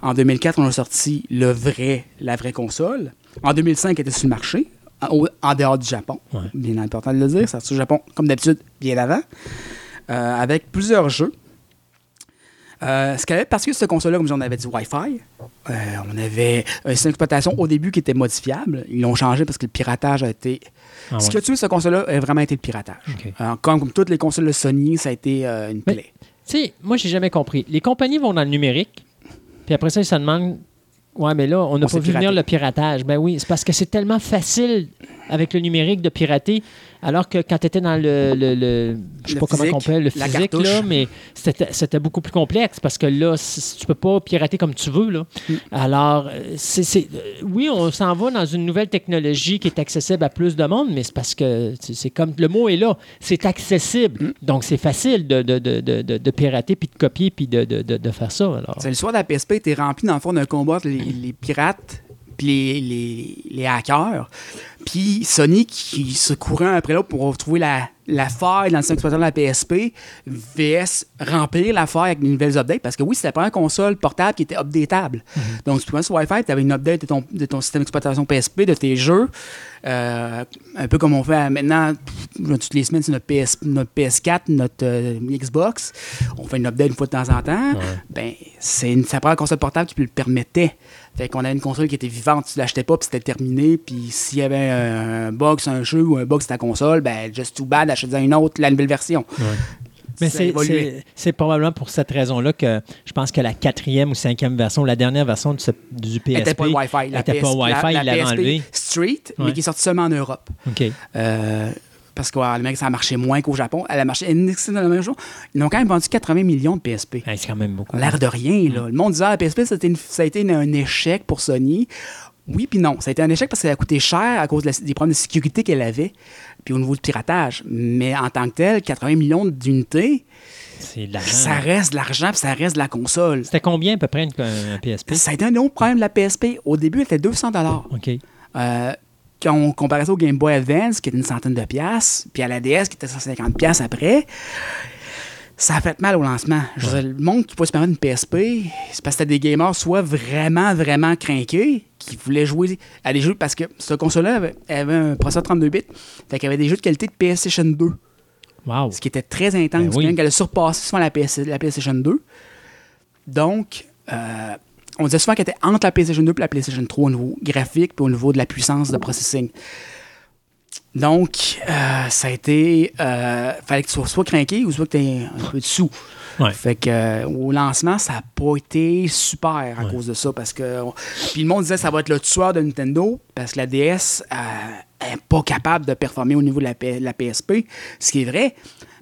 E: En 2004, on a sorti le vrai, la vraie console. En 2005, elle était sur le marché, en, dehors du Japon.
B: Ouais.
E: Bien important de le dire. Ça sur le Japon, comme d'habitude, bien avant. Euh, avec plusieurs jeux. Euh, ce qu'elle avait parce que cette console-là, comme on avait du Wi-Fi, euh, on avait un système d'exploitation au début qui était modifiable. Ils l'ont changé parce que le piratage a été.
B: Ah
E: Ce qui a tué cette console-là a vraiment été le piratage. Euh, comme, comme toutes les consoles de Sony, ça a été une
B: Mais-
E: plaie.
B: Tu sais, moi, j'ai jamais compris. Les compagnies vont dans le numérique, puis après ça, ils se demandent Ouais, mais là, on n'a pas vu venir le piratage. Ben oui, c'est parce que c'est tellement facile avec le numérique de pirater, alors que quand tu étais dans le, le, le- je sais
E: Le
B: pas comment
E: physique,
B: on appelle le physique, là, mais c'était beaucoup plus complexe parce que là, tu peux pas pirater comme tu veux. Là.
E: Mm.
B: Alors, euh, c'est, euh, oui, on s'en va dans une nouvelle technologie qui est accessible à plus de monde, mais c'est parce que c'est comme le mot est là, c'est accessible.
E: Mm.
B: Donc, c'est facile de, de, de, de, de- de pirater, puis de copier, puis de, de, de, de faire ça. Alors.
E: C'est l'histoire de la PSP était remplie dans le fond d'un combat entre les, les pirates puis les, les, les hackers. Puis Sony qui se courait un après l'autre pour trouver la, la faille dans le système d'exploitation de la PSP, VS remplir la faille avec les nouvelles updates. Parce que oui, c'était la première console portable qui était updatable. Donc, si tu pouvais sur Wi-Fi, tu avais une update de ton, de ton système d'exploitation PSP, de tes jeux. Euh, un peu comme on fait maintenant, toutes les semaines sur notre, PS, notre PS4, notre euh, Xbox. On fait une update une fois de temps en temps. Ben, c'est une- c'est la première console portable qui le permettait. Fait qu'on avait une console qui était vivante, tu l'achetais pas, puis c'était terminé. Puis s'il y avait un bug sur un jeu ou un bug sur ta console, ben, just too bad, achète-en une autre, la nouvelle version.
B: Mais c'est- probablement pour cette raison-là que je pense que la quatrième ou cinquième version, la dernière version ce- du PSP,
E: Elle n'était pas Wi-Fi. La
B: était pas Wi-Fi,
E: la-
B: il
E: la
B: l'avait
E: PSP
B: enlevé.
E: Street,
B: Ouais.
E: mais qui est sortie seulement en Europe.
B: OK.
E: Euh, parce qu'en Amérique, ça a marché moins qu'au Japon. Elle a marché même chose. Ils ont quand même vendu 80 millions de PSP.
B: C'est quand même beaucoup.
E: L'air de rien, là. Le monde disait, ah, la PSP, c'était une- ça a été une- un échec pour Sony. Oui, puis non. Ça a été un échec parce qu'elle a coûté cher à cause de la- des problèmes de sécurité qu'elle avait, puis au niveau du piratage. Mais en tant que tel, 80 millions d'unités,
B: C'est de l'argent.
E: ça reste de l'argent, puis ça reste de la console.
B: C'était combien à peu près une- un PSP?
E: Ça a été un autre problème de la PSP. Au début, elle était 200
B: OK.
E: euh, quand on comparait ça au Game Boy Advance, qui était une centaine de piastres, puis à la DS, qui était 150 piastres après, ça a fait mal au lancement. Je veux dire, le monde qui pouvait se permettre une PSP, c'est parce que c'était des gamers soit vraiment, vraiment craqués, qui voulaient jouer à des jeux, parce que cette console-là avait, avait un processeur 32 bits, fait qu'il y avait des jeux de qualité de PlayStation 2,
B: Wow.
E: ce qui était très intense,
B: Ben oui.
E: bien qu'elle a surpassé souvent la, PS, la PlayStation 2. Donc, euh, on disait souvent qu'elle était entre la PlayStation 2 et la PlayStation 3 au niveau graphique puis au niveau de la puissance de processing. Donc, euh, ça a été. Euh, fallait que tu sois soit craqué ou soit que tu aies un peu de sous.
B: Ouais.
E: Fait que euh, au lancement, ça n'a pas été super à cause de ça. Parce que. Puis le monde disait que ça va être le tueur de Nintendo parce que la DS n'est pas capable de performer au niveau de la, P- la PSP. Ce qui est vrai.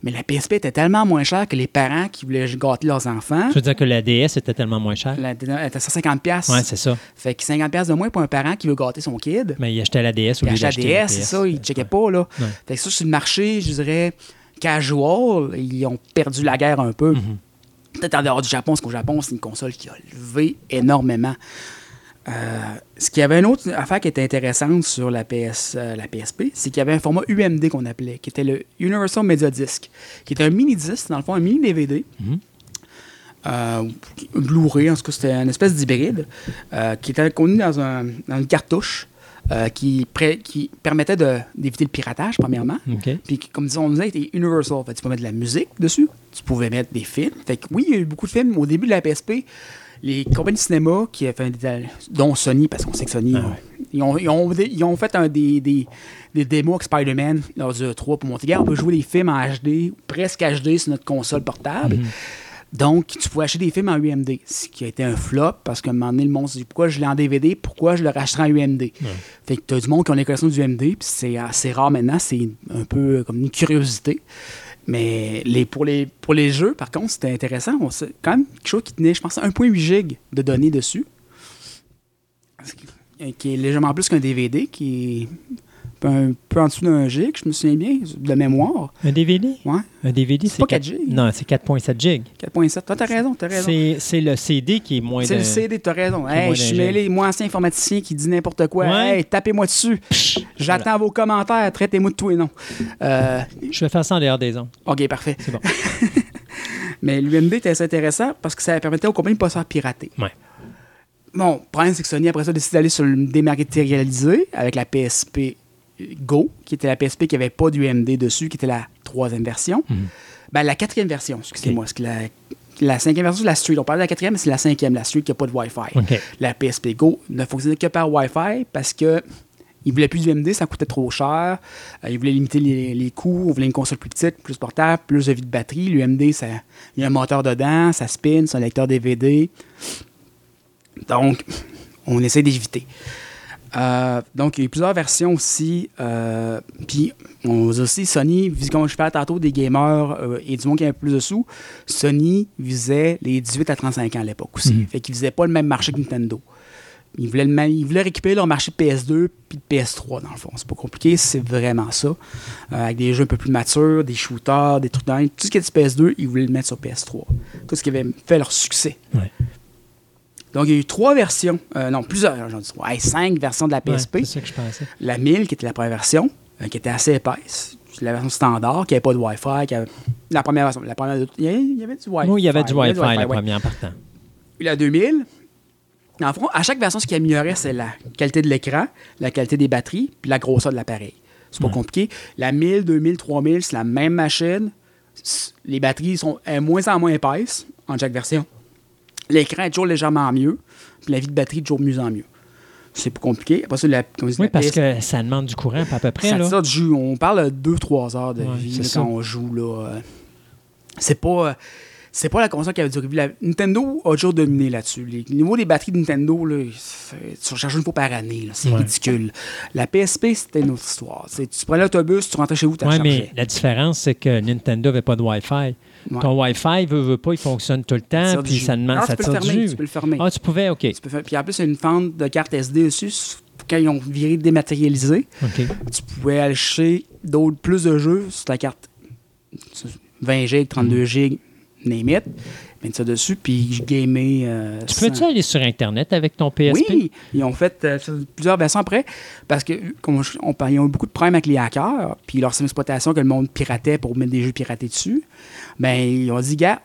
E: Mais la PSP était tellement moins chère que les parents qui voulaient gâter leurs enfants.
B: Je veux dire que la DS était tellement moins chère.
E: La, elle était à 150$. piastres.
B: Ouais, c'est ça.
E: fait que 50$ de moins pour un parent qui veut gâter son kid.
B: Mais il achetait la DS au
E: Il achetait la DS, c'est ça, ils ne checkaient pas. Là.
B: Ouais.
E: Fait que ça, sur le marché, je dirais, casual, ils ont perdu la guerre un peu.
B: Mm-hmm.
E: Peut-être en dehors du Japon, parce qu'au Japon, c'est une console qui a levé énormément. Euh, ce qu'il y avait une autre affaire qui était intéressante sur la, PS, euh, la PSP, c'est qu'il y avait un format UMD qu'on appelait, qui était le Universal Media Disc, qui était un mini-disc, dans le fond, un mini-DVD. Euh, Blu-ray, en tout cas, c'était une espèce d'hybride euh, qui était contenu dans, un, dans une cartouche euh, qui, permettait d'éviter le piratage, premièrement. Puis, comme disons, on a été Universal. Fait, tu peux mettre de la musique dessus, tu pouvais mettre des films. Fait que, oui, il y a eu beaucoup de films. Au début de la PSP, les compagnies de cinéma, qui, enfin, des- dont Sony, parce qu'on sait que Sony,
B: Ah
E: ils, ont, ils, ont, ils ont fait un des, des, des démos avec Spider-Man lors du 3 pour montrer, regarde, on peut jouer des films en HD, presque HD sur notre console portable. Donc, tu pouvais acheter des films en UMD, ce qui a été un flop parce qu'à un moment donné, le monde se dit pourquoi je l'ai en DVD, pourquoi je le rachèterai en UMD. Fait que tu as du monde qui ont les collections du UMD, puis c'est assez rare maintenant, c'est un peu comme une curiosité. Mais les, pour, les, pour les jeux, par contre, c'était intéressant. On quand même quelque chose qui tenait, je pense, 1.8 gig de données dessus. Qui- est légèrement plus qu'un DVD, qui un peu en dessous d'un gig, je me souviens bien, de mémoire.
B: Un DVD?
E: Ouais,
B: Un DVD,
E: C'est pas 4
B: 4
E: gigs.
B: Non, c'est 4.7 gigs.
E: 4.7. Toi, t'as raison, t'as raison.
B: C'est le CD qui est moins
E: C'est le CD, t'as raison. Hey, je suis mêlé, moi, ancien informaticien qui dit n'importe quoi.
B: Ouais.
E: Hey, tapez-moi dessus. J'attends vos commentaires, traitez-moi de tout et non. Euh,
B: Je vais faire ça en dehors des ondes.
E: ok, parfait.
B: C'est bon.
E: Mais l'UMD était assez intéressant parce que ça permettait aux compagnies de ne pas se faire pirater.
B: Ouais.
E: Bon, le problème, c'est que Sony, après ça, a décidé d'aller sur le dématérialisé avec la PSP Go, qui était la PSP qui n'avait pas d'UMD dessus, qui était la troisième version. Ben, la quatrième version, excusez-moi. que La, la cinquième version, c'est la Street. On parlait de la quatrième, mais c'est la cinquième, la Street qui n'a pas de Wi-Fi. La PSP Go ne fonctionnait que par Wi-Fi parce que ils voulaient plus d'UMD, ça coûtait trop cher. Euh, ils voulaient limiter les, les coûts. Ils voulaient une console plus petite, plus portable, plus de vie de batterie. L'UMD, il y a un moteur dedans, ça spin, c'est un lecteur DVD. Donc, on essaie d'éviter. Euh, donc, il y a eu plusieurs versions aussi. euh, puis, on a aussi Sony, vu comme je parlais tantôt des gamers euh, et du monde qui avait plus de sous, Sony visait les 18 à 35 ans à l'époque aussi.
B: Mhm.
E: Fait qu'ils visaient pas le même marché que Nintendo. Ils voulaient, le même- ils voulaient récupérer leur marché de PS2 puis de PS3, dans le fond. C'est pas compliqué, c'est vraiment ça. Avec des jeux un peu plus matures, des shooters, des trucs dans Tout ce qui est du PS2, ils voulaient le mettre sur PS3. Tout ce qui avait fait leur succès.
B: Ouais.
E: Donc, il y a eu trois versions, euh, non, plusieurs, j'en dis trois, Hey, cinq versions de la
B: Ouais,
E: PSP.
B: c'est ça que je pensais.
E: la 1000, qui était la première version, euh, qui était assez épaisse. La version standard, qui n'avait pas de Wi-Fi. Qui avait... La première version. La première, il, y avait, il y avait du Wi-Fi.
B: Oui, il y avait du Wi-Fi, la
E: ouais.
B: première partant.
E: La 2000, en fond, à chaque version, ce qui améliorait, c'est la qualité de l'écran, la qualité des batteries, puis la grosseur de l'appareil. C'est pas compliqué. La 1000, 2000, 3000, c'est la même machine. Les batteries sont euh, moins en moins épaisses en chaque version. L'écran est toujours légèrement mieux, puis la vie de batterie est toujours mieux en mieux. C'est pas compliqué. Après ça, la, comme
B: Oui,
E: la
B: parce
E: PS
B: que ça demande du courant, à peu près.
E: ça
B: là.
E: jus. On parle de 2-3 heures de
B: Ouais,
E: vie là,
B: ça.
E: quand on joue. Là, euh. c'est pas. euh, C'est pas la console qui avait du revue. La- Nintendo a toujours dominé là-dessus. Les- Le niveau des batteries de Nintendo, là, tu recharges une fois par année. C'est
B: Ouais.
E: ridicule. La PSP, c'était une autre histoire. Tu prenais l'autobus, tu rentrais chez vous, tu
B: Oui, mais la différence, c'est que Nintendo n'avait pas de Wi-Fi.
E: Ouais.
B: Ton Wi-Fi, veut, veut pas, il fonctionne tout le temps, puis ça demande,
E: Ah,
B: ça tire du jus.
E: tu peux le fermer.
B: Ah, tu pouvais, OK.
E: Tu peux faire- Puis en plus, il y a une fente de carte SD dessus. Quand ils ont viré dématérialisé, tu pouvais chercher d'autres, plus de jeux sur ta carte 20 GB, 32 GB, name it, mettre ça dessus, puis je gamais. euh,
B: Tu peux-tu aller sur Internet avec ton PSP?
E: Oui, ils ont fait euh, plusieurs versions après, parce que on, ils ont eu beaucoup de problèmes avec les hackers, puis leur système d'exploitation que le monde piratait pour mettre des jeux piratés dessus. Ben, ils ont dit, gars,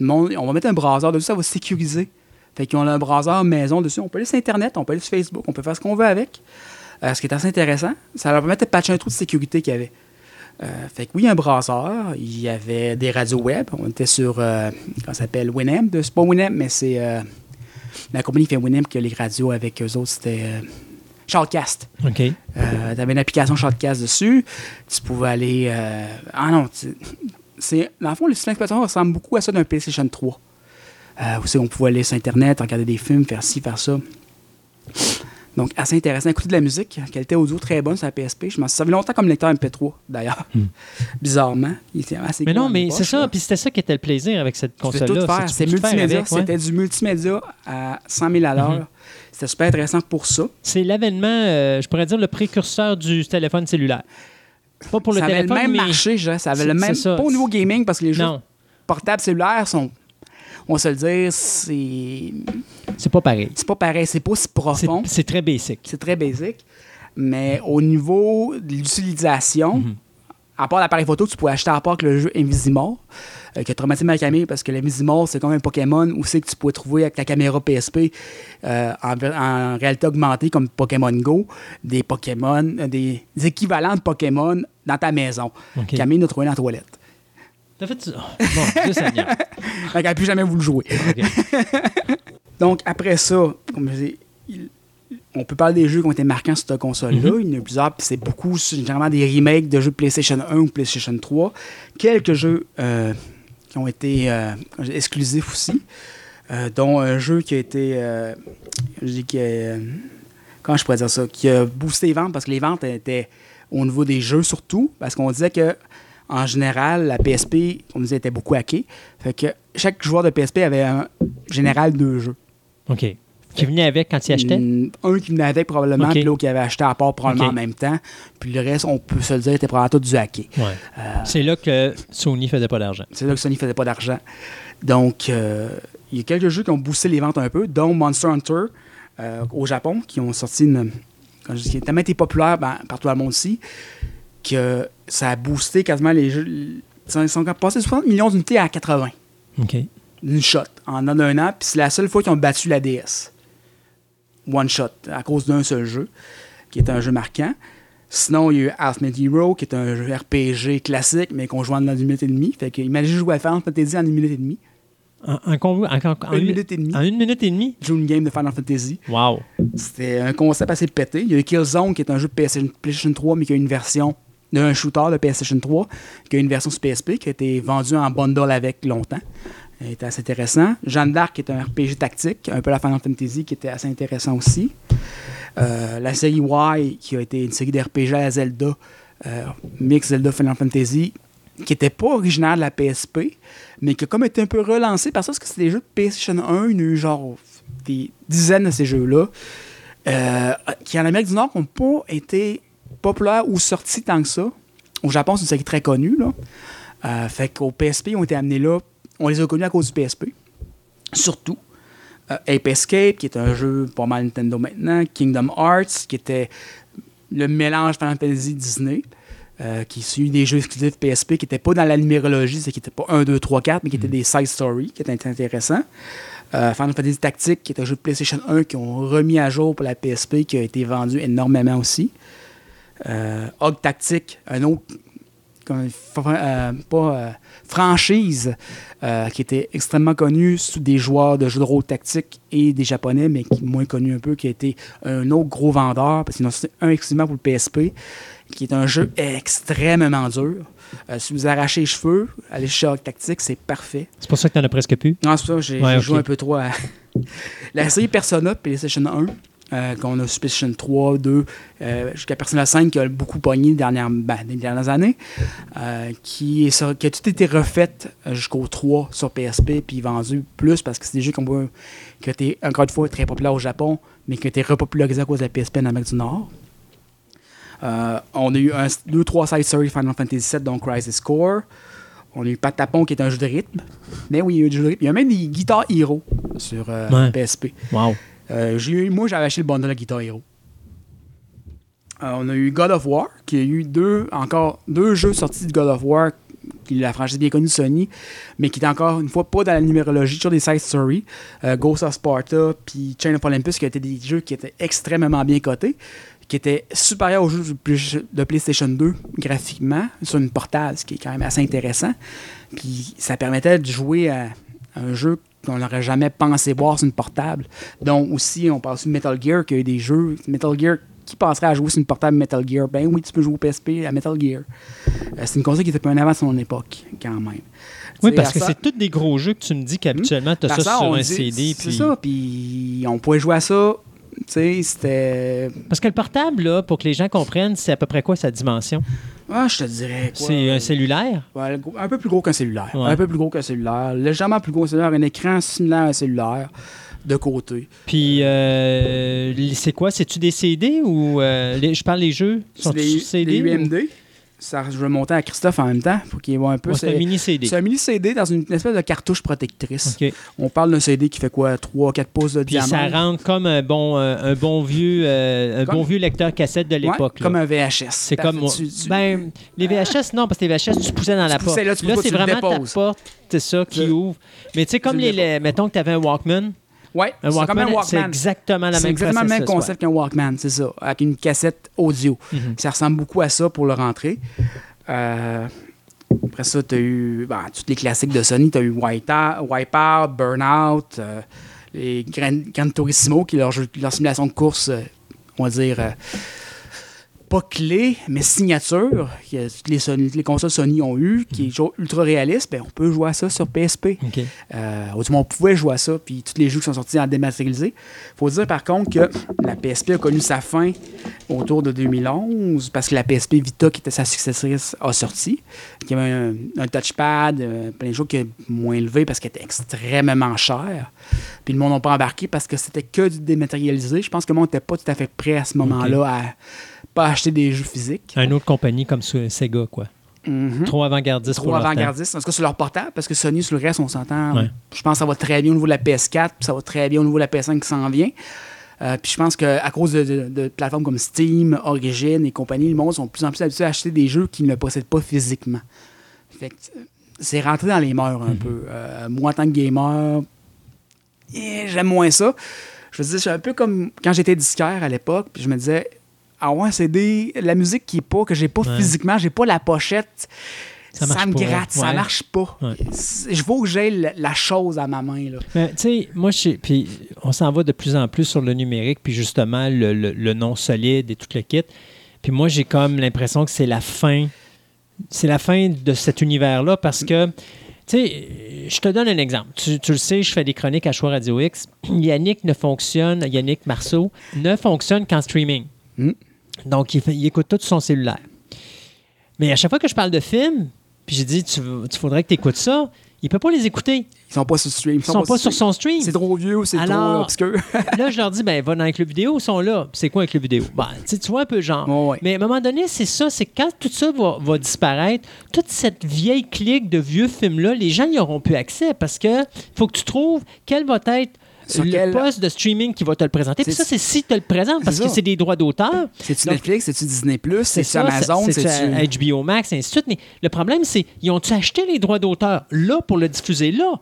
E: on va mettre un browser dessus, ça va sécuriser. Fait qu'ils ont un browser maison dessus. On peut aller sur Internet, on peut aller sur Facebook, on peut faire ce qu'on veut avec. Euh, ce qui est assez intéressant, ça leur permet de patcher un trou de sécurité qu'il y avait. Euh, fait que oui, il y a un browser, il y avait des radios web. On était sur, euh, comment ça s'appelle, Winamp. C'est pas Winamp, mais c'est euh, la compagnie qui fait Winamp qui a les radios avec eux autres. C'était euh, Shoutcast.
B: OK.
E: tu avais une application Shoutcast dessus. Tu pouvais aller. ah non, c'est dans le fond, le système d'exploitation ressemble beaucoup à ça d'un PlayStation 3. Euh, aussi, on pouvait aller sur Internet, regarder des films, faire ci, faire ça. Donc, assez intéressant. Écouter de la musique, qualité audio très bonne sur la PSP. Je m'en suis servi longtemps comme lecteur MP3, d'ailleurs. Bizarrement. Il était assez
B: Hmm. Mais
E: cool
B: non, mais c'est ça, puis c'était ça qui était le plaisir avec cette console-là.
E: C'est multimédia.
B: ouais.
E: C'était du multimédia à 100 000 à l'heure.
B: Mhm.
E: C'était super intéressant pour ça.
B: C'est l'avènement, euh, je pourrais dire, le précurseur du téléphone cellulaire. Pas pour le
E: ça avait
B: téléphone,
E: le même
B: mais...
E: marché, je. Ça avait le même. Pas au niveau gaming, parce que les jeux
B: Non,
E: portables cellulaires sont. On va se le dire, c'est.
B: c'est pas pareil.
E: C'est pas pareil. C'est pas si profond.
B: c'est très basic.
E: C'est très basique. Mais au niveau de l'utilisation,
B: Mhm.
E: à part l'appareil photo, tu pourrais acheter à part que le jeu Invisimore, euh, qui a traumatisé ma caméra parce que l'Invisimore, c'est comme un Pokémon où c'est que tu pourrais trouver avec ta caméra PSP euh, en, en réalité augmentée comme Pokémon Go, des Pokémon, euh, des, des équivalents de Pokémon dans ta maison.
B: OK.
E: Camille a trouvé dans la toilette.
B: T'as fait ça? Bon, Seigneur.
E: N'a plus jamais voulu jouer.
B: OK.
E: Donc, après ça, comme je dis, il- on peut parler des jeux qui ont été marquants sur cette console-là.
B: Mhm.
E: Il y en a plusieurs, puis c'est beaucoup, généralement des remakes de jeux PlayStation 1 ou PlayStation 3. Quelques jeux euh, qui ont été euh, exclusifs aussi, euh, dont un jeu qui a été. je dis que. comment je pourrais dire ça Qui a boosté les ventes, parce que les ventes étaient au niveau des jeux surtout, parce qu'on disait que. En général, la PSP, on disait, était beaucoup hackée. Fait que chaque joueur de PSP avait un général deux jeux.
B: OK. Qui venait avec quand il achetait?
E: Mm, Un qui venait avec probablement,
B: Ok.
E: puis l'autre qui avait acheté à part probablement en même temps. Puis le reste, on peut se le dire, était probablement tout du hacké.
B: Ouais.
E: Euh,
B: C'est là que Sony faisait pas d'argent.
E: c'est là que Sony faisait pas d'argent. Donc, euh, il y a quelques jeux qui ont boosté les ventes un peu, dont Monster Hunter euh, au Japon, qui ont sorti une. Quand je dis, qui a tellement été populaire ben, partout dans le monde aussi, que ça a boosté quasiment les jeux. Ils sont passés de 60 millions d'unités à 80.
B: OK.
E: Une shot en un an, puis c'est la seule fois qu'ils ont battu la DS. One shot, à cause d'un seul jeu, qui est un jeu marquant. Sinon, il y a eu Ultimate Hero, qui est un jeu RPG classique, mais qu'on joue en une minute et demie. Fait que imaginez jouer à Final Fantasy en une minute et demie.
B: En, en, con- en- en- en
E: Une minute et demie.
B: En une minute et demie?
E: Jouer une game de Final Fantasy.
B: Wow.
E: C'était un concept assez pété. Il y a eu Killzone, qui est un jeu PlayStation 3, mais qui a une version d'un shooter de PlayStation 3, qui a une version sur PSP, qui a été vendue en bundle avec longtemps. était assez intéressant. Jeanne d'Arc, qui est un RPG tactique, un peu la Final Fantasy, qui était assez intéressant aussi. Euh, la série Y, qui a été une série d'RPG à Zelda, euh, mix Zelda Final Fantasy, qui n'était pas originaire de la PSP, mais qui a comme été un peu relancé parce que c'était des jeux de PlayStation 1. Il y a eu genre des dizaines de ces jeux-là, euh, qui en Amérique du Nord n'ont pas été populaires ou sortis tant que ça. Au Japon, c'est une série très connue. Là. Euh, fait qu'au PSP, ils ont été amenés là. On les a connus à cause du PSP. Surtout. Euh, Ape Escape, qui est un jeu pas mal Nintendo maintenant. Kingdom Hearts, qui était le mélange Final Fantasy Disney. euh, qui suit des jeux exclusifs PSP qui n'étaient pas dans la numérologie, c'est qui n'étaient pas 1, 2, 3, 4, mais qui étaient des side stories, qui étaient intéressants. Euh, Final Fantasy Tactique, qui est un jeu de PlayStation 1 qui ont remis à jour pour la PSP, qui a été vendu énormément aussi. Euh, Hog Tactique, un autre euh, pas, euh, franchise euh, qui était extrêmement connue sous des joueurs de jeux de rôle tactique et des japonais, mais qui est moins connu un peu, qui a été un autre gros vendeur, parce qu'ils ont sorti un exclusivement pour le PSP, qui est un jeu extrêmement dur. Si vous arrachez les cheveux, allez chez Hog Tactique, c'est parfait.
B: C'est pour ça que tu en as presque plus?
E: Non, c'est ça, j'ai
B: Ouais,
E: joué un peu trop à. la série Persona, PlayStation 1, euh, qu'on a PlayStation 3, 2, euh, jusqu'à Persona 5, qui a beaucoup pogné les dernières, ben, les dernières années, euh, qui, est sur- qui a tout été refaite euh, jusqu'au 3 sur PSP, puis vendu plus parce que c'est des jeux qui ont été, encore une fois, très populaires au Japon, mais qui ont été repopularisés à cause de la PSP en Amérique du Nord. On a eu un, deux, trois side stories Final Fantasy VII, dont Crisis Core. On a eu Patapon, qui est un jeu de rythme. Mais oui, il y a eu du jeu de rythme. Il y a même des Guitar Hero sur euh,
B: Ouais.
E: PSP.
B: Wow.
E: Euh, moi, j'avais acheté le bundle de Guitar Hero. Euh, on a eu God of War, qui a eu deux, encore deux jeux sortis de God of War, qui la franchise bien connue de Sony, mais qui est encore une fois pas dans la numérologie, toujours des side stories. Euh, Ghost of Sparta, puis Chain of Olympus, qui étaient des jeux qui étaient extrêmement bien cotés, qui étaient supérieurs aux jeux de PlayStation 2 graphiquement, sur une portable, ce qui est quand même assez intéressant. Puis ça permettait de jouer à un jeu qu'on n'aurait jamais pensé voir sur une portable. Donc aussi, on parle aussi de Metal Gear, qu'il y a eu des jeux. Metal Gear, qui penserait à jouer sur une portable Metal Gear? Ben oui, tu peux jouer au PSP à Metal Gear. Euh, c'est une console qui était pas un avant de son époque, quand même.
B: Oui, parce
E: à
B: que
E: ça-
B: c'est tous des gros jeux que tu me dis qu'habituellement, tu as
E: à
B: ça, sur un
E: dit-
B: CD.
E: C'est
B: Puis...
E: ça, puis on pouvait jouer à ça. C'était.
B: Parce que le portable, là, pour que les gens comprennent, c'est à peu près quoi sa dimension?
E: Ah, je te dirais. quoi,
B: C'est un cellulaire?
E: Ouais, un peu plus gros qu'un cellulaire.
B: Ouais.
E: Un peu plus gros qu'un cellulaire. Légèrement plus gros qu'un cellulaire. Un écran similaire à un cellulaire de côté.
B: Puis, euh, c'est quoi? C'est-tu des CD ou. euh, les- je parle des jeux? Sont
E: C'est
B: ils
E: des,
B: CD?
E: des
B: ou-
E: UMD. Ça, je vais monter à Christophe en même temps pour qu'il voit un peu.
B: Ouais, c'est un mini CD.
E: c'est un mini CD dans une espèce de cartouche protectrice. On parle d'un CD qui fait quoi 3-4 pouces de
B: Puis
E: diamètre.
B: ça rentre comme un bon, euh, un bon vieux, euh, un
E: Comme-
B: bon vieux lecteur cassette de l'époque. là.
E: comme un VHS.
B: C'est comme moi.
E: Tu- tu-
B: Ben, les VHS, non, parce que les VHS, tu poussais dans la porte.
E: poussais là, tu peux pas,
B: c'est vraiment ta porte, c'est ça, qui
E: Tu-
B: ouvre. Mais tu sais, comme
E: le
B: les, les- mettons que tu avais un Walkman. Un
E: c'est comme un
B: Walkman, c'est exactement la même
E: exactement le même concept qu'un Walkman, c'est ça, avec une cassette audio.
B: Mhm.
E: Ça ressemble beaucoup à ça pour le rentrer. Euh, après ça, tu as eu ben, tous les classiques de Sony. Tu as eu Wipeout, Burnout, euh, les Gran, Gran Turismo, qui est leur, jeu- leur simulation de course, euh, on va dire, pas clé, mais signature, que toutes les, Sony- les consoles Sony ont eu, qui est toujours ultra réaliste. Ben, on peut jouer à ça sur PSP.
B: OK.
E: Euh, au moins, on pouvait jouer à ça, puis tous les jeux qui sont sortis en dématérialisé. faut dire par contre que la PSP a connu sa fin autour de 2011, parce que la PSP Vita, qui était sa successrice, a sorti. Il y avait un, un touchpad, euh, plein de choses qui est moins élevé parce qu'elle était extrêmement chère. Puis le monde n'a pas embarqué parce que c'était que du dématérialisé. Je pense que le monde n'était pas tout à fait prêt à ce moment-là à pas acheter des jeux physiques.
B: Une autre compagnie comme Sega, quoi.
E: Mhm.
B: Trop avant-gardiste
E: Trop avant-gardiste. En tout cas, sur leur portable, parce que Sony, sur le reste, on s'entend.
B: Ouais.
E: Je pense que ça va très bien au niveau de la PS4, puis ça va très bien au niveau de la PS5 qui s'en vient. Euh, puis je pense qu'à cause de, de- de plateformes comme Steam, Origin et compagnie, le monde sont de plus en plus habitués à acheter des jeux qu'ils ne possèdent pas physiquement. Fait que, euh, c'est rentré dans les mœurs un peu. Euh, moi, en tant que gamer, eh, j'aime moins ça. Je veux dire, c'est un peu comme quand j'étais disquaire à l'époque, puis je me disais, ah ouais, c'est des la musique qui est pas, que j'ai pas
B: Ouais.
E: physiquement, j'ai pas la pochette.
B: Ça
E: me
B: pas,
E: gratte, ça marche pas.
B: Ouais.
E: Je veux que j'ai la, chose à ma main. Là.
B: Tu sais, moi, je puis on s'en va de plus en plus sur le numérique, puis justement, le, le- le non solide et tout le kit. Puis moi, j'ai comme l'impression que c'est la fin. C'est la fin de cet univers-là parce que, tu sais, je te donne un exemple. Tu, tu le sais, je fais des chroniques à Choix Radio X. Yannick ne fonctionne, Yannick Marceau, ne fonctionne qu'en streaming.
E: Mm.
B: Donc, il, fait- il écoute tout sur son cellulaire. Mais à chaque fois que je parle de films, puis j'ai dit, tu, tu faudrait que tu écoutes ça, il peut pas les écouter.
E: Ils sont pas sur stream.
B: Ils sont pas sur son stream.
E: C'est trop vieux ou c'est trop obscur.
B: là, je leur dis, ben, va dans les clubs vidéo, ils sont là. C'est quoi un club vidéo? Ben, tu vois un peu genre.
E: Ouais, ouais.
B: Mais à un moment donné, c'est ça, c'est quand tout ça va, va disparaître, toute cette vieille clique de vieux films-là, les gens n'y auront plus accès parce que faut que tu trouves quel va être
E: Sur
B: le
E: quel-
B: poste de streaming qui va te le présenter. Puis ça, c'est si tu le présentes parce que c'est des droits d'auteur.
E: C'est-tu Netflix, c'est-tu Disney+, c'est-tu Amazon,
B: c'est- c'est
E: c'est-tu...
B: HBO Max, et ainsi de suite. Mais le problème, c'est ils ont-tu acheté les droits d'auteur là pour le diffuser là?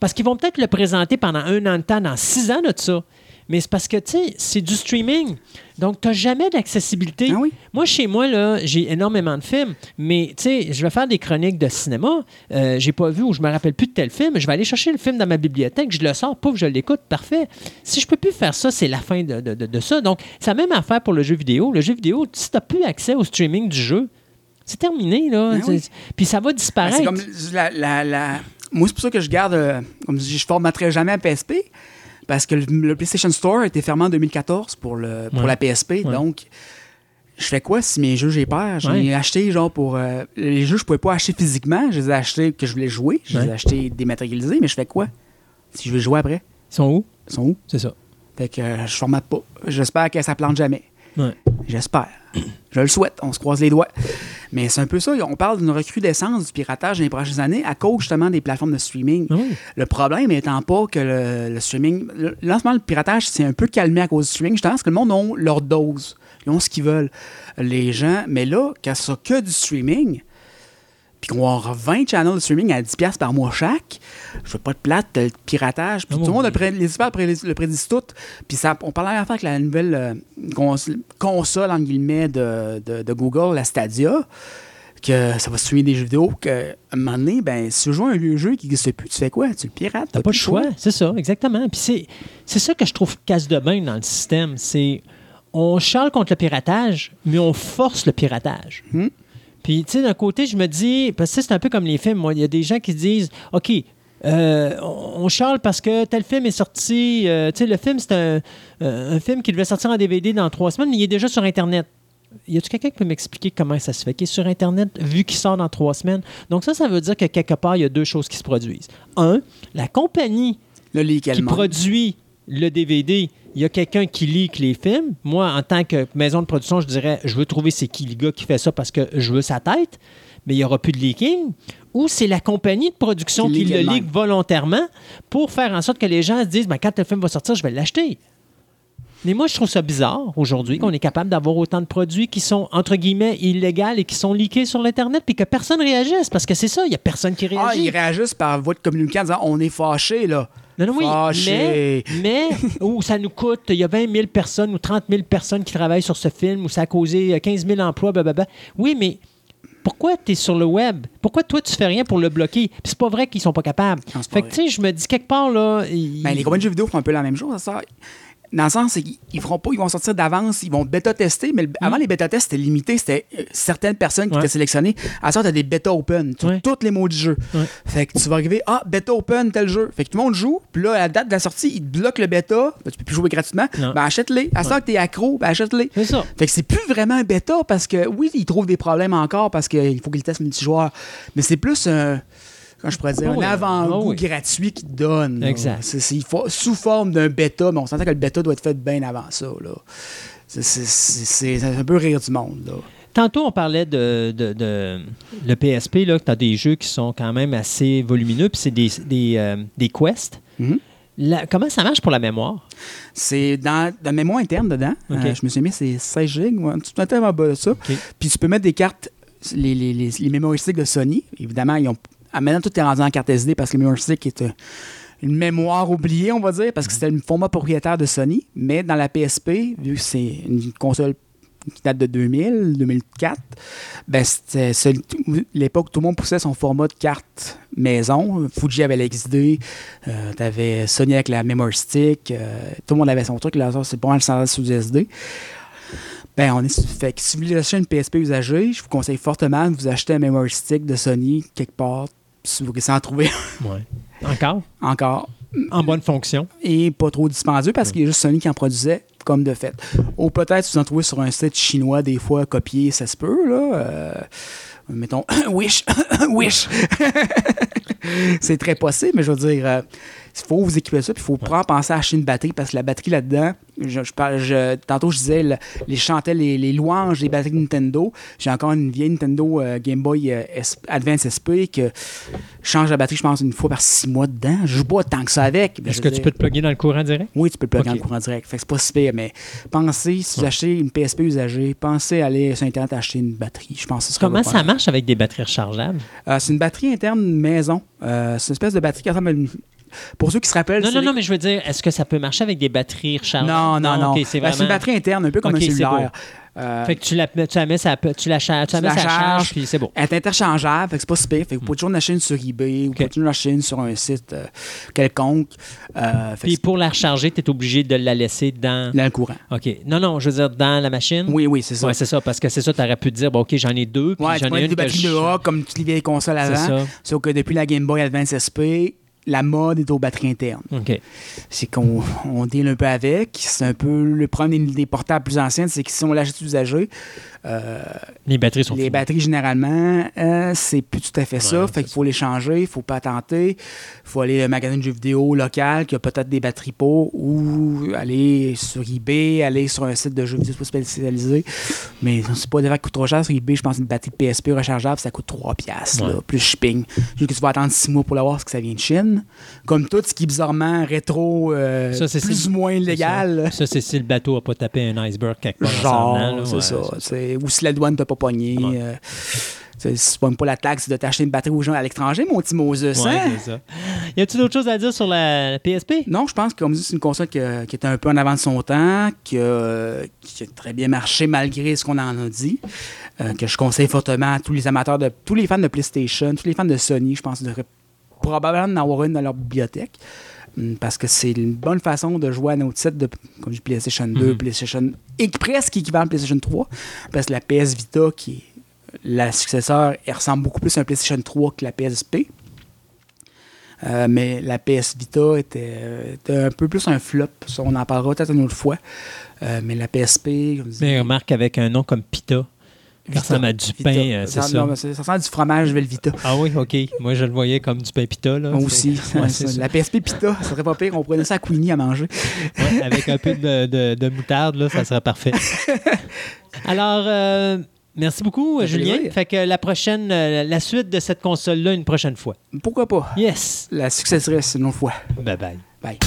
B: Parce qu'ils vont peut-être le présenter pendant un an de temps, dans six ans de ça. Mais c'est parce que, tu sais, c'est du streaming. Donc, tu n'as jamais d'accessibilité.
E: Ah oui?
B: Moi, chez moi, là, j'ai énormément de films, mais, tu sais, je vais faire des chroniques de cinéma. Euh, j'ai pas vu ou je me rappelle plus de tel film. Je vais aller chercher le film dans ma bibliothèque, je le sors, pouf, je l'écoute, parfait. Si je peux plus faire ça, c'est la fin de, de- de- de ça. Donc, c'est la même affaire pour le jeu vidéo. Le jeu vidéo, si tu n'as plus accès au streaming du jeu, c'est terminé, là.
E: Ah oui.
B: Puis ça va
E: Ben,
B: disparaître.
E: c'est comme la, la- la- Moi, c'est pour ça que je garde... euh, comme je ne formaterai jamais à PSP, parce que le, le PlayStation Store a été fermé en 2014 pour, le, pour
B: Ouais.
E: la PSP,
B: Ouais.
E: donc... Je fais quoi si mes jeux j'ai peur? J'en ai acheté genre pour. euh, les jeux, je pouvais pas acheter physiquement. Je les ai achetés que je voulais jouer. Je les ai achetés dématérialisés, mais je fais quoi? Si je vais jouer après,
B: Ils sont où?
E: ils sont où?
B: C'est ça.
E: Fait que euh, je formate pas. J'espère que ça plante jamais.
B: Ouais.
E: J'espère. Je le souhaite. On se croise les doigts. Mais c'est un peu ça. On parle d'une recrudescence du piratage dans les prochaines années à cause justement des plateformes de streaming.
B: Ah.
E: Le problème étant pas que le, le streaming. le- Là, en ce moment, le piratage s'est un peu calmé à cause du streaming. Je pense que le monde a leur dose. Ils ont ce qu'ils veulent. Les gens. Mais là, quand ça que du streaming, puis qu'on va avoir 20 channels de streaming à 10$ par mois chaque, je veux pas de plate, le piratage. Puis tout le monde pré- les le prédisent tout. Puis ça, on parlait avec la nouvelle euh, cons- console, en guillemets, de, de- de Google, la Stadia, que ça va streamer des jeux vidéo, qu'à un moment donné, ben, si tu joues à un vieux jeu qui n'existe plus, tu fais quoi? Tu le pirates?
B: T'as pas le choix, c'est ça, exactement. Puis c'est, c'est ça que je trouve casse de bain dans le système. C'est on charle contre le piratage, mais on force le piratage.
E: Hmm.
B: Puis, tu sais, d'un côté, je me dis, parce que c'est un peu comme les films, moi, il y a des gens qui disent, OK, euh, on charle parce que tel film est sorti, euh, tu sais, le film, c'est un, euh, un film qui devait sortir en DVD dans trois semaines, mais il est déjà sur Internet. Y a-tu quelqu'un qui peut m'expliquer comment ça se fait qu'il est sur Internet vu qu'il sort dans trois semaines? Donc ça, ça veut dire que quelque part, il y a deux choses qui se produisent. Un, la compagnie
E: Le
B: qui produit le DVD, il y a quelqu'un qui leak les films. Moi, en tant que maison de production, je dirais, je veux trouver c'est qui le gars qui fait ça parce que je veux sa tête, mais il n'y aura plus de leaking. Ou c'est la compagnie de production
E: Qui
B: le leak volontairement pour faire en sorte que les gens se disent, ben, quand le film va sortir, je vais l'acheter. Mais moi, je trouve ça bizarre aujourd'hui qu'on est capable d'avoir autant de produits qui sont, entre guillemets, illégaux et qui sont leakés sur l'Internet puis que personne réagisse parce que c'est ça, il n'y a personne qui réagit.
E: Ah, ils réagissent par voie de communiqué en disant on est fâché, là.
B: Non, non, oui,
E: Fâché.
B: mais, mais où ça nous coûte, il y a 20 000 personnes ou 30 000 personnes qui travaillent sur ce film, où ça a causé euh, 15 000 emplois, blablabla. Oui, mais pourquoi tu es sur le web? Pourquoi toi, tu fais rien pour le bloquer? Puis c'est pas vrai qu'ils sont pas capables.
E: Non, c'est pas
B: fait que, tu sais, je me dis quelque part, là... il-
E: Ben, les compagnies de jeux vidéo font un peu la même chose, ça. Dans le sens, ils feront pas, ils vont sortir d'avance, ils vont bêta-tester, mais le- avant les bêta-tests, c'était limité, c'était euh, certaines personnes qui
B: Mm. Ouais.
E: étaient sélectionnées. À ça, tu as des bêta open,
B: Ouais.
E: tous les mots du jeu.
B: Ouais.
E: Fait que tu vas arriver, ah, bêta open, tel jeu. Fait que tout le monde joue, puis là, à la date de la sortie, ils te bloquent le bêta, ben, tu peux plus jouer gratuitement,
B: Non.
E: ben achète-les. À ça que t'es accro, ben achète-les.
B: C'est ça.
E: Fait que c'est plus vraiment un bêta parce que oui, ils trouvent des problèmes encore parce qu'il faut qu'ils testent multijoueur. Mais c'est plus un. Quand je pourrais dire,
B: Oh
E: un avant-goût
B: Oh oui.
E: gratuit donnent. là.
B: Exact.
E: Il faut- sous forme d'un bêta, mais on s'entend que le bêta doit être fait bien avant ça. Là. C'est, un peu rire du monde. Là.
B: Tantôt, on parlait de, de- de- le PSP, là, que tu as des jeux qui sont quand même assez volumineux, puis c'est des, des, euh, des quests.
E: Mhm.
B: La- comment ça marche pour la mémoire?
E: C'est dans la mémoire interne dedans. Euh, je me suis mis, c'est 16 gigs, ouais, peu en bas de ça. Puis tu peux mettre des cartes, les, les, les, les mémoristiques de Sony. Évidemment, ils ont. Ah, maintenant, tout est rendu en carte SD parce que le mémoristique est euh, une mémoire oubliée, on va dire, parce que c'était le format propriétaire de Sony. Mais dans la PSP, vu que c'est une console qui date de 2000, 2004, ben c'était l'époque où tout le monde poussait son format de carte maison. Fuji avait l'XD, euh, t'avais Sony avec la memory stick, euh, tout le monde avait son truc. Là, c'est pas mal standard sous SD. Ben, on est, fait si vous voulez acheter une PSP usagée, je vous conseille fortement de vous acheter un memory stick de Sony quelque part. Si vous à en trouver
B: Ouais. Encore?
E: encore.
B: En bonne fonction?
E: Et pas trop dispendieux parce qu'il y a juste Sony qui en produisait comme de fait. Ou peut-être vous en trouvez sur un site chinois, des fois copié, ça se peut, là. Euh, mettons, Wish, Wish. c'est très possible, mais je veux dire, euh, il faut vous équiper de ça, puis il faut pas penser à acheter une batterie parce que la batterie là-dedans, je, je tantôt je disais le- les chantais les, les louanges des batteries Nintendo. J'ai encore une vieille Nintendo euh, Game Boy euh, S- Advance SP que je change la batterie, je pense, une fois par six mois dedans. Je joue pas tant que ça avec.
B: Est-ce que tu peux te plugger dans le courant direct?
E: oui, tu peux le plugger
B: Ok.
E: en courant direct. Fait que c'est pas si pire, mais pensez, si vous achetez une PSP usagée, pensez à aller sur Internet acheter une batterie. Je pense que
B: Comment ça marche avec des batteries rechargeables?
E: Euh, c'est une batterie interne maison. C'est une espèce de batterie qui ressemble à une... Pour ceux qui se rappellent...
B: Non, non, non, mais je veux dire, est-ce que ça peut marcher avec des batteries rechargeables?
E: Non, non, non.
B: C'est
E: Ben,
B: vraiment...
E: une batterie interne, un peu comme
B: Ok,
E: un cellulaire. Euh,
B: Fait que tu la, tu la mets, ça, tu la, charges, tu la
E: Tu
B: mets
E: la
B: charge,
E: charges.
B: puis c'est bon.
E: Elle est interchangeable, fait que c'est pas si pire. Fait que vous pouvez toujours en acheter une sur eBay, vous pouvez toujours en acheter une sur un site euh, quelconque. Euh,
B: Puis pour la recharger, tu es obligé de la laisser dans...
E: dans le courant.
B: OK. Non, non, je veux dire, dans la machine?
E: Oui, oui, c'est ça.
B: Ouais, c'est ça, parce que c'est ça, tu aurais pu te dire, bon, OK, j'en ai deux, puis
E: Ouais,
B: j'en ai une
E: des batteries
B: je-
E: de A comme toutes les vieilles consoles
B: C'est
E: avant.
B: ça.
E: Sauf que depuis la Game Boy Advance SP, la mode est aux batteries internes. C'est qu'on on deal un peu avec. C'est un peu le problème des, des portables plus anciennes, c'est que si on l'achète usagé, euh,
B: Les batteries sont
E: les
B: finies.
E: batteries généralement, euh, c'est plus tout à fait ça. Fait qu'il faut les changer, il faut patenter, il faut aller à un magasin de jeux vidéo local qui a peut-être des batteries pour ou aller sur eBay, aller sur un site de jeux vidéo spécialisé. Mais c'est pas des qui coûtent trop cher sur eBay. Je pense une batterie PSP rechargeable, ça coûte 3 piastres,
B: Ouais.
E: là, plus shipping. Juste que tu vas attendre 6 mois pour l'avoir parce que ça vient de Chine. Comme tout ce qui est bizarrement rétro, euh,
B: Ça,
E: plus ou moins illégal.
B: Ça, Ça, c'est si le bateau n'a pas tapé un iceberg quelque part.
E: Genre, c'est ça. Ou si la douane t'a pas pogné.
B: Ouais.
E: euh, c'est- pas la taxe de t'acheter une batterie aux gens à l'étranger, mon petit Moses.
B: Ouais,
E: hein?
B: c'est ça. Y a-t-il d'autres choses à dire sur la, la PSP?
E: Non, je pense que comme dit, c'est une console qui, qui était un peu en avant de son temps, qui a, qui a très bien marché malgré ce qu'on en a dit, euh, que je conseille fortement à tous les amateurs, de tous les fans de PlayStation, tous les fans de Sony, je pense devraient probablement en avoir une dans leur bibliothèque. Hum, Parce que c'est une bonne façon de jouer à nos titres de comme je dis, PlayStation 2,
B: Mhm.
E: PlayStation et presque équivalent à PlayStation 3. Parce que la PS Vita, qui est la successeur, elle ressemble beaucoup plus à un PlayStation 3 que la PSP. Euh, mais la PS Vita était, était un peu plus un flop. Ça, on en parlera peut-être une autre fois. Euh, mais la PSP, comme
B: Mais remarque avec un nom comme Pita. Ça ressemble à du pain, euh, c'est
E: Ça,
B: ça.
E: non, ressemble à du fromage Velvita.
B: Ah oui, OK. Moi, je le voyais comme du pain Pita. Là.
E: Moi aussi.
B: Ouais,
E: Ça, la PSP Pita, ça serait pas pire. On donner ça à Queenie à manger.
B: Ouais, avec un peu de, de- de moutarde, là, ça serait parfait. Alors, euh, merci beaucoup, Julien. Fait que la prochaine, euh, la suite de cette console-là, une prochaine fois.
E: Pourquoi pas?
B: Yes.
E: La successresse, une autre fois.
B: Bye bye.
E: Bye.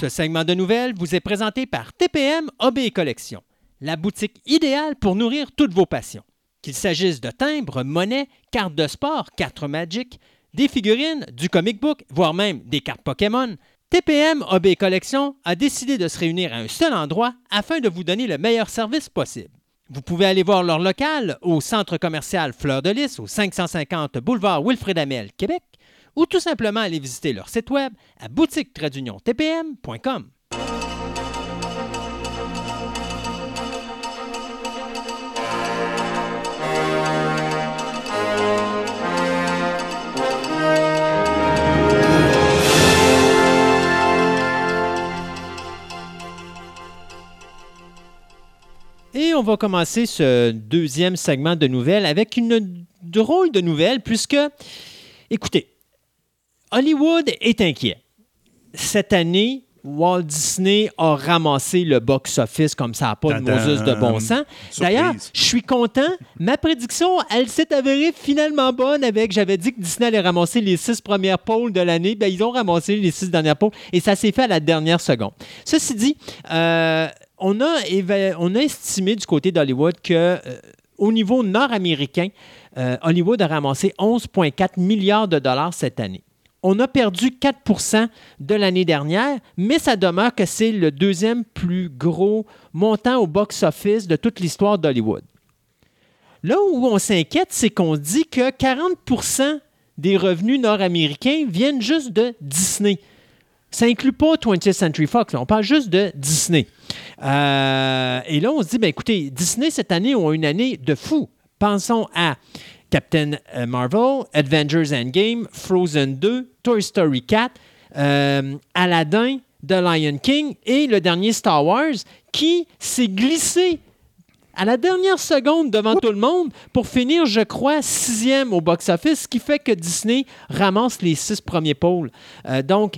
B: Ce segment de nouvelles vous est présenté par TPM OB Collection, la boutique idéale pour nourrir toutes vos passions. Qu'il s'agisse de timbres, monnaies, cartes de sport, cartes Magic, des figurines, du comic book, voire même des cartes Pokémon, TPM OB Collection a décidé de se réunir à un seul endroit afin de vous donner le meilleur service possible. Vous pouvez aller voir leur local au centre commercial Fleur de Lys au 550 boulevard Wilfrid Amel, Québec, ou tout simplement aller visiter leur site web à boutique-tpm.com. Et on va commencer ce deuxième segment de nouvelles avec une drôle de nouvelle puisque, écoutez, Hollywood est inquiet. Cette année, Walt Disney a ramassé le box-office comme ça n'a pas de! Moses de bon sens. D'ailleurs, je suis content. Ma prédiction, elle s'est avérée finalement bonne avec, j'avais dit que Disney allait ramasser les six premières pôles de l'année. Ben, ils ont ramassé les six dernières pôles et ça s'est fait à la dernière seconde. Ceci dit, euh, on, a éva- on a estimé du côté d'Hollywood que euh, au niveau nord-américain, euh, Hollywood a ramassé 11,4 milliards de dollars cette année. On a perdu 4% de l'année dernière, mais ça demeure que c'est le deuxième plus gros montant au box-office de toute l'histoire d'Hollywood. Là où on s'inquiète, c'est qu'on dit que 40% des revenus nord-américains viennent juste de Disney. Ça inclut pas 20th Century Fox, on parle juste de Disney. Euh, et là, on se dit, ben, écoutez, Disney cette année ont une année de fou. Pensons à Captain euh, Marvel, Avengers Endgame, Frozen 2, Toy Story 4, euh, Aladdin, The Lion King et le dernier Star Wars qui s'est glissé à la dernière seconde devant tout le monde pour finir, je crois, sixième au box-office, ce qui fait que Disney ramasse les six premiers pôles. Euh, donc,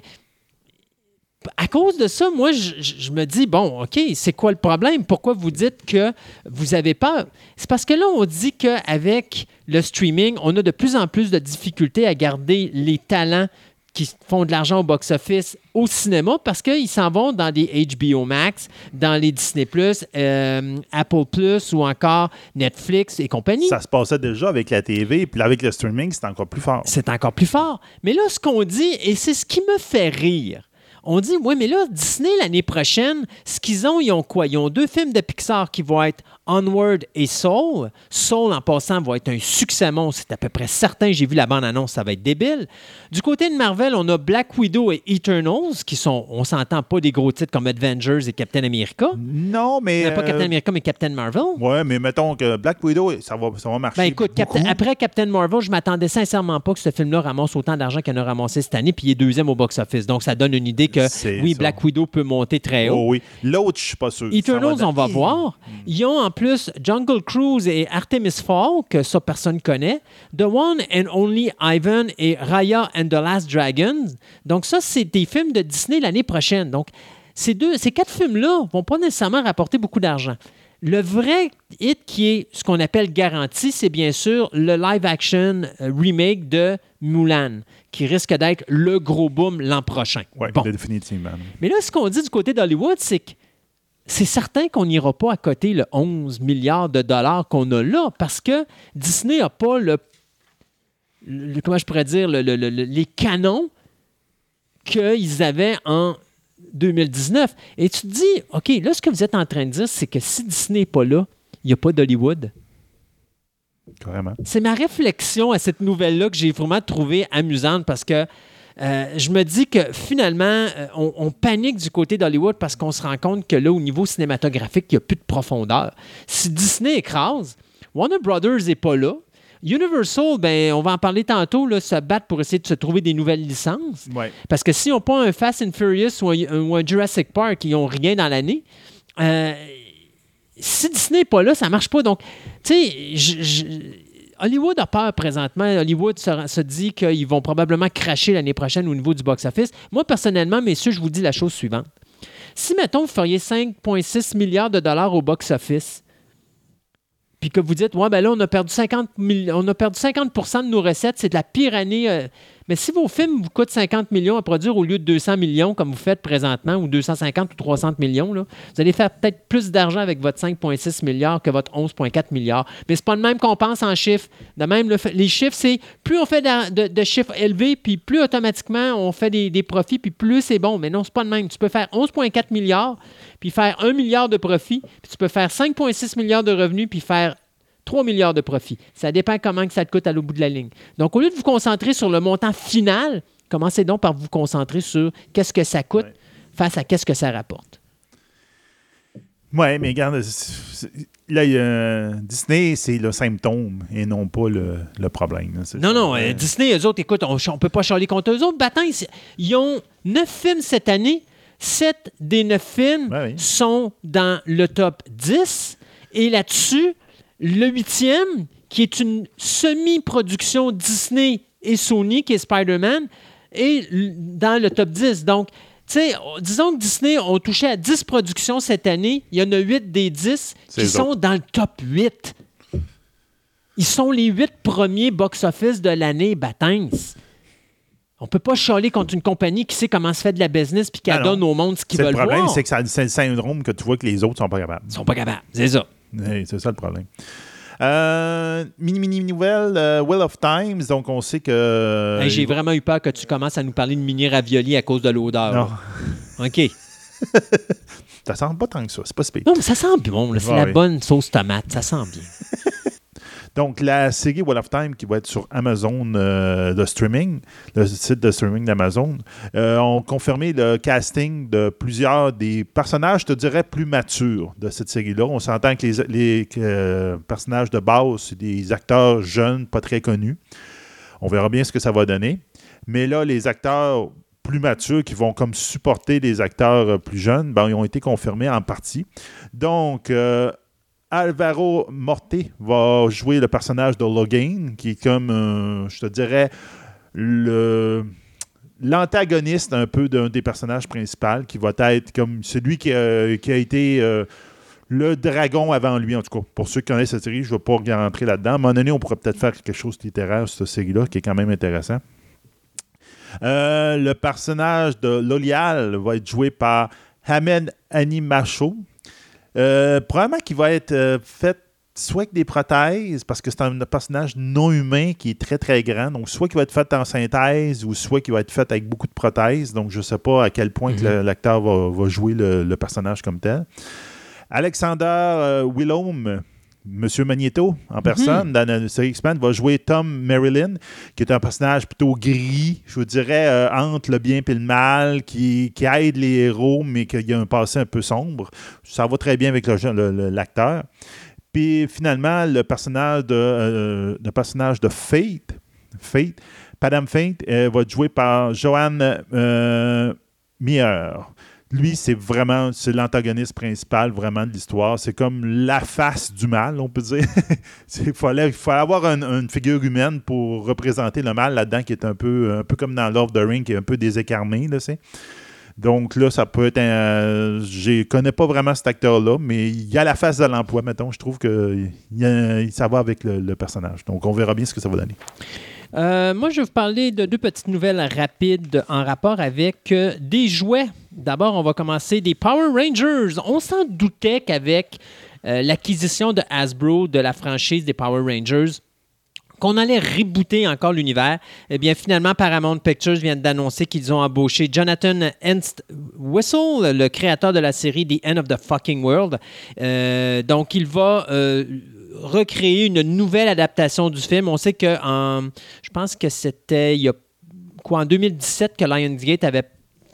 B: à cause de ça, moi, je, me dis, bon, OK, c'est quoi le problème? Pourquoi vous dites que vous n'avez pas... C'est parce que là, on dit qu'avec le streaming, on a de plus en plus de difficultés à garder les talents qui font de l'argent au box-office au cinéma parce qu'ils s'en vont dans des HBO Max, dans les Disney+, euh, Apple Plus ou encore Netflix et compagnie.
C: Ça se passait déjà avec la TV, puis avec le streaming, c'est encore plus fort.
B: C'est encore plus fort. Mais là, ce qu'on dit, et c'est ce qui me fait rire, on dit, oui, mais là, Disney, l'année prochaine, ce qu'ils ont, ils ont quoi? Ils ont deux films de Pixar qui vont être Onward et Soul. Soul, en passant, va être un succès monstre. C'est à peu près certain. J'ai vu la bande-annonce, ça va être débile. Du côté de Marvel, on a Black Widow et Eternals, qui sont, on s'entend pas des gros titres comme Avengers et Captain America.
C: Non, mais.
B: Euh, pas
C: euh,
B: Captain America, mais Captain Marvel.
C: Ouais, mais mettons que Black Widow, ça va, ça va marcher.
B: Ben écoute,
C: beaucoup.
B: Captain- après Captain Marvel, je m'attendais sincèrement pas que ce film-là ramasse autant d'argent qu'il en a ramassé cette année, puis il est deuxième au box-office. Donc ça donne une idée que oui,
C: ça.
B: Black Widow peut monter très haut.
C: Oh oui. L'autre, je suis pas sûr.
B: Eternals, on va voir. Ils ont en plus Jungle Cruise et Artemis Fall, que ça, personne connaît. The One and Only Ivan et Raya and the Last Dragon. Donc, ça, c'est des films de Disney l'année prochaine. Donc, ces, deux, ces quatre films-là vont pas nécessairement rapporter beaucoup d'argent. Le vrai hit qui est ce qu'on appelle garanti, c'est bien sûr le live-action euh, remake de Mulan, qui risque d'être le gros boom l'an prochain.
C: Oui,
B: Bon.
C: définitivement.
B: Mais là, ce qu'on dit du côté d'Hollywood, c'est que c'est certain qu'on n'ira pas à côté le 11 milliards de dollars qu'on a là parce que Disney n'a pas le, le- Comment je pourrais dire? le- le- le- le- les canons qu'ils avaient en 2019. Et tu te dis, OK, là, ce que vous êtes en train de dire, c'est que si Disney n'est pas là, il n'y a pas d'Hollywood. C'est ma réflexion à cette nouvelle-là que j'ai vraiment trouvée amusante parce que euh, je me dis que finalement, euh, on, on panique du côté d'Hollywood parce qu'on se rend compte que là, au niveau cinématographique, il n'y a plus de profondeur. Si Disney écrase, Warner Brothers n'est pas là. Universal, ben, on va en parler tantôt, là, se battre pour essayer de se trouver des nouvelles licences.
C: Ouais.
B: Parce que s'ils n'ont pas un Fast and Furious ou un, ou un Jurassic Park, ils n'ont rien dans l'année. Euh, si Disney n'est pas là, ça marche pas. Donc, tu sais, Hollywood a peur présentement. Hollywood se, dit qu'ils vont probablement cracher l'année prochaine au niveau du box-office. Moi, personnellement, messieurs, je vous dis la chose suivante. Si, mettons, vous feriez 5,6 milliards de dollars au box-office, puis que vous dites, ouais, ben là, on a perdu 50, mill- on a perdu 50 de nos recettes, c'est de la pire année. euh, mais si vos films vous coûtent 50 millions à produire au lieu de 200 millions, comme vous faites présentement, ou 250 ou 300 millions, là, vous allez faire peut-être plus d'argent avec votre 5,6 milliards que votre 11,4 milliards. Mais c'est pas de même qu'on pense en chiffres. De même, le les chiffres, c'est plus on fait de, chiffres élevés, puis plus automatiquement on fait des, profits, puis plus c'est bon. Mais non, c'est pas de même. Tu peux faire 11,4 milliards, puis faire 1 milliard de profits, puis tu peux faire 5,6 milliards de revenus, puis faire 3 milliards de profits. Ça dépend comment que ça te coûte à l'au bout de la ligne. Donc, au lieu de vous concentrer sur le montant final, commencez donc par vous concentrer sur qu'est-ce que ça coûte
C: Ouais.
B: face à qu'est-ce que ça rapporte.
C: Oui, mais regarde, là, il y a- Disney, c'est le symptôme et non pas le, le problème. là,
B: Non,
C: ça.
B: non, euh, Disney, eux autres, écoute, on ne peut pas charler contre eux autres. C'est- ils ont neuf films cette année. Sept des neuf films
C: Ouais, oui.
B: sont dans le top 10. Et là-dessus, le huitième, qui est une semi-production Disney et Sony, qui est Spider-Man, est dans le top 10. Donc, tu sais, on- disons que Disney ont touché à 10 productions cette année. Il y en a 8 des 10
C: C'est
B: qui sont dans le top 8. Ils sont les huit premiers box-office de l'année, Batins. On peut pas chialer contre une compagnie qui sait comment se fait de la business puis qui
C: non.
B: donne au monde ce qu'ils veulent
C: le problème,
B: voir.
C: c'est que c'est le syndrome que tu vois que les autres sont pas capables.
B: Ils sont pas capables. C'est ça.
C: Hey, c'est ça le problème. Euh, mini, mini nouvelle, euh, Wheel of Times. Donc, on sait que.
B: Hey, J'ai vraiment eu peur que tu commences à nous parler de mini ravioli à cause de l'odeur.
C: Non,
B: OK.
C: ça sent pas tant que ça. C'est pas pire.
B: Non, mais ça sent bon. C'est la
C: oui.
B: bonne sauce tomate. Ça sent bien.
C: Donc, la série Wall of Time qui va être sur Amazon euh, de streaming, le site de streaming d'Amazon, euh, ont confirmé le casting de plusieurs des personnages, je te dirais, plus matures de cette série-là. On s'entend que les, euh, personnages de base, c'est des acteurs jeunes, pas très connus. On verra bien ce que ça va donner. Mais là, les acteurs plus matures qui vont comme supporter les acteurs plus jeunes, ben, ils ont été confirmés en partie. Donc, Alvaro Morte va jouer le personnage de Logan, qui est comme, euh, je te dirais, l'antagoniste un peu d'un des personnages principaux, qui va être comme celui qui a, qui a été euh, le dragon avant lui, en tout cas. Pour ceux qui connaissent cette série, je ne vais pas rentrer là-dedans. À un moment donné, on pourrait peut-être faire quelque chose de littéraire sur cette série-là, qui est quand même intéressant. Euh, le personnage de Lolial va être joué par Hamed Animacho. Euh, probablement qu'il va être euh, fait soit avec des prothèses, parce que c'est un personnage non humain qui est très très grand, donc soit qu'il va être fait en synthèse ou soit qu'il va être fait avec beaucoup de prothèses, donc je ne sais pas à quel point que le- l'acteur va, va jouer le, le personnage comme tel. Alexander euh, Willom, Monsieur Magneto en personne, dans la série X-Men, va jouer Tom Marilyn, qui est un personnage plutôt gris, je vous dirais, euh, entre le bien et le mal, qui, qui aide les héros, mais qui a un passé un peu sombre. Ça va très bien avec le jeu- le- le- l'acteur. Puis finalement, le personnage de, euh, le personnage de Fate, Fate, Padam Fate, euh, va être joué par Johan euh, Meyer. Lui, c'est vraiment l'antagoniste principal vraiment de l'histoire. C'est comme la face du mal, on peut dire. Il fallait, avoir un- une figure humaine pour représenter le mal là-dedans, qui est un peu, un peu comme dans of the Ring, qui est un peu désécarné. Là, c'est. Donc là, ça peut être un. Je connais pas vraiment cet acteur-là, mais il y a la face de l'emploi, mettons. Je trouve que ça va avec le personnage. Donc on verra bien ce que ça va donner.
B: Euh, moi, je vais vous parler de deux petites nouvelles rapides en rapport avec euh, des jouets. D'abord, on va commencer des Power Rangers. On s'en doutait qu'avec euh, l'acquisition de Hasbro de la franchise des Power Rangers, qu'on allait rebooter encore l'univers. Eh bien, finalement, Paramount Pictures vient d'annoncer qu'ils ont embauché Jonathan Ernst Whistle, le créateur de la série The End of the Fucking World. Donc, il va recréer une nouvelle adaptation du film. On sait que, en, je pense que c'était il y a quoi, en 2017 que Lionsgate avait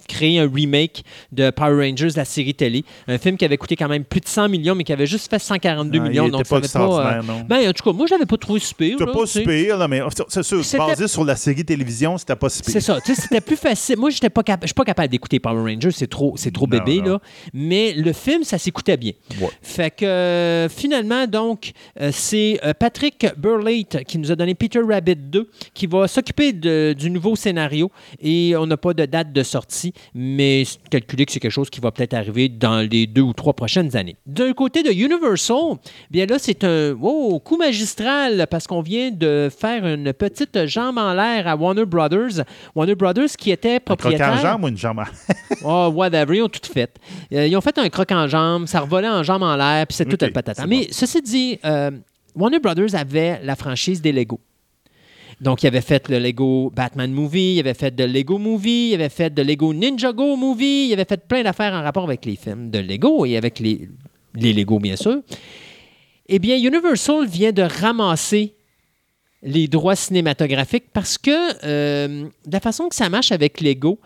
B: créé un remake de Power Rangers, la série télé. Un film qui avait coûté quand même plus de 100 millions, mais qui avait juste fait 142
C: Ah, il
B: millions.
C: était
B: donc,
C: pas
B: ça pas, euh,
C: non.
B: ben, en tout cas, moi, je l'avais pas trouvé super.
C: C'était pas super, là, mais c'est sûr, basé sur la série télévision, c'était pas super.
B: C'est ça. Tu sais, c'était plus facile. Moi, j'étais pas cap- je suis pas capable d'écouter Power Rangers. C'est trop, trop
C: Non,
B: bébé,
C: non.
B: là. Mais le film, ça s'écoutait bien.
C: Ouais.
B: Fait que euh, finalement, donc, euh, c'est Patrick Burlate qui nous a donné Peter Rabbit 2 qui va s'occuper du nouveau scénario. Et on n'a pas de date de sortie, mais calculé que c'est quelque chose qui va peut-être arriver dans les deux ou trois prochaines années. D'un côté de Universal, bien là, c'est un wow, coup magistral parce qu'on vient de faire une petite jambe en l'air à Warner Brothers. Warner Brothers qui était
C: Un croquant
B: propriétaire.
C: en jambe ou une jambe en-
B: Oh, whatever, ils ont tout fait. Euh, ils ont fait un croc en jambe, ça revolait en jambe en l'air, puis c'est tout le patata. Mais ceci dit, euh, Warner Brothers avait la franchise des Lego. Donc, il avait fait le Lego Batman Movie, il avait fait de Lego Movie, il avait fait de Lego Ninjago Movie, il avait fait plein d'affaires en rapport avec les films de Lego et avec les, les Lego, bien sûr. Eh bien, Universal vient de ramasser les droits cinématographiques parce que euh, de la façon que ça marche avec Lego,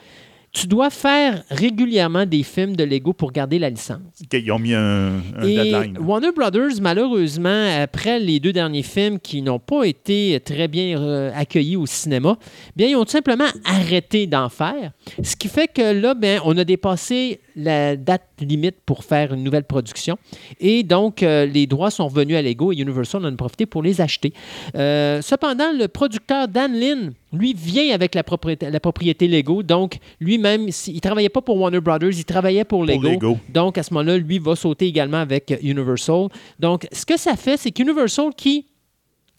B: tu dois faire régulièrement des films de Lego pour garder la licence.
C: Ok, Ils ont mis un, un
B: Et
C: deadline.
B: Warner Brothers, malheureusement, après les deux derniers films qui n'ont pas été très bien euh, accueillis au cinéma, bien, ils ont tout simplement arrêté d'en faire. Ce qui fait que là, bien, on a dépassé la date limite pour faire une nouvelle production. Et donc, euh, les droits sont revenus à Lego et Universal en a profité pour les acheter. Euh, cependant, le producteur Dan Lin, lui, vient avec la propriété, la propriété Lego. Donc, lui-même, il ne travaillait pas pour Warner Brothers, il travaillait pour Lego.
C: Lego.
B: Donc, à ce moment-là, lui va sauter également avec Universal. Donc, ce que ça fait, c'est qu'Universal qui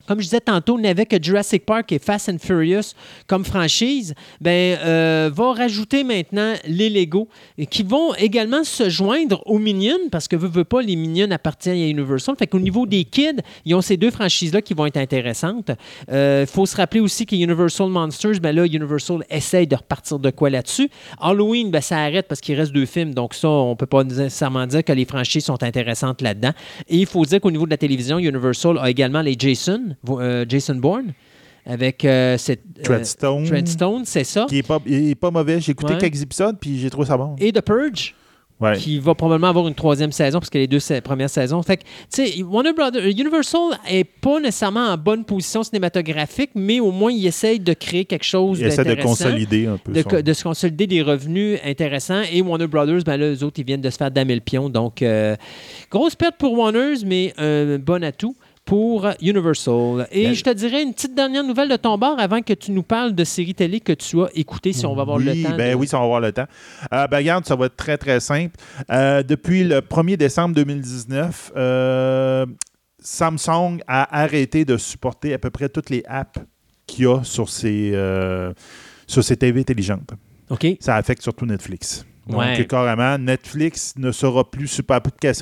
B: comme je disais tantôt, n'avait que Jurassic Park et Fast and Furious comme franchise, ben, euh, va rajouter maintenant les Lego qui vont également se joindre aux Minions parce que veut, veut pas, les Minions appartiennent à Universal. Fait qu'au niveau des kids, ils ont ces deux franchises-là qui vont être intéressantes. Il faut se rappeler aussi que Universal Monsters, ben là, Universal essaye de repartir de quoi là-dessus. Halloween, ben, ça arrête parce qu'il reste deux films, donc ça, on peut pas nécessairement dire que les franchises sont intéressantes là-dedans. Et il faut dire qu'au niveau de la télévision, Universal a également les Jason, euh, Jason Bourne, avec euh, cette, euh,
C: Treadstone.
B: Treadstone, c'est ça.
C: Qui est pas, il est pas mauvais. J'ai écouté
B: Ouais.
C: quelques épisodes, puis j'ai trouvé ça bon.
B: Et The Purge,
C: Ouais.
B: qui va probablement avoir une troisième saison, parce que les deux sa- premières saisons. Fait que, tu sais, Warner Brothers, Universal est pas nécessairement en bonne position cinématographique, mais au moins, il essaye de créer quelque chose
C: Il essaie de consolider un peu.
B: de,
C: son-
B: de se consolider des revenus intéressants. Et Warner Brothers, ben là, eux autres, ils viennent de se faire damer le pion. Donc, euh, grosse perte pour Warner, mais un bon atout pour Universal. Et
C: Ben-
B: je te dirais une petite dernière nouvelle de ton bord avant que tu nous parles de séries télé que tu as écoutées, si on va avoir
C: oui,
B: le temps.
C: Ben
B: de-
C: oui, ça on va avoir le temps. Euh, ben, regarde, ça va être très, très simple. Euh, depuis le 1er décembre 2019, euh, Samsung a arrêté de supporter à peu près toutes les apps qu'il y a sur ses, euh, sur ses TV intelligentes.
B: OK.
C: Ça affecte surtout Netflix. Donc,
B: Ouais.
C: carrément, Netflix ne sera plus, super-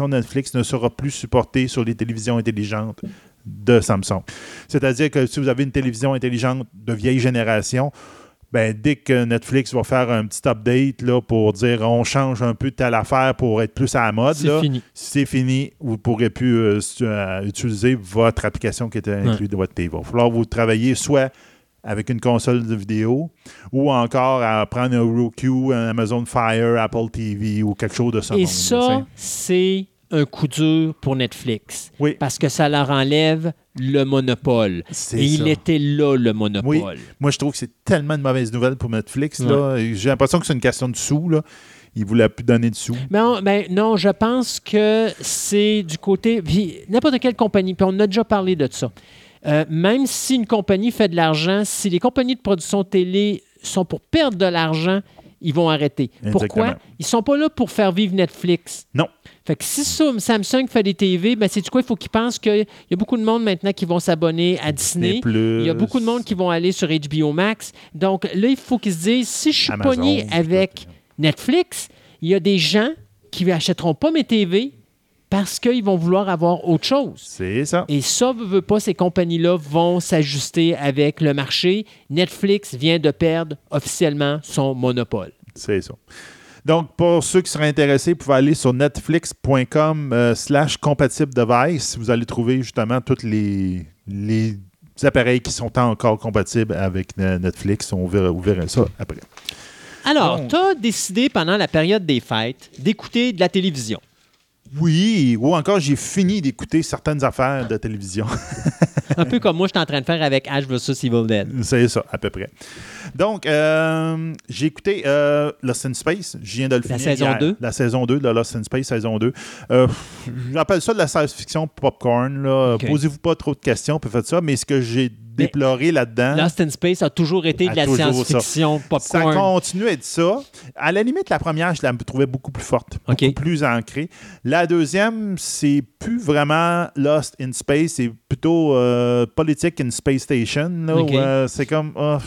C: Netflix ne sera plus supportée sur les télévisions intelligentes de Samsung. C'est-à-dire que si vous avez une télévision intelligente de vieille génération, ben, dès que Netflix va faire un petit update là, pour dire on change un peu de telle affaire pour être plus à la mode,
B: C'est fini.
C: c'est fini. Vous ne pourrez plus euh, euh, utiliser votre application qui était inclue de votre TV. Il va falloir que vous travailler soit avec une console de vidéo ou encore à prendre un Roku, un Amazon Fire, Apple TV ou quelque chose de ça.
B: Et ça, c'est un coup dur pour Netflix.
C: Oui.
B: Parce que ça leur enlève le monopole.
C: C'est
B: Et il
C: ça.
B: était là, le monopole.
C: Oui. Moi, je trouve que c'est tellement de mauvaises nouvelles pour Netflix. là. J'ai l'impression que c'est une question de sous. Là. Ils ne voulaient plus donner de sous.
B: Ben, on- ben, non, je pense que c'est du côté. N'importe quelle compagnie, puis on a déjà parlé de ça. Euh, même si une compagnie fait de l'argent, si les compagnies de production télé sont pour perdre de l'argent, ils vont arrêter. Pourquoi? Ils sont pas là pour faire vivre Netflix.
C: Non.
B: Fait que si Samsung fait des TV, ben c'est du quoi? Il faut qu'ils pensent qu'il y a beaucoup de monde maintenant qui vont s'abonner à Disney.
C: Plus.
B: Il y a beaucoup de monde qui vont aller sur HBO Max. Donc là, il faut qu'ils se disent, si je suis
C: Amazon,
B: pogné avec Netflix, il y a des gens qui n'achèteront pas mes TV parce qu'ils vont vouloir avoir autre chose.
C: C'est ça.
B: Et ça, veut, veut pas, ces compagnies-là vont s'ajuster avec le marché. Netflix vient de perdre officiellement son monopole.
C: C'est ça. Donc, pour ceux qui seraient intéressés, vous pouvez aller sur netflix.com euh, slash compatible device. Vous allez trouver justement tous les, les appareils qui sont encore compatibles avec euh, Netflix. On verra, vous verrez ça après.
B: Alors, tu as décidé pendant la période des fêtes d'écouter de la télévision.
C: Oui, ou encore j'ai fini d'écouter certaines affaires de télévision.
B: Un peu comme moi, je suis en train de faire avec Ash vs. Evil Dead.
C: C'est ça, à peu près. Donc, euh, j'ai écouté euh, Lost in Space. Je viens de le
B: La
C: finir
B: saison
C: hier.
B: 2.
C: La saison 2 de Lost in Space, saison 2. Euh, J'appelle ça de la science-fiction popcorn. là.
B: Ok.
C: Posez-vous pas trop de questions, puis faites ça. Mais ce que j'ai déploré là-dedans,
B: Lost in Space a toujours été de la
C: ça.
B: science-fiction
C: ça
B: popcorn.
C: continue à être ça. À la limite, la première, je la trouvais beaucoup plus forte, beaucoup plus ancrée. La deuxième, c'est plus vraiment Lost in Space, c'est plutôt euh, politique in Space Station. euh, c'est comme. ah,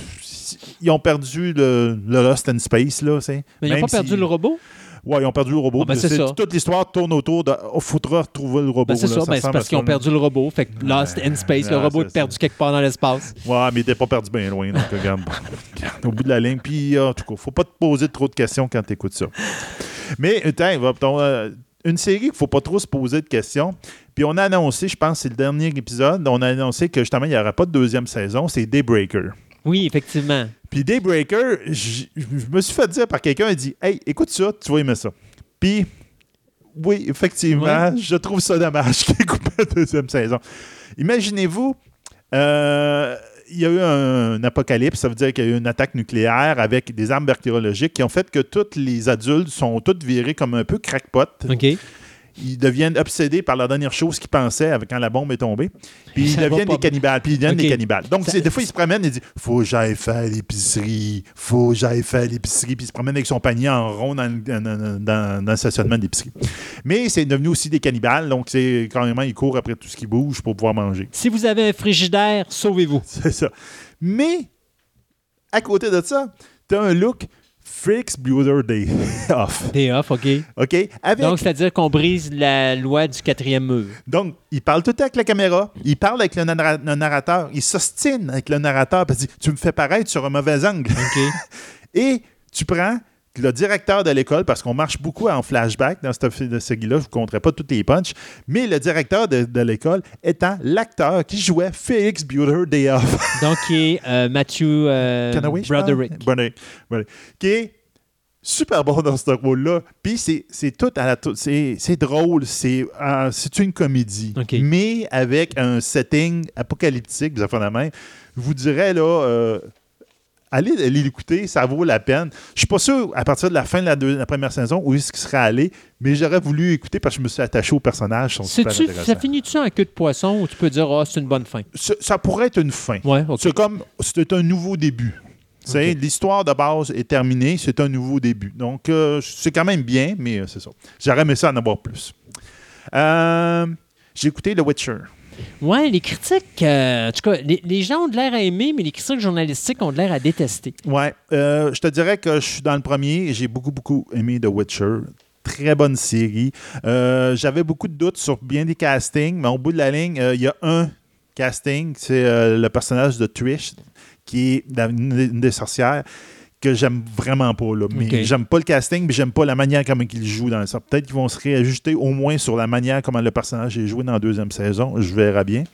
C: ils ont perdu le, le Lost in Space. Là,
B: Mais ils n'ont pas perdu
C: si-
B: le robot?
C: Ouais, ils ont perdu le robot.
B: Ah, ben, c'est ça.
C: Toute l'histoire tourne autour de. Oh, faudra retrouver le robot.
B: Ben, c'est
C: là,
B: ça, ben, c'est parce
C: ça,
B: qu'ils ont perdu le robot. Fait que Lost in Space, le robot est perdu
C: ça.
B: quelque part dans l'espace.
C: Ouais, mais il n'était pas perdu bien loin. Donc, regarde, regarde, au bout de la ligne. Puis, en tout cas, faut pas te poser trop de questions quand tu écoutes ça. Mais, euh, une série qu'il ne faut pas trop se poser de questions. Puis, on a annoncé, je pense, c'est le dernier épisode, on a annoncé que justement, il n'y aura pas de deuxième saison. C'est Daybreaker.
B: Oui, effectivement.
C: Puis, Daybreaker, je me suis fait dire par quelqu'un, il dit Hey, écoute ça, tu vas aimer ça. Puis, oui, effectivement, je trouve ça dommage qu'il ait coupé la deuxième saison. Imaginez-vous, euh, il y a eu un, apocalypse, ça veut dire qu'il y a eu une attaque nucléaire avec des armes bactériologiques qui ont fait que tous les adultes sont tous virés comme un peu crackpot.
B: OK.
C: Ils deviennent obsédés par la dernière chose qu'ils pensaient avec- quand la bombe est tombée. Puis ils deviennent des cannibales. Puis ils deviennent des cannibales. Donc,
B: Ça-
C: des fois, ils se promènent et disent Faut que j'aille faire l'épicerie. Faut que j'aille faire l'épicerie. Puis ils se promènent avec son panier en rond dans- dans le stationnement d'épicerie. Mais c'est devenu aussi des cannibales. Donc, c'est carrément, ils courent après tout ce qui bouge pour pouvoir manger.
B: Si vous avez un frigidaire, sauvez-vous.
C: C'est ça. Mais, à côté de ça, tu as un look Freaks Builder Day off.
B: Day off, OK.
C: OK? Avec,
B: Donc, c'est-à-dire qu'on brise la loi du quatrième mur.
C: Donc, il parle tout le temps avec la caméra, il parle avec le, narra- le narrateur, il s'ostine avec le narrateur parce dit Tu me fais paraître sur un mauvais angle.
B: OK.
C: Et tu prends le directeur de l'école, parce qu'on marche beaucoup en flashback dans de ce là je ne vous compterai pas toutes les punchs, mais le directeur de, de l'école étant l'acteur qui jouait Félix Bueller Day Off.
B: Donc, qui est euh, Matthew euh,
C: Canaway?
B: Broderick.
C: Broderick. Broderick. Qui est super bon dans ce rôle-là. Puis c'est, tout à la c'est, drôle, c'est, euh, c'est une comédie. Mais avec un setting apocalyptique, vous avez fait la main. Je vous dirais là. Allez, l'écouter, ça vaut la peine. Je suis pas sûr à partir de la fin de la, deux- la première saison où est-ce qu'il serait allé, mais j'aurais voulu écouter parce que je me suis attaché
B: Sais-tu,
C: intéressants.
B: ça finit-tu en queue de poisson ou tu peux dire, ah, c'est une bonne fin?
C: Ça- pourrait être une fin.
B: Ouais.
C: C'est comme, c'est un nouveau début. L'histoire de base est terminée, c'est un nouveau début. Donc, euh, c'est quand même bien, mais euh, c'est ça. J'aurais aimé ça en avoir plus. Euh, J'ai écouté The Witcher.
B: Ouais, les critiques, euh, en tout cas, les, gens ont de l'air à aimer, mais les critiques journalistiques ont de l'air à détester.
C: Ouais, euh, je te dirais que je suis dans le premier j'ai beaucoup, beaucoup aimé The Witcher. Très bonne série. Euh, J'avais beaucoup de doutes sur bien des castings, mais au bout de la ligne, il y a un casting, c'est le personnage de Trish, qui est une des sorcières, que j'aime vraiment pas. Là. Mais j'aime pas le casting, mais j'aime pas la manière comment il joue dans ça. Peut-être qu'ils vont se réajuster au moins sur la manière comment le personnage est joué dans la deuxième saison. Je verrai bien.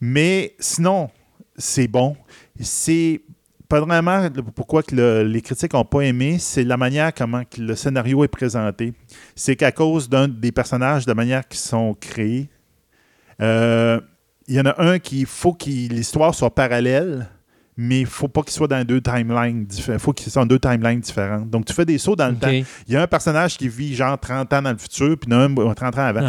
C: Mais sinon, c'est bon. C'est pas vraiment pourquoi que le- les critiques n'ont pas aimé, c'est la manière comment que le scénario est présenté. C'est qu'à cause d'un des personnages, de la manière qu'ils sont créés, euh, il y en a un qui faut que l'histoire soit parallèle, mais il faut pas qu'il soit dans deux timelines différentes. Il faut qu'il soit dans deux timelines différentes. Donc, tu fais des sauts dans le temps. Il y a un personnage qui vit genre 30 ans dans le futur, puis il y en a un euh, 30 ans avant.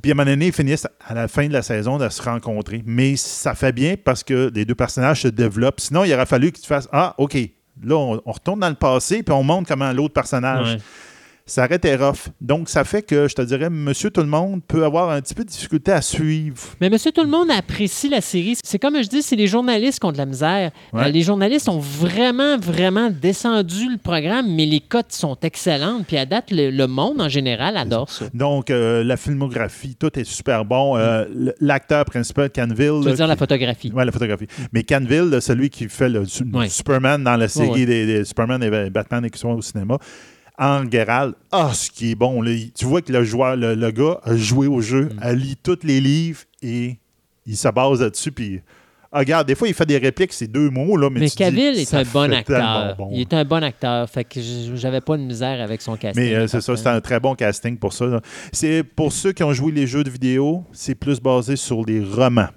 C: Puis à un moment donné, ils finissent à la fin de la saison de se rencontrer. Mais ça fait bien parce que les deux personnages se développent. Sinon, il aurait fallu qu'ils fassent Ah, OK, là, on, on retourne dans le passé, puis on montre comment l'autre personnage.
B: Ouais.
C: Ça aurait été rough. Donc, ça fait que, je te dirais, monsieur tout le monde peut avoir un petit peu de difficulté à suivre.
B: Mais monsieur, tout le monde apprécie la série. C'est comme je dis, c'est les journalistes qui ont de la misère.
C: Ouais.
B: Euh, les journalistes ont vraiment, vraiment descendu le programme, mais les cotes sont excellentes. Puis à date, le, le monde en général adore ça.
C: Donc, euh, la filmographie, tout est super bon. Euh, L'acteur principal, Canville.
B: Tu veux dire la photographie.
C: Ouais, la photographie. Mais Canville, celui qui fait le
B: Ouais.
C: Superman dans la série
B: Ouais, ouais.
C: Des, des Superman et Batman et qui sont au cinéma, en Geralt, ah, ce qui est bon. là, tu vois que le joueur, le, le gars a joué au jeu,
B: Mm.
C: a lu tous les livres et il se base là-dessus. Puis, ah, regarde, des fois, il fait des répliques, c'est deux mots, là, mais,
B: Mais Cavill est un bon acteur.
C: bon.
B: Il est un bon acteur. Fait que j'avais pas de misère avec son casting.
C: Mais euh, c'est ça, c'est un très bon casting pour ça. C'est pour ceux qui ont joué les jeux de vidéo, c'est plus basé sur les romans.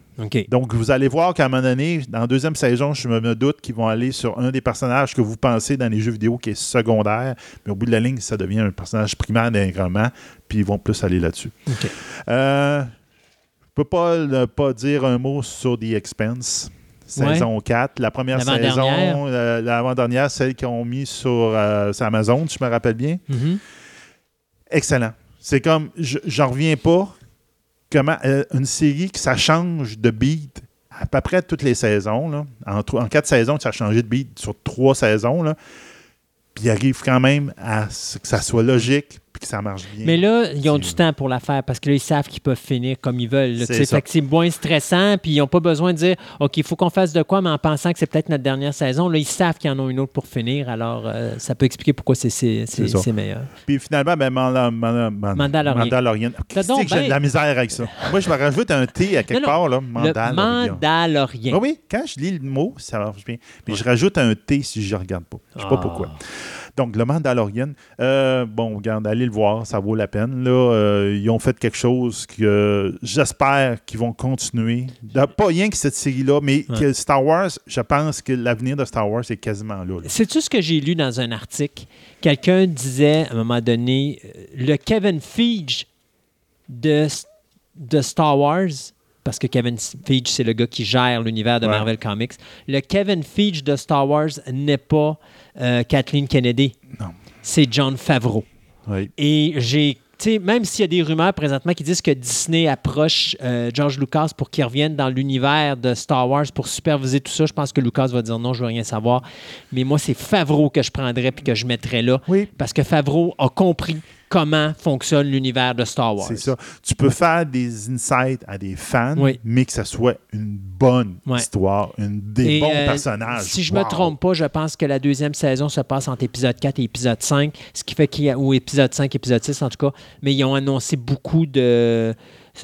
C: Donc, vous allez voir qu'à un moment donné, dans la deuxième saison, je me doute qu'ils vont aller sur un des personnages que vous pensez dans les jeux vidéo qui est secondaire, mais au bout de la ligne, ça devient un personnage primaire d'un roman, puis ils vont plus aller là-dessus. Euh, je peux pas ne pas dire un mot sur The Expense. Saison 4. La première
B: L'avant-dernière.
C: saison, euh, l'avant-dernière, celle qu'ils ont mis sur, euh, sur Amazon, si je me rappelle bien
B: Mhm.
C: excellent. C'est comme, je- j'en reviens pas, comment euh, une série que ça change de beat à peu près toutes les saisons. En, quatre saisons, ça a changé de beat sur trois saisons. Puis arrive quand même à ce que ça soit logique puis que ça marche bien.
B: Mais là, ils ont du temps pour la faire parce que là, ils savent qu'ils peuvent finir comme ils veulent. là, tu
C: C'est
B: sais.
C: ça.
B: Fait que c'est moins stressant, puis ils n'ont pas besoin de dire OK, il faut qu'on fasse de quoi, mais en pensant que c'est peut-être notre dernière saison. Là, ils savent qu'ils en ont une autre pour finir, alors euh, ça peut expliquer pourquoi c'est c'est- c'est-
C: C'est ça.
B: c'est meilleur.
C: Puis finalement, ben, Manda- Manda- Manda-
B: Mandalorian.
C: Mandalorian.
B: Donc
C: Qu'est-ce que j'ai
B: ben-
C: de la misère avec ça. Moi, je me rajoute un T à quelque
B: Non, non.
C: part. Là,
B: Le
C: Mandalorian.
B: Mandalorien.
C: Oui, oui, quand je lis le mot, ça marche bien. Mais je rajoute un T si je ne regarde pas. Je ne sais pas
B: Ah.
C: pourquoi. Donc, le Mandalorian, euh, bon, regarde, allez le voir, ça vaut la peine. Là, Euh, ils ont fait quelque chose que j'espère qu'ils vont continuer. Pas rien que cette série-là, mais
B: Ouais.
C: que Star Wars, je pense que l'avenir de Star Wars est quasiment là. là.
B: Sais-tu ce que j'ai lu dans un article? Quelqu'un disait à un moment donné, euh, le Kevin Feige de, de Star Wars, parce que Kevin Feige, c'est le gars qui gère l'univers de
C: Ouais.
B: Marvel Comics, le Kevin Feige de Star Wars n'est pas euh, Kathleen Kennedy.
C: Non.
B: C'est John Favreau.
C: Oui.
B: Et j'ai. tu sais, Même s'il y a des rumeurs présentement qui disent que Disney approche euh, George Lucas pour qu'il revienne dans l'univers de Star Wars pour superviser tout ça, je pense que Lucas va dire non, je veux rien savoir. Mais moi, c'est Favreau que je prendrais puis que je mettrais là.
C: Oui.
B: Parce que Favreau a compris comment fonctionne l'univers de Star Wars.
C: C'est ça. Tu peux faire des insights à des fans,
B: Oui.
C: mais que ça soit une bonne
B: Ouais.
C: histoire, une, des
B: Et,
C: bons
B: euh,
C: personnages.
B: Si je
C: Wow.
B: me trompe pas, je pense que la deuxième saison se passe entre épisode 4 et épisode 5, ce qui fait qu'il y a, ou épisode 5, épisode 6 en tout cas, mais ils ont annoncé beaucoup de,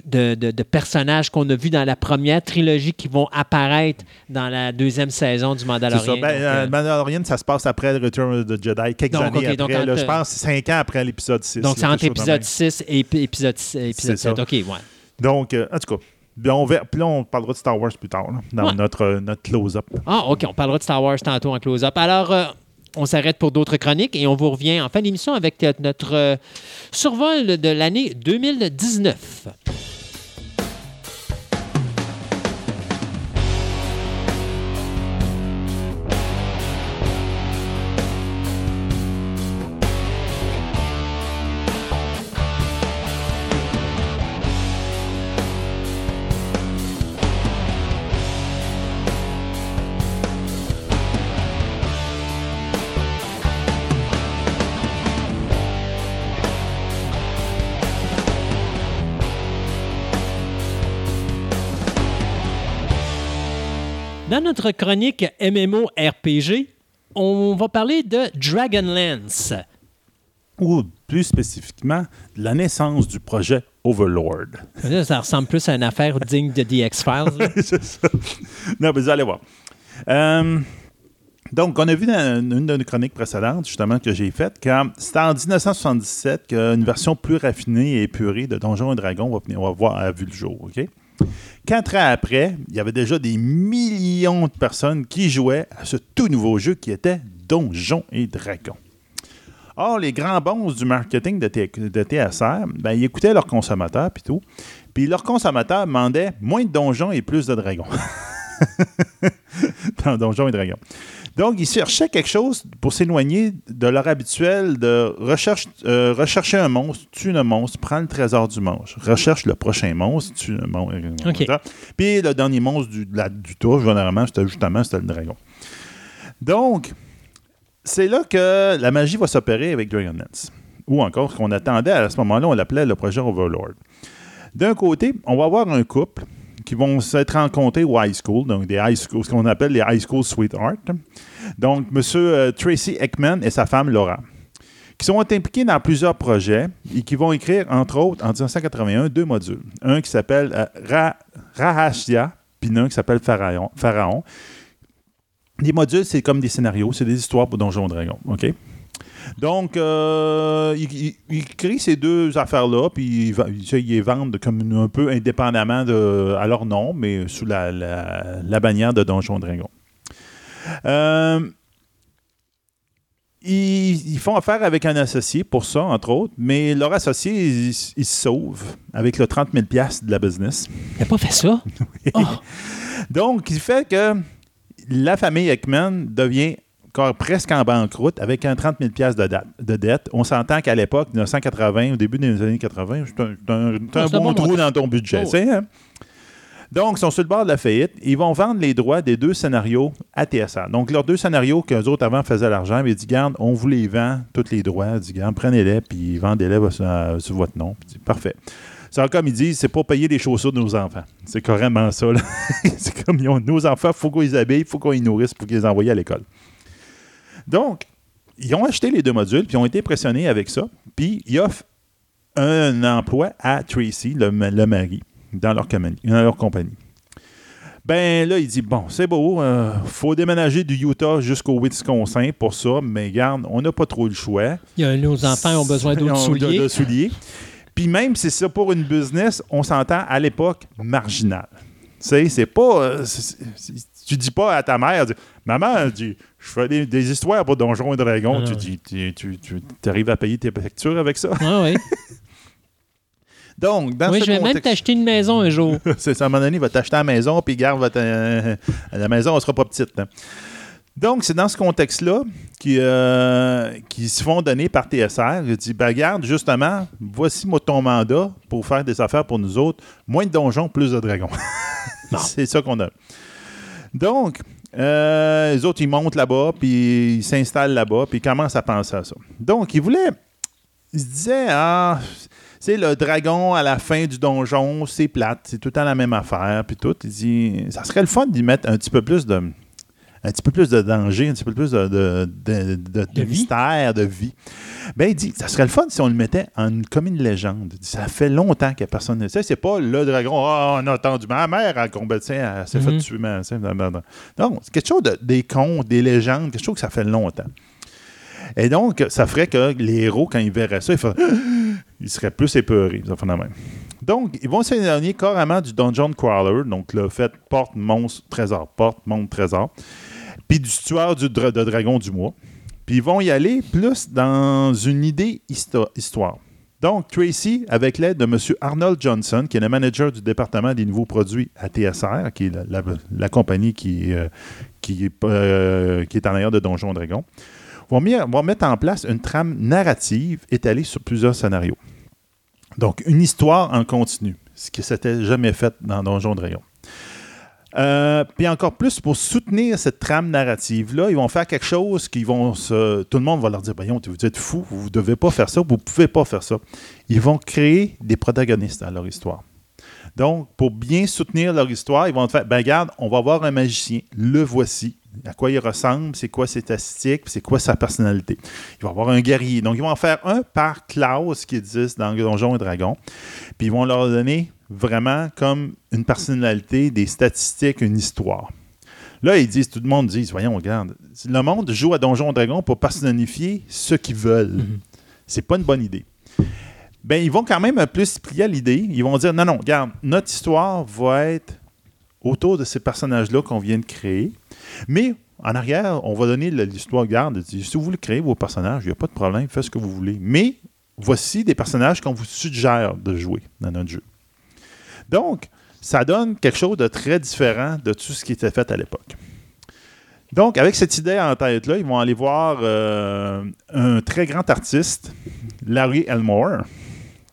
B: de, de- de personnages qu'on a vus dans la première trilogie qui vont apparaître dans la deuxième saison du Mandalorian.
C: ça. Ben, euh,
B: euh,
C: Mandalorian, ça se passe après le Return of the Jedi, quelques
B: Donc,
C: années après. là, je pense cinq ans après l'épisode 6.
B: donc, c'est entre épisode
C: même.
B: 6 et ép- épisode, épisode
C: C'est
B: 7.
C: ça.
B: OK, ouais.
C: Donc, euh, en tout cas, bien, on puis là, on parlera de Star Wars plus tard, là, dans
B: Ouais.
C: notre, euh, notre close-up.
B: Ah, OK, on parlera de Star Wars tantôt en close-up. Alors, euh, on s'arrête pour d'autres chroniques et on vous revient en fin d'émission avec euh, notre euh, survol de l'année 2019. Notre chronique MMO RPG, on va parler de Dragonlance.
C: Ou plus spécifiquement, la naissance du projet Overlord.
B: Ça ressemble plus à une affaire digne de The X-Files.
C: Non, mais vous allez voir. Euh, donc, on a vu dans une de nos chroniques précédentes, justement, que j'ai faite, que c'était en 1977 qu'une version plus raffinée et épurée de Donjons et Dragons va, venir- va voir a vu le jour. OK? Quatre ans après, il y avait déjà des millions de personnes qui jouaient à ce tout nouveau jeu qui était Donjons et Dragons. Or, les grands bons du marketing de, TSR, ben, ils écoutaient leurs consommateurs puis tout. Puis leurs consommateurs demandaient moins de donjons et plus de dragons. Dans Donjons et Dragons. Donc, ils cherchaient quelque chose pour s'éloigner de leur habituel de recherche, euh, rechercher un monstre, tue le monstre, prends le trésor du monstre, recherche le prochain monstre, tue le monstre. Puis le dernier monstre du, la- du tour, généralement, c'était justement c'était le dragon. Donc, c'est là que la magie va s'opérer avec Dragonlance. Ou encore, ce qu'on attendait à ce moment-là, on l'appelait le projet Overlord. D'un côté, on va avoir un couple qui vont s'être rencontrés au high school, donc des high school, ce qu'on appelle les high school sweethearts. Donc, M. euh, Tracy Ekman et sa femme Laura, qui sont impliqués dans plusieurs projets et qui vont écrire, entre autres, en 1981, deux modules. Un qui s'appelle euh, Ra- Rahashia, puis un qui s'appelle Pharaon. Pharaon. Les modules, c'est comme des scénarios, c'est des histoires pour Donjons et Dragons, OK? Donc, euh, ils il, il créent ces deux affaires-là, puis ils- ils les vendent comme un peu indépendamment de, à leur nom, mais sous la, la- la bannière de Donjons et Dragons. Euh, ils, ils font affaire avec un associé pour ça, entre autres, mais leur associé, il, il se sauve avec le 30 000 de la business.
B: Il n'a pas fait ça? Oh,
C: Donc, il fait que la famille Ekman devient encore presque en banqueroute avec un 30 000 de, date- de dette. On s'entend qu'à l'époque, 1980, au début des années 80, c'est un, un- c'est un bon
B: bon
C: trou dans ton budget.
B: Oh,
C: hein? Donc, ils sont sur le bord de la faillite. Ils vont vendre les droits des deux scénarios à TSA. Donc, leurs deux scénarios qu'eux autres avant faisaient l'argent, ils disent Garde, on vous les vend, tous les droits. Ils disent Garde, prenez-les, puis vendez-les sur, sur votre nom. Puis, parfait. C'est comme ils disent, c'est pour payer les chaussures de nos enfants. C'est carrément ça. c'est comme ils ont, nos enfants, il faut qu'on les habille, il faut qu'on les nourrisse, il faut qu'ils les envoient à l'école. Donc, ils ont acheté les deux modules, puis ils ont été impressionnés avec ça. Puis, ils offrent un emploi à Tracy, le, ma- le mari, dans leur, compagnie, dans leur compagnie. Ben là, il dit Bon, c'est beau, euh, faut déménager du Utah jusqu'au Wisconsin pour ça, mais garde, on n'a pas trop le choix.
B: il y a- nos enfants ont besoin d'autres souliers.
C: de souliers. Puis même si c'est ça pour une business, on s'entend à l'époque marginal. Tu sais, c'est pas. euh, tu dis pas à ta mère, dis, maman, tu- je fais des, des histoires pour Donjons et Dragons.
B: Ah,
C: tu dis, tu, tu, tu arrives à payer tes factures avec ça?
B: Ah oui.
C: Donc, dans
B: oui,
C: ce
B: je vais même t'acheter une maison un jour.
C: c'est ça, à un moment donné, il va t'acheter à la maison, puis garde votre, euh, la maison, elle sera pas petite. hein. Donc, c'est dans ce contexte-là qui, euh, qui se font donner par TSR. Il dit, ben, regarde, justement, voici moi, ton mandat pour faire des affaires pour nous autres. Moins de donjons, plus de dragons. c'est ça qu'on a. Donc, euh, les autres, ils montent là-bas, puis ils s'installent là-bas, puis ils commencent à penser à ça. Donc, ils voulaient. Ils se disaient, ah, c'est le dragon à la fin du donjon, c'est plate, c'est tout le temps la même affaire, puis tout. Il dit, ça serait le fun d'y mettre un petit peu plus de. Un petit peu plus de danger, un petit peu plus de, de, de- de- de
B: De vie.
C: mystère, de vie. Ben, il dit, ça serait le fun si on le mettait en, comme une légende. Ça fait longtemps que personne ne sait. C'est pas le dragon, ah, on a entendu ma mère à combattre, elle s'est fait
B: Mhm.
C: tuer. Non, c'est quelque chose de, des contes, des légendes, quelque chose que ça fait longtemps. Et donc, ça ferait que les héros, quand ils verraient ça, ils, feraient, ils seraient plus épeurés. ça fait de même. Donc, ils vont s'éloigner carrément du Dungeon Crawler, donc le fait porte, monstre, trésor, porte, monstre, trésor, puis du tueur du dra- de dragon du mois. Puis ils vont y aller plus dans une idée histo- histoire. Donc, Tracy, avec l'aide de M. Arnold Johnson, qui est le manager du département des nouveaux produits à TSR, qui est la, compagnie qui, euh, est, euh, qui est en arrière de Donjon Dragon, vont mettre en place une trame narrative étalée sur plusieurs scénarios. Donc, une histoire en continu, ce qui s'était jamais fait dans Donjon Dragon. Euh, puis encore plus, pour soutenir cette trame narrative-là, ils vont faire quelque chose qui vont se... Tout le monde va leur dire, voyons, vous êtes fous, vous ne devez pas faire ça, vous ne pouvez pas faire ça. Ils vont créer des protagonistes dans leur histoire. Donc, pour bien soutenir leur histoire, ils vont faire, ben regarde, on va avoir un magicien, le voici. À quoi il ressemble, c'est quoi ses statistiques, c'est quoi sa personnalité. Il va avoir un guerrier. Donc, ils vont en faire un par classe qui existe dans Donjons et Dragons. Puis, ils vont leur donner vraiment comme une personnalité, des statistiques, une histoire. Là, ils disent, tout le monde dit, voyons, regarde, le monde joue à Donjons et Dragons pour personnifier ce qu'ils veulent. C'est pas une bonne idée. Ben, ils vont quand même un peu se plier à l'idée. Ils vont dire, non, non, regarde, notre histoire va être autour de ces personnages-là qu'on vient de créer. Mais en arrière, on va donner l'histoire garde. Si vous voulez créer vos personnages, il n'y a pas de problème, faites ce que vous voulez. Mais voici des personnages qu'on vous suggère de jouer dans notre jeu. Donc, ça donne quelque chose de très différent de tout ce qui était fait à l'époque. Donc, avec cette idée en tête-là, ils vont aller voir euh, un très grand artiste, Larry Elmore,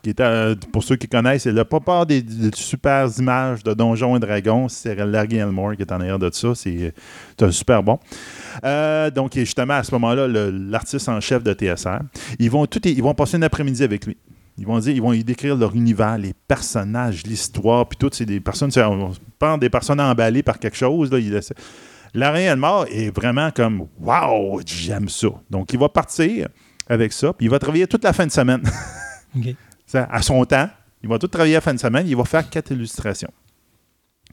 C: qui est, euh, pour ceux qui connaissent, c'est le papa des, des super images de Donjons et Dragons. C'est Larry Elmore qui est en arrière de ça. C'est un super bon. Euh, donc, il est justement à ce moment-là l'artiste en chef de TSR. Ils vont, ils vont passer un après-midi avec lui. Ils vont dire, ils vont y décrire leur univers, les personnages, l'histoire, puis tout. C'est des personnes, on parle des personnes emballées par quelque chose. Là, il Elmore est vraiment comme Waouh, j'aime ça. Donc, il va partir avec ça, puis il va travailler toute la fin de semaine. Ça, à son temps, il va tout travailler à la fin de semaine, il va faire quatre illustrations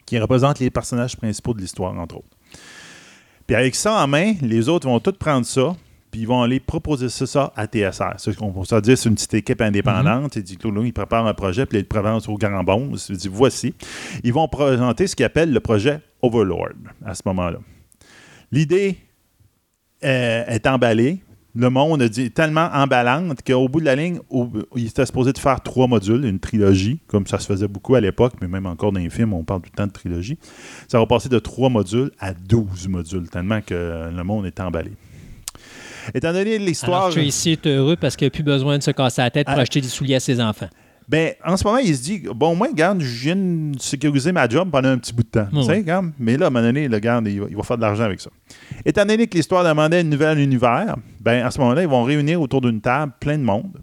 C: qui représentent les personnages principaux de l'histoire, entre autres. Puis avec ça en main, les autres vont tous prendre ça, puis ils vont aller proposer ça, à TSR. C'est ce qu'on se dire, c'est une petite équipe indépendante. Il dit, Claude, il prépare un projet, puis il le présente au grand bon. Il dit, voici. Ils vont présenter ce qu'ils appellent le projet Overlord à ce moment-là. L'idée euh, est emballée. Le monde dit tellement emballante qu'au bout de la ligne, au- il était supposé de faire trois modules, une trilogie, comme ça se faisait beaucoup à l'époque, mais même encore dans les films, on parle tout le temps de trilogie. Ça va passer de trois modules à 12 modules, tellement que le monde est emballé. Étant donné l'histoire.
B: Alors, Tracy est heureux parce qu'il n'a plus besoin de se casser la tête pour
C: Ah.
B: acheter des souliers à ses enfants.
C: Ben, en ce moment, il se dit bon, moi, regarde, je viens de sécuriser ma job pendant un petit bout de temps. Tu sais, mais là, à un moment donné, le garde, il va, il va faire de l'argent avec ça. Étant donné que l'histoire demandait un nouvel univers, ben, à ce moment-là, ils vont réunir autour d'une table plein de monde.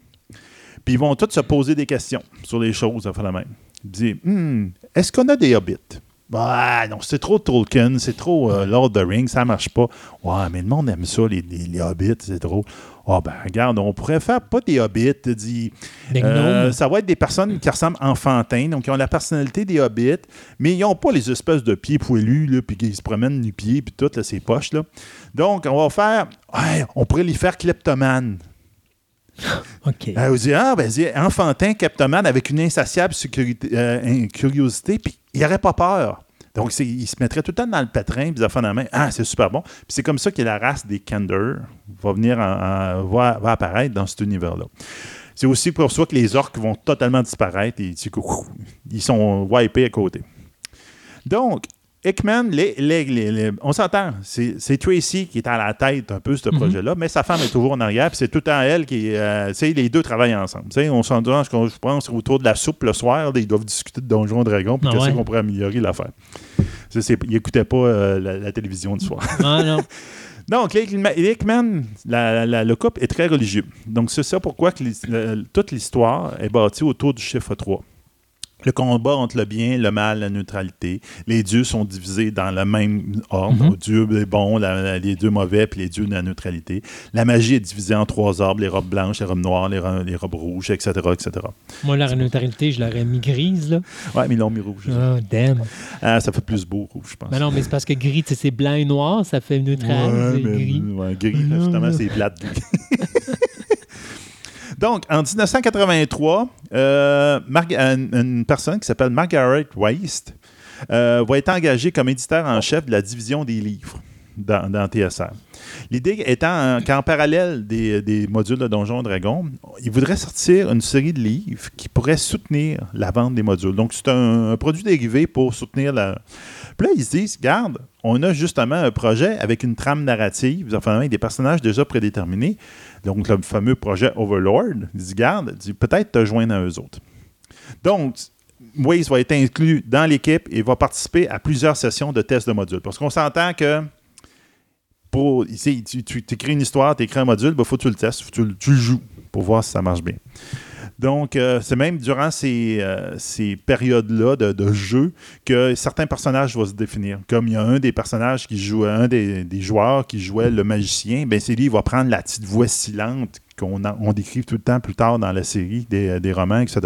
C: Puis ils vont tous se poser des questions sur les choses, à faire la même. Ils disent Hmm, est-ce qu'on a des hobbits bah, non, c'est trop Tolkien, c'est trop euh, Lord of the Rings, ça marche pas. Ouais, mais le monde aime ça, les, les- les hobbits, c'est trop. Ah, ben, regarde, on pourrait faire pas des hobbits, dit.
B: Des
C: Euh, ça va être des personnes qui ressemblent enfantins, donc qui ont la personnalité des hobbits, mais ils n'ont pas les espèces de pieds poilus, là, puis qui se promènent du pied, puis tout, là, ces poches. Là. Donc, on va faire. Ouais, on pourrait les faire kleptomanes.
B: OK.
C: Euh, vous dites, ah, ben, enfantin, kleptomane, avec une insatiable sécurité- euh, curiosité, puis il n'aurait pas peur. Donc, il se mettrait tout le temps dans le pétrin, puis ils la main. Ah, c'est super bon. Puis c'est comme ça que la race des Kender va venir, apparaître dans cet univers-là. C'est aussi pour ça que les orques vont totalement disparaître et ils sont wipés à côté. Donc, Hickman, les- les- les- les- on s'entend, c'est Tracy qui est à la tête un peu de ce
B: Mhm.
C: projet-là, mais sa femme est toujours en arrière, puis c'est tout le temps elle qui. euh, les deux travaillent ensemble. On s'entend, je je pense, autour de la soupe le soir, ils doivent discuter de Donjons Dragons, puis
B: Ah
C: qu'est-ce
B: ouais.
C: qu'on pourrait améliorer l'affaire. Ils n'écoutaient pas euh, la, la télévision du soir.
B: Ah, non.
C: Donc, Hickman, la- la- le couple est très religieux. Donc, c'est ça pourquoi que toute l'histoire est bâtie autour du chiffre 3. Le combat entre le bien, le mal, la neutralité. Les dieux sont divisés dans le même ordre.
B: Mhm.
C: Dieu est bon, la- la- les dieux mauvais, puis les dieux de la neutralité. La magie est divisée en trois ordres, les robes blanches, les robes noires, les, ro- les robes rouges, etc., etc.
B: Moi, la neutralité, je l'aurais mis grise, là.
C: Ouais, mais ils l'ont mis rouge.
B: Oh, damn.
C: Ah, ça fait plus beau, rouge, je pense.
B: Ben non, mais c'est parce que gris, c'est blanc et noir, ça fait neutral,
C: Ouais, mais-
B: gris.
C: ouais, gris, là, justement, c'est plate. Donc, en 1983, euh, une personne qui s'appelle Margaret Weist euh, va être engagée comme éditeur en chef de la division des livres dans, dans TSR. L'idée étant hein, qu'en parallèle des, modules de Donjons Dragon, il voudrait sortir une série de livres qui pourraient soutenir la vente des modules. Donc, c'est un, produit dérivé pour soutenir la. Puis là, ils se disent, garde, on a justement un projet avec une trame narrative, enfin, avec des personnages déjà prédéterminés. Donc, le fameux projet Overlord. Ils disent, garde, peut-être te joindre à eux autres. Donc, Waze va être inclus dans l'équipe et va participer à plusieurs sessions de tests de modules. Parce qu'on s'entend que pour, tu, tu écris une histoire, tu écris un module, il faut que tu le testes, tu, le- joues pour voir si ça marche bien. Donc, euh, c'est même durant ces, euh, périodes-là de, jeu que certains personnages vont se définir. Comme il y a un des personnages qui joue, un des, joueurs qui jouait le magicien, ben c'est lui, il va prendre la petite voix silente qu'on on décrit tout le temps plus tard dans la série, des, des romans, etc.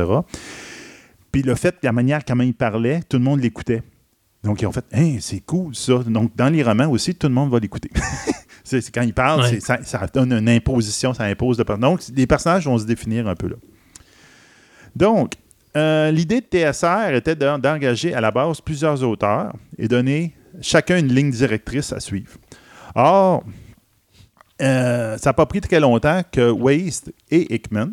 C: Puis le fait, la manière comment il parlait, tout le monde l'écoutait. Donc, ils ont fait, Hein, c'est cool ça. Donc, dans les romans aussi, tout le monde va l'écouter. c'est quand il parle,
B: Ouais.
C: c'est- ça, ça donne une imposition, ça impose de. Donc, les personnages vont se définir un peu là. Donc, euh, l'idée de TSR était de- d'engager à la base plusieurs auteurs et donner chacun une ligne directrice à suivre. Or, euh, ça n'a pas pris très longtemps que Waste et Hickman,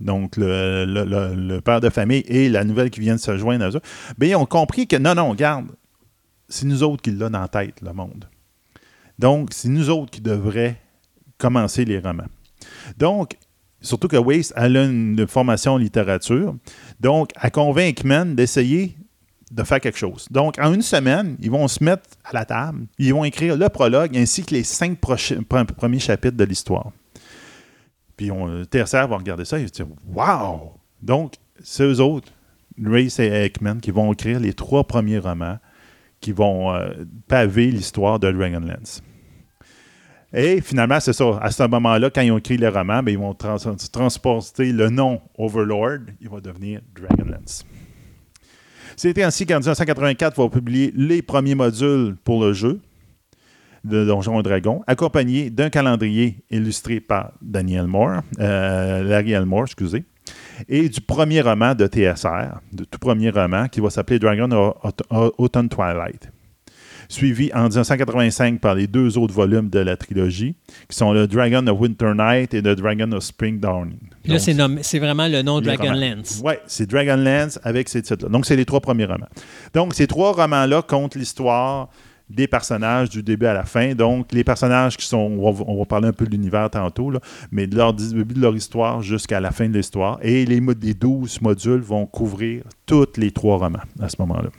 C: donc le, le- le- le père de famille et la nouvelle qui vient de se joindre à eux, ben, ils ont compris que non, non, regarde, c'est nous autres qui l'avons dans la tête, le monde. Donc, c'est nous autres qui devraient commencer les romans. Donc, surtout que Waste a une formation en littérature, donc elle convainc Hickman d'essayer de faire quelque chose. Donc, en une semaine, ils vont se mettre à la table, ils vont écrire le prologue ainsi que les cinq premiers chapitres de l'histoire. Puis on, le TSR va regarder ça et va dire Wow! Donc, c'est eux autres, Race et Hickman, qui vont écrire les trois premiers romans qui vont euh, paver l'histoire de Dragonlance. Et finalement, c'est ça. À ce moment-là, quand ils ont écrit les romans, ben, ils vont trans- transporter le nom Overlord. Il va devenir Dragonlance. C'était ainsi qu'en 1984, il va publier les premiers modules pour le jeu de Donjons et Dragons, accompagné d'un calendrier illustré par Daniel Moore, euh, Larry Elmore, excusez, et du premier roman de TSR, de tout premier roman, qui va s'appeler Dragon of Aut- Autumn Twilight. Suivi en 1985 par les deux autres volumes de la trilogie, qui sont le Dragon of Winter Night et le Dragon of Spring Dawning.
B: Là, c'est nommé- c'est vraiment le nom Dragonlance.
C: oui, c'est Dragonlance avec ces titres-là. Donc, c'est les trois premiers romans. Donc, ces trois romans-là comptent l'histoire des personnages du début à la fin. Donc, les personnages qui sont, on va, parler un peu de l'univers tantôt, mais de leur début de leur histoire jusqu'à la fin de l'histoire. Et les, les 12 modules vont couvrir tous les trois romans à ce moment-là.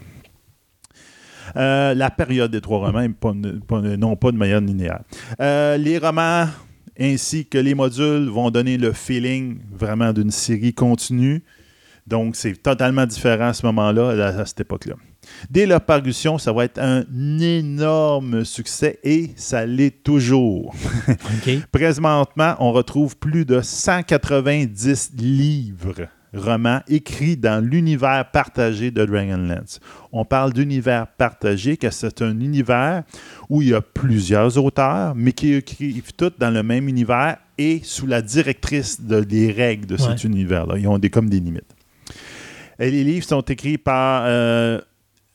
C: Euh, la période des trois romans, pas- pas- non pas de manière linéaire. Euh, les romans ainsi que les modules vont donner le feeling vraiment d'une série continue. Donc, c'est totalement différent à ce moment-là, à cette époque-là. Dès leur parution, ça va être un énorme succès et ça l'est toujours. Présentement, on retrouve plus de 190 livres, romans écrits dans l'univers partagé de Dragonlance. On parle d'univers partagé, que c'est un univers où il y a plusieurs auteurs, mais qui écrivent tous dans le même univers et sous la directrice de- des règles de cet
B: Ouais.
C: univers-là. Ils ont des, comme des limites. Et les livres sont écrits par euh,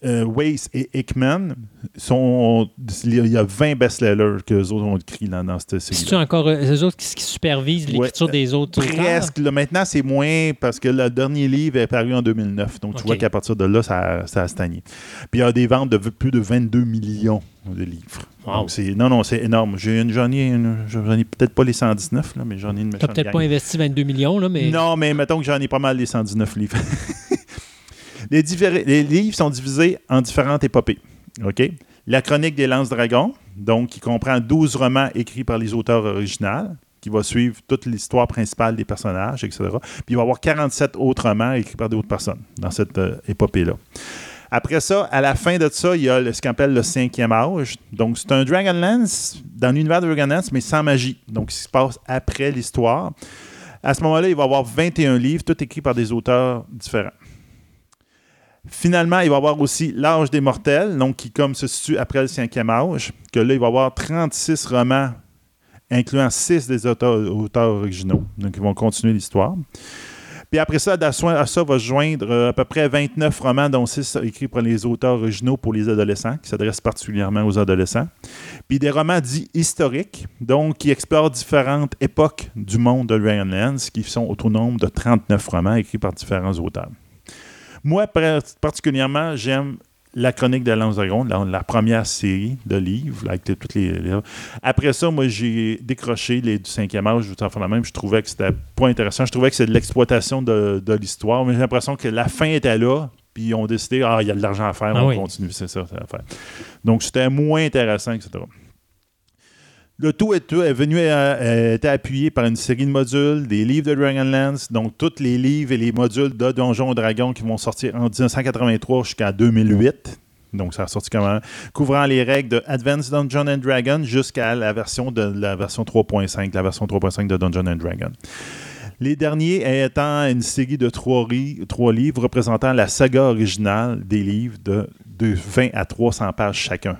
C: euh, Weiss et Hickman, sont, il y a 20 best-sellers qu'eux autres ont écrits là, dans cette série.
B: C'est-tu encore euh, eux autres qui, qui supervisent l'écriture
C: Ouais,
B: des autres auteurs?
C: Presque. Là, maintenant, c'est moins parce que le dernier livre est paru en 2009. Donc, tu vois qu'à partir de là, ça, ça a stagné. Puis, il y a des ventes de plus de 22 millions de livres.
B: Wow.
C: Donc, c'est- non, non, c'est énorme. J'en ai, ai peut-être pas les 119, là, mais j'en ai une
B: T'as
C: méchante
B: peut-être
C: gang.
B: pas investi 22 millions, là, mais.
C: Non, mais mettons que j'en ai pas mal les 119 livres. les, livres sont divisés en différentes épopées. La chronique des Lances-Dragons, donc qui comprend 12 romans écrits par les auteurs originaux, qui va suivre toute l'histoire principale des personnages, etc. Puis il va y avoir 47 autres romans écrits par d'autres personnes dans cette euh, épopée-là. Après ça, à la fin de ça, il y a ce qu'on appelle le cinquième âge. Donc, c'est un Dragonlance dans l'univers de Dragonlance, mais sans magie. Donc, ce qui se passe après l'histoire. À ce moment-là, il va y avoir 21 livres, tous écrits par des auteurs différents. Finalement, il va y avoir aussi L'âge des mortels, donc qui comme se situe après le cinquième âge, que là, il va y avoir 36 romans, incluant 6 des auteurs, originaux. Donc, ils vont continuer l'histoire. Puis après ça, à ça, va joindre euh, à peu près 29 romans, dont 6 écrits par les auteurs originaux pour les adolescents, qui s'adressent particulièrement aux adolescents. Puis des romans dits historiques, donc qui explorent différentes époques du monde de Dragonlance, qui sont au nombre de 39 romans écrits par différents auteurs. Moi, par- particulièrement, j'aime la chronique de Lance Dragon, la, la première série de livres, là, avec toutes les, les- Après ça, moi, j'ai décroché les du cinquième âge, je faire la même. Je trouvais que c'était pas intéressant. Je trouvais que c'est de l'exploitation de, de l'histoire, mais j'ai l'impression que la fin était là, puis ils ont décidé, ah, il y a de l'argent à faire,
B: Ah
C: on
B: oui.
C: continue, c'est ça, c'est à faire. Donc, c'était moins intéressant, etc. Le tout est, tout est venu à- appuyé par une série de modules, des livres de Dragonlance, donc tous les livres et les modules de Donjons et Dragons qui vont sortir en 1983 jusqu'à 2008. Donc, ça a sorti même, couvrant les règles de Advanced Dungeons and Dragons jusqu'à la version de la version 3.5, la version 3.5 de Dungeons and Dragons. Les derniers étant une série de trois, livres représentant la saga originale des livres de 20 à 300 pages chacun.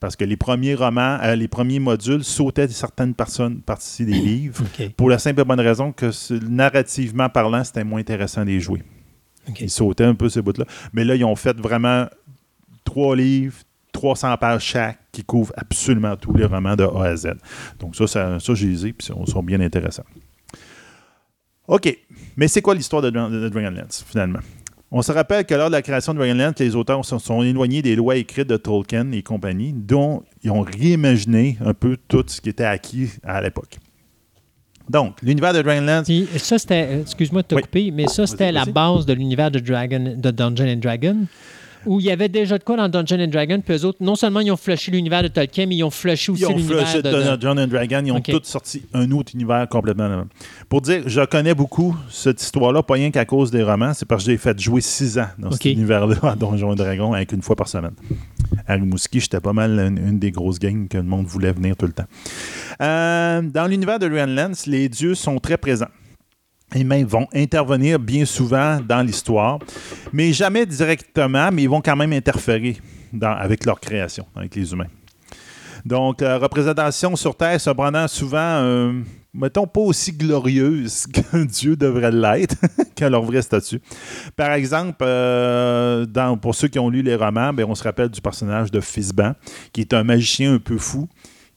C: Parce que les premiers romans, euh, les premiers modules sautaient certaines personnes parties des livres pour la simple et bonne raison que narrativement parlant, c'était moins intéressant de les jouer. Ils sautaient un peu ces bouts-là. Mais là, ils ont fait vraiment trois livres, 300 pages chaque, qui couvrent absolument tous les romans de A à Z. Donc ça, ça, ça j'ai ai, puis ils sont- bien intéressants. OK. Mais c'est quoi l'histoire de, de Dragonlance, finalement? On se rappelle que lors de la création de Dragonlance, les auteurs se sont éloignés des lois écrites de Tolkien et compagnie, dont ils ont réimaginé un peu tout ce qui était acquis à l'époque. Donc, l'univers de Dragonlance,
B: Puis ça, c'était. Excuse-moi de te
C: Oui.
B: couper, mais ça, c'était la base de l'univers de, Dragon, de Dungeon and Dragon. Où il y avait déjà de quoi dans Dungeon and Dragon, puis eux autres, non seulement ils ont flushé l'univers de Tolkien, mais ils ont flushé aussi
C: Ils ont
B: l'univers de.
C: John and Dragon. Ils ont tous sorti un autre univers complètement. Pour dire, je connais beaucoup cette histoire-là, pas rien qu'à cause des romans, c'est parce que j'ai fait jouer six ans dans cet univers-là à Donjons et Dragons avec une fois par semaine. À Rimouski, j'étais pas mal une, une des grosses gangs que le monde voulait venir tout le temps. Euh, dans l'univers de Dragonlance, les dieux sont très présents. Même vont intervenir bien souvent dans l'histoire, mais jamais directement, mais ils vont quand même interférer avec leur création, avec les humains. Donc, la représentation sur Terre, cependant, souvent, euh, mettons, pas aussi glorieuse qu'un dieu devrait l'être, qu'à leur vrai statut. Par exemple, euh, pour ceux qui ont lu les romans, ben, on se rappelle du personnage de Fisban, qui est un magicien un peu fou,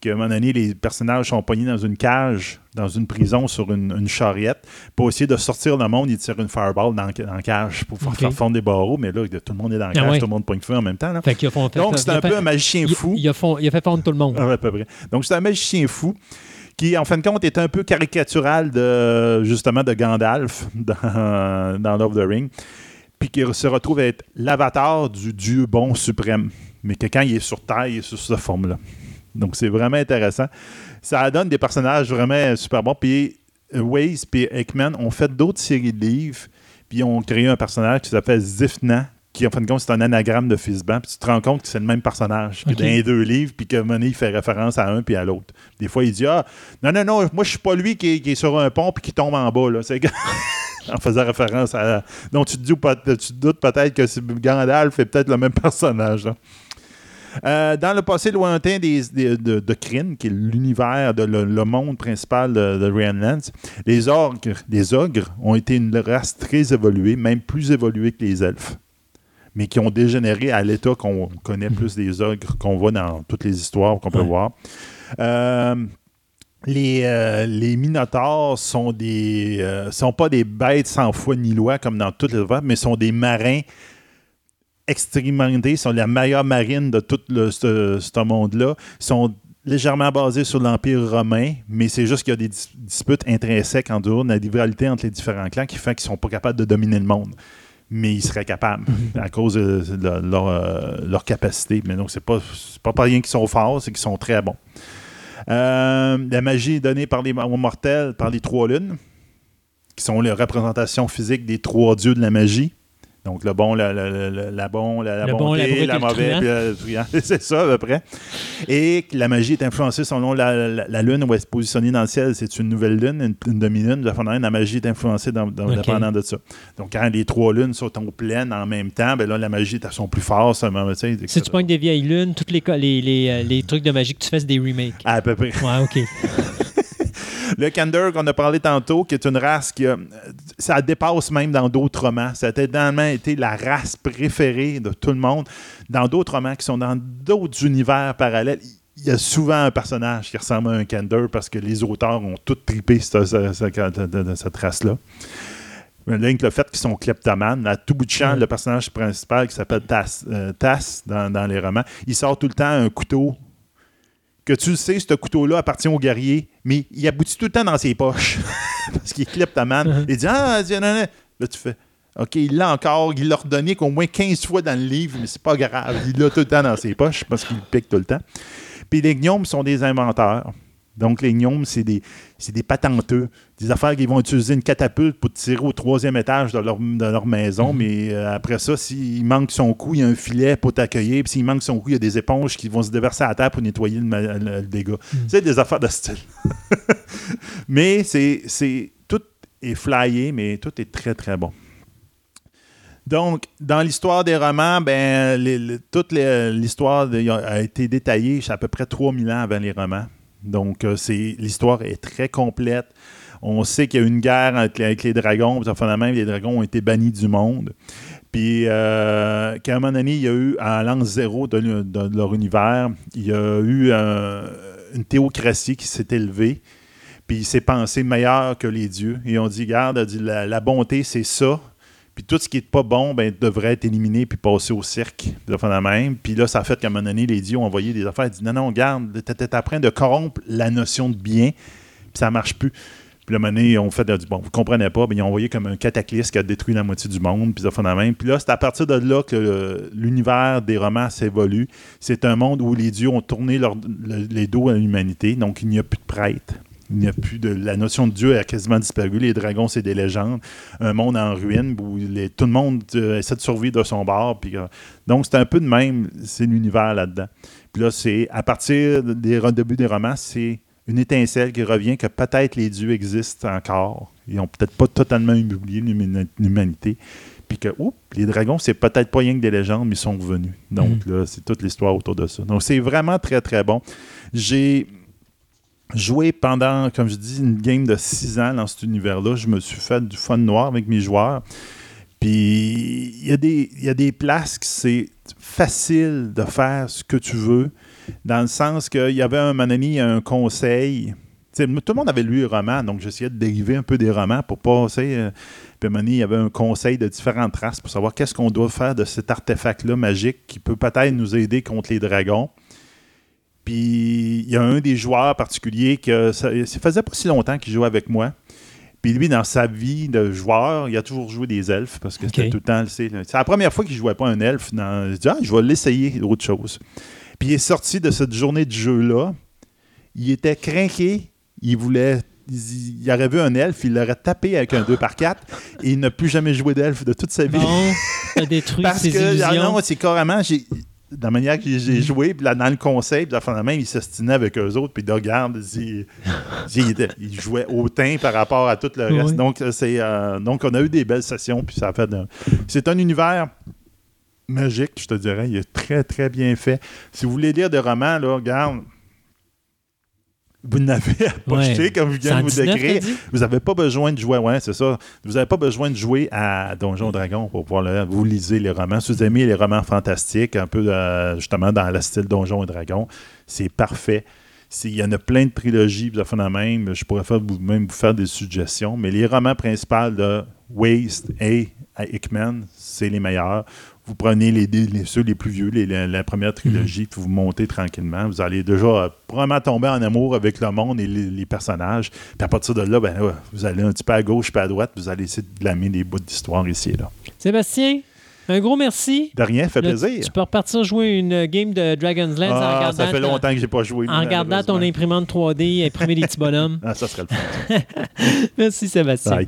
C: qu'à un moment donné, les personnages sont pognés dans une cage, dans une prison, sur une, une charriette. Pour essayer de sortir le monde, ils tirent une fireball dans, dans la cage pour faire, fondre des barreaux, mais là, tout le monde est dans la
B: Ah
C: cage,
B: ouais.
C: tout le monde pogne feu en même temps. là.
B: Fait qu'ils ont fait-
C: Donc, c'est un
B: fait-
C: peu un magicien fou.
B: Il, a fond- il a fait fondre tout le monde.
C: Ah à peu près. Donc, c'est un magicien fou qui, en fin de compte, est un peu caricatural de, justement, de Gandalf dans, dans Love the Ring. Puis qui se retrouve à être l'avatar du dieu bon suprême. Mais que quand il est sur Terre, il est sur cette forme-là. Donc, c'est vraiment intéressant. Ça donne des personnages vraiment super bons. Puis, Weiss et Ekman ont fait d'autres séries de livres. Puis, ils ont créé un personnage qui s'appelle Zifna, qui, en fin de compte, c'est un anagramme de Fisban. Puis, tu te rends compte que c'est le même personnage que
B: Ok.
C: dans les deux livres. Puis, que Money il fait référence à un puis à l'autre. Des fois, il dit Ah, non, non, non, moi, je suis pas lui qui est, qui est sur un pont puis qui tombe en bas. Là. C'est en faisant référence à. Donc, tu te, dis, tu te doutes peut-être que Gandalf est peut-être le même personnage. là. Euh, dans le passé lointain des, des- de, de Kryn, qui est l'univers, de le, le monde principal de, de les ogres, les ogres ont été une race très évoluée, même plus évoluée que les elfes. mais qui ont dégénéré à l'état qu'on connaît plus des ogres qu'on voit dans toutes les histoires qu'on peut
B: Ouais.
C: voir. Euh, les, euh, les minotaures sont des euh, sont pas des bêtes sans foi ni loi comme dans toutes les mais sont des marins expérimentés, sont la meilleure marine de tout le- ce, ce monde-là. Ils sont légèrement basés sur l'Empire romain, mais c'est juste qu'il y a des dis- disputes intrinsèques en dehors de la rivalité entre les différents clans qui fait qu'ils sont pas capables de dominer le monde. Mais ils seraient capables à cause de, leur, euh, leur capacité. Mais donc, c'est pas, pas par rien qu'ils sont forts, c'est qu'ils sont très bons. Euh, la magie est donnée par les mortels, par les trois lunes, qui sont les représentations physiques des trois dieux de la magie. Donc, le bon, la, la, la, la- bon, la,
B: Le
C: bonté, la mauvaise,
B: truand.
C: c'est ça à peu près. Et la magie est influencée selon la, lune où elle est positionnée dans le ciel. C'est une nouvelle lune, une, une demi-lune. La magie est influencée dans, dépendant de ça. Donc, quand les trois lunes sont en pleine en même temps, ben là, la magie est à son plus fort. Ça, tu sais,
B: Si tu pognes des vieilles lunes, tous les, les, euh, les trucs de magie que tu fais, c'est des remakes.
C: À peu près.
B: Ouais, OK.
C: Le Kender qu'on a parlé tantôt, qui est une race qui a- ça dépasse même dans d'autres romans. Ça a tellement été la race préférée de tout le monde. Dans d'autres romans qui sont dans d'autres univers parallèles, il y a souvent un personnage qui ressemble à un Kender parce que les auteurs ont tout tripé cette, cette- cette- cette race-là. Link, le fait qu'ils sont kleptomanes, à tout bout de champ,
B: Ouais.
C: le personnage principal qui s'appelle Tass, euh, Tass dans, dans les romans, il sort tout le temps un couteau que tu le sais, ce couteau-là appartient au guerrier, mais il aboutit tout le temps dans ses poches. Parce qu'il est kleptomane. Il dit Ah, non, non. là, tu fais OK, il l'a encore. Il l'a redonné qu'au moins 15 fois dans le livre, mais c'est pas grave. Il l'a tout le temps dans ses poches parce qu'il le pique tout le temps. Puis les gnomes sont des inventeurs. Donc, les gnomes, c'est des, des patenteux. Des affaires qui vont utiliser une catapulte pour tirer au troisième étage de leur, de leur maison. Mais euh, après ça, s'il manque son coup, il y a un filet pour t'accueillir. Puis s'il manque son coup, il y a des éponges qui vont se déverser à la terre pour nettoyer le, le- le dégât. C'est des affaires de style. mais c'est, tout est flyé, mais tout est très, très bon. Donc, dans l'histoire des romans, ben, les- les- toute l'histoire a été détaillée à peu près 3000 ans avant les romans. Donc, euh, l'histoire est très complète. On sait qu'il y a eu une guerre avec, les- dragons. Puis, même, les dragons ont été bannis du monde. Puis, euh, qu'à un moment donné, il y a eu, à l'an zéro de, le- de- de leur univers, il y a eu euh, une théocratie qui s'est élevée. Puis, il s'est pensé meilleur que les dieux. Et on dit, garde, la bonté, c'est ça. Puis tout ce qui n'est pas bon ben, devrait être éliminé puis passer au cirque. de la même. Puis là, ça a fait qu'à un moment donné, les dieux ont envoyé des affaires. Ils disent Non, non, regarde, t'es en train de corrompre la notion de bien, puis ça marche plus. Puis un moment donné, ont fait, dit, bon, vous comprenez pas, ben, ils ont envoyé comme un cataclysme qui a détruit la moitié du monde, puis fait la même. Puis là, c'est à partir de là que l'univers des romans s'évolue. C'est un monde où les dieux ont tourné le- les dos à l'humanité, donc il n'y a plus de prêtres. Il n'y a plus de. La notion de Dieu a quasiment disparu. Les dragons, c'est des légendes. Un monde en ruine où les- tout le monde euh, essaie de survivre de son bord. Puis, euh, donc, c'est un peu de même, c'est l'univers là-dedans. Puis là, c'est à partir des re- début des romans, c'est une étincelle qui revient que peut-être les dieux existent encore. Ils n'ont peut-être pas totalement oublié l'humani- l'humanité. Puis que, oups, les dragons, c'est peut-être pas rien que des légendes, mais ils sont revenus. Donc, là, c'est toute l'histoire autour de ça. Donc, c'est vraiment très, très bon. J'ai joué pendant, comme je dis, une game de six ans dans cet univers-là. Je me suis fait du fun noir avec mes joueurs. Puis il y, a des- y places que c'est facile de faire ce que tu veux, dans le sens qu'il y avait un donné, un conseil. Tout le monde avait lu les romans, donc j'essayais de dériver un peu des romans pour passer. euh, puis un il y avait un conseil de différentes races pour savoir qu'est-ce qu'on doit faire de cet artefact-là magique qui peut peut-être nous aider contre les dragons. Puis il y a un des joueurs particuliers que ça, ça faisait pas si longtemps qu'il jouait avec moi. Puis lui, dans sa vie de joueur, il a toujours joué des elfes parce que c'était tout le temps. C'est c'est la première fois qu'il jouait pas un elfe. Dans, il dit Ah, je vais l'essayer autre chose. Puis il est sorti de cette journée de jeu-là. Il était craqué. Il voulait. Il, il aurait vu un elfe, il l'aurait tapé avec un 2 par 4 et il n'a plus jamais joué d'elfe de toute sa vie.
B: Bon, t'as détruit
C: Parce
B: ses
C: que, ah non, c'est carrément, j'ai, de la manière que j'ai- j'ai joué, puis là, dans le conseil, puis la même, il s'estinait avec eux autres, puis là, regarde, il, il, était- il jouait hautain par rapport à tout le reste.
B: Oui.
C: Donc, euh, c'est, euh, donc, on a eu des belles sessions, puis ça a fait. de- c'est un univers magique, je te dirais. Il est très, très bien fait. Si vous voulez lire des romans, là, regarde. Vous n'avez à pocheter,
F: Ouais.
C: comme je viens de vous
F: 119,
C: décrire. Vous n'avez pas besoin de jouer, ouais, c'est ça. Vous n'avez pas besoin de jouer à Donjon Dragon pour pouvoir le, vous lisez les romans. Si vous aimez les romans fantastiques, un peu euh, justement dans le style Donjon et Dragon, c'est parfait. Il y en a plein de trilogies, vous avez même. Je pourrais faire, vous, même vous faire des suggestions, mais les romans principaux de Waste et Hickman, c'est les meilleurs. Vous prenez les, les- ceux les plus vieux, les- la, la première trilogie, puis vous montez tranquillement. Vous allez déjà euh, probablement tomber en amour avec le monde et les, les personnages. Puis à partir de là, ben, ouais, vous allez un petit peu à gauche, puis à droite, vous allez essayer de glamer des bouts d'histoire ici et là.
F: Sébastien, un gros merci.
C: De rien, fait
F: Là,
C: plaisir.
F: Tu peux repartir jouer une game de Dragon's Lance en
C: Ah,
F: regardant,
C: ça fait longtemps que j'ai pas joué.
F: en regardant ton imprimante 3D, imprimer des petits bonhommes.
C: Ah, ça serait le fun.
F: Merci Sébastien.
C: Bye.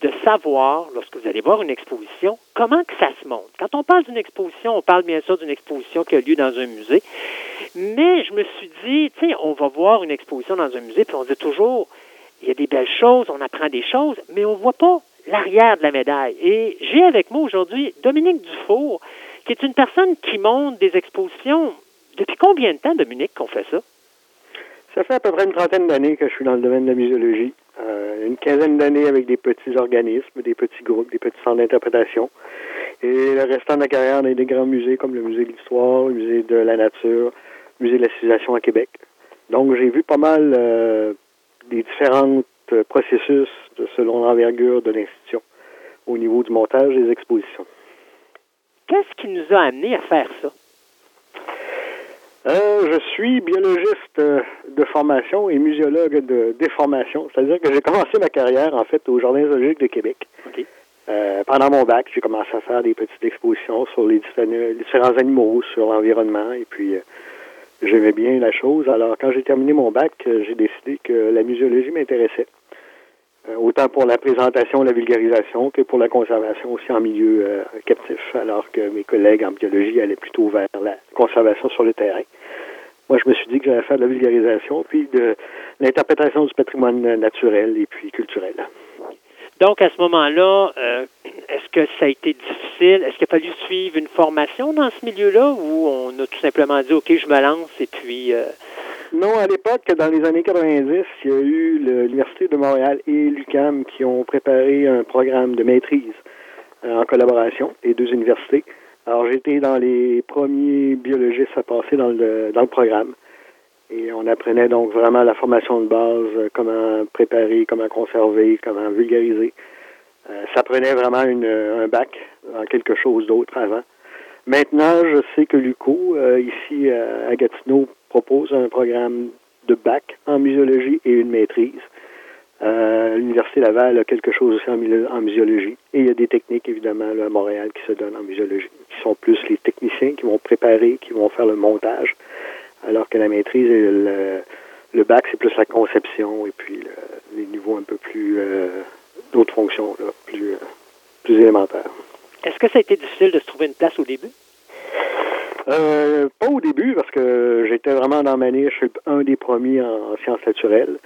B: de savoir, lorsque vous allez voir une exposition, comment que ça se monte? Quand on parle d'une exposition, on parle bien sûr d'une exposition qui a lieu dans un musée. Mais je me suis dit, tu sais, on va voir une exposition dans un musée, puis on dit toujours, il y a des belles choses, on apprend des choses, mais on ne voit pas l'arrière de la médaille. Et j'ai avec moi aujourd'hui Dominique Dufour, qui est une personne qui monte des expositions. Depuis combien de temps, Dominique, qu'on fait ça?
G: Ça fait à peu près une trentaine d'années que je suis dans le domaine de la muséologie. Euh, une quinzaine d'années avec des petits organismes, des petits groupes, des petits centres d'interprétation. Et le restant de la carrière dans des grands musées comme le Musée de l'Histoire, le Musée de la Nature, le Musée de la Civilisation à Québec. Donc j'ai vu pas mal euh, des différents euh, processus de- selon l'envergure de l'institution au niveau du montage des expositions.
B: Qu'est-ce qui nous a amené à faire ça?
G: Euh, je suis biologiste euh, de formation et muséologue de déformation. C'est-à-dire que j'ai commencé ma carrière, en fait, au Jardin zoologique de Québec. Euh, pendant mon bac, j'ai commencé à faire des petites expositions sur les différents, les différents animaux, sur l'environnement, et puis euh, j'aimais bien la chose. Alors, quand j'ai terminé mon bac, j'ai décidé que la muséologie m'intéressait. Euh, autant pour la présentation, la vulgarisation, que pour la conservation aussi en milieu euh, captif, alors que mes collègues en biologie allaient plutôt vers la conservation sur le terrain. Moi, je me suis dit que j'allais faire de la vulgarisation, puis de l'interprétation du patrimoine naturel et puis culturel.
B: Donc, à ce moment-là, euh, est-ce que ça a été difficile? Est-ce qu'il a fallu suivre une formation dans ce milieu-là ou on a tout simplement dit, OK, je me lance et puis... euh,
G: Non, à l'époque, dans les années 90, il y a eu l'Université de Montréal et l'UQAM qui ont préparé un programme de maîtrise euh, en collaboration, les deux universités. Alors, j'étais dans les premiers biologistes à passer dans le, dans le programme. Et on apprenait donc vraiment la formation de base, euh, comment préparer, comment conserver, comment vulgariser. Euh, ça prenait vraiment une, un bac en quelque chose d'autre avant. Maintenant, je sais que l'UCO, euh, ici à Gatineau, propose un programme de bac en muséologie et une maîtrise. Euh, L'Université Laval a quelque chose aussi en, en muséologie. Et il y a des techniques, évidemment, là, à Montréal qui se donnent en muséologie, qui sont plus les techniciens qui vont préparer, qui vont faire le montage, alors que la maîtrise et le, bac, c'est plus la conception et puis le- les niveaux un peu plus euh, d'autres fonctions, plus, euh, plus élémentaires.
B: Est-ce que ça a été difficile de se trouver une place au début?
G: Euh, pas au début, parce que j'étais vraiment dans ma niche, un des premiers en, en sciences naturelles.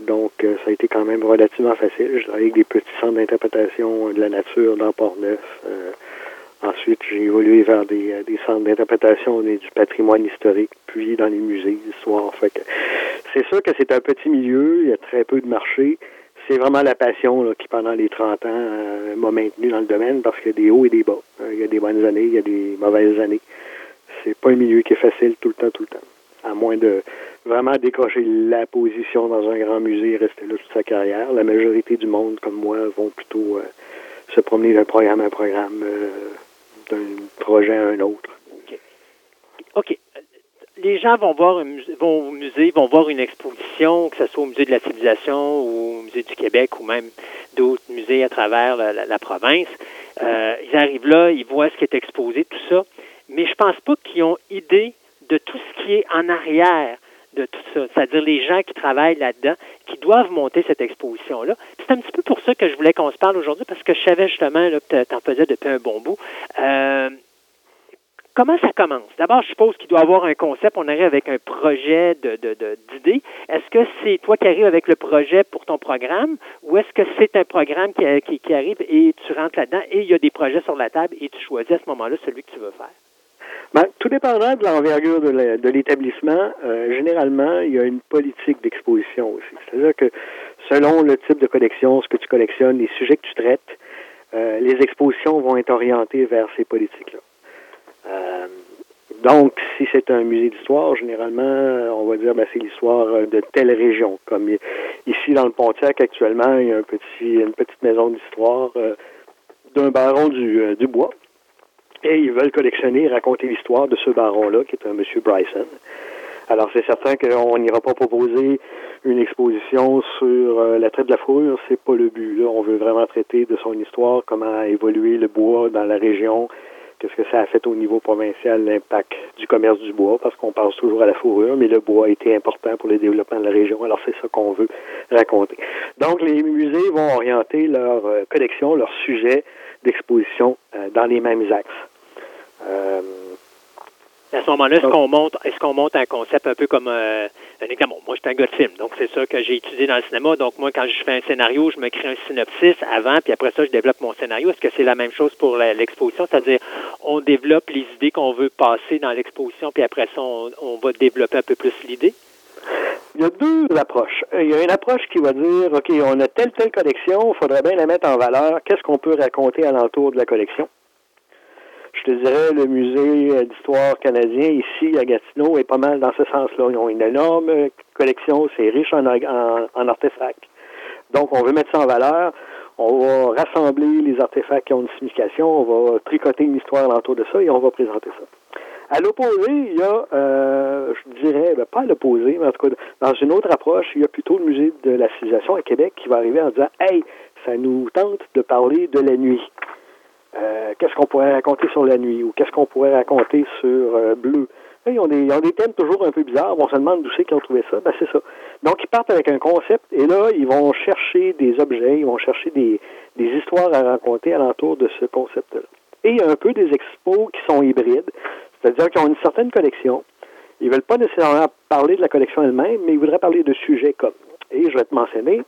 G: Donc, euh, ça a été quand même relativement facile. Je travaillais avec des petits centres d'interprétation de la nature dans Port-Neuf. Euh, ensuite, j'ai évolué vers des, euh, des centres d'interprétation du patrimoine historique, puis dans les musées d'histoire. Fait que c'est sûr que c'est un petit milieu, il y a très peu de marché. C'est vraiment la passion là, qui, pendant les 30 ans, euh, m'a maintenu dans le domaine parce qu'il y a des hauts et des bas. Il y a des bonnes années, il y a des mauvaises années. C'est pas un milieu qui est facile tout le temps, tout le temps. À moins de vraiment décrocher la position dans un grand musée et rester là toute sa carrière. La majorité du monde, comme moi, vont plutôt euh, se promener d'un programme à un programme, euh, d'un projet à un autre.
B: OK. Les gens vont voir vont au musée, vont voir une exposition, que ce soit au musée de la civilisation ou au musée du Québec ou même d'autres musées à travers la province. Euh, ils arrivent là, ils voient ce qui est exposé, tout ça, mais je pense pas qu'ils ont idée de tout ce qui est en arrière de tout ça, c'est-à-dire les gens qui travaillent là-dedans, qui doivent monter cette exposition-là. C'est un petit peu pour ça que je voulais qu'on se parle aujourd'hui, parce que je savais justement là, que tu en faisais depuis un bon bout. Euh, comment ça commence? D'abord, je suppose qu'il doit y avoir un concept. On arrive avec un projet d'idée. De, de, est-ce que c'est toi qui arrives avec le projet pour ton programme ou est-ce que c'est un programme qui, qui, qui, arrive et tu rentres là-dedans et il y a des projets sur la table et tu choisis à ce moment-là celui que tu veux faire?
G: Ben, tout dépendant de l'envergure de l'établissement, euh, généralement, il y a une politique d'exposition aussi. C'est-à-dire que selon le type de collection, ce que tu collectionnes, les sujets que tu traites, euh, les expositions vont être orientées vers ces politiques-là. Euh, donc, si c'est un musée d'histoire, généralement, on va dire ben, c'est l'histoire de telle région. Comme ici dans le Pontiac, actuellement, il y a un petit, une petite maison d'histoire d'un baron du, du bois et ils veulent collectionner et raconter l'histoire de ce baron-là, qui est un monsieur Bryson. Alors, c'est certain qu'on n'ira pas proposer une exposition sur euh, la traite de la fourrure, c'est pas le but. On veut vraiment traiter de son histoire, comment a évolué le bois dans la région, qu'est-ce que ça a fait au niveau provincial, l'impact du commerce du bois, parce qu'on pense toujours à la fourrure, mais le bois a été important pour le développement de la région, alors c'est ça qu'on veut raconter. Donc, les musées vont orienter leur euh, collection, leur sujet d'exposition euh, dans les mêmes axes.
B: Euh, à ce moment-là, est-ce qu'on monte, est-ce qu'on monte un concept un peu comme euh, un exemple? moi, je suis un gars de film, donc c'est ça que j'ai étudié dans le cinéma. Donc, moi, quand je fais un scénario, je me crée un synopsis avant, puis après ça, je développe mon scénario. Est-ce que c'est la même chose pour l'exposition? C'est-à-dire, on développe les idées qu'on veut passer dans l'exposition, puis après ça, on, on va développer un peu plus l'idée?
G: Il y a deux approches. Il y a une approche qui va dire, OK, on a telle, telle collection, il faudrait bien la mettre en valeur. Qu'est-ce qu'on peut raconter alentour de la collection? Je te dirais, le musée d'histoire canadien ici à Gatineau est pas mal dans ce sens-là. Ils ont une énorme collection, c'est riche en, en, artefacts. Donc, on veut mettre ça en valeur. On va rassembler les artefacts qui ont une signification, on va tricoter une histoire autour de ça et on va présenter ça. À l'opposé, il y a, euh, je dirais, ben, pas à l'opposé, mais en tout cas, dans une autre approche, il y a plutôt le musée de la civilisation à Québec qui va arriver en disant Hey, ça nous tente de parler de la nuit. Euh, qu'est-ce qu'on pourrait raconter sur la nuit ou qu'est-ce qu'on pourrait raconter sur euh, Bleu? ils, ont des, ils ont des thèmes toujours un peu bizarres. On se demande d'où c'est qu'ils ont trouvé ça. Ben, c'est ça. Donc, ils partent avec un concept et là, ils vont chercher des objets, ils vont chercher des, des histoires à raconter alentour de ce concept-là. Et il y a un peu des expos qui sont hybrides, c'est-à-dire qu'ils ont une certaine collection. Ils ne veulent pas nécessairement parler de la collection elle-même, mais ils voudraient parler de sujets comme. Et je vais te mentionner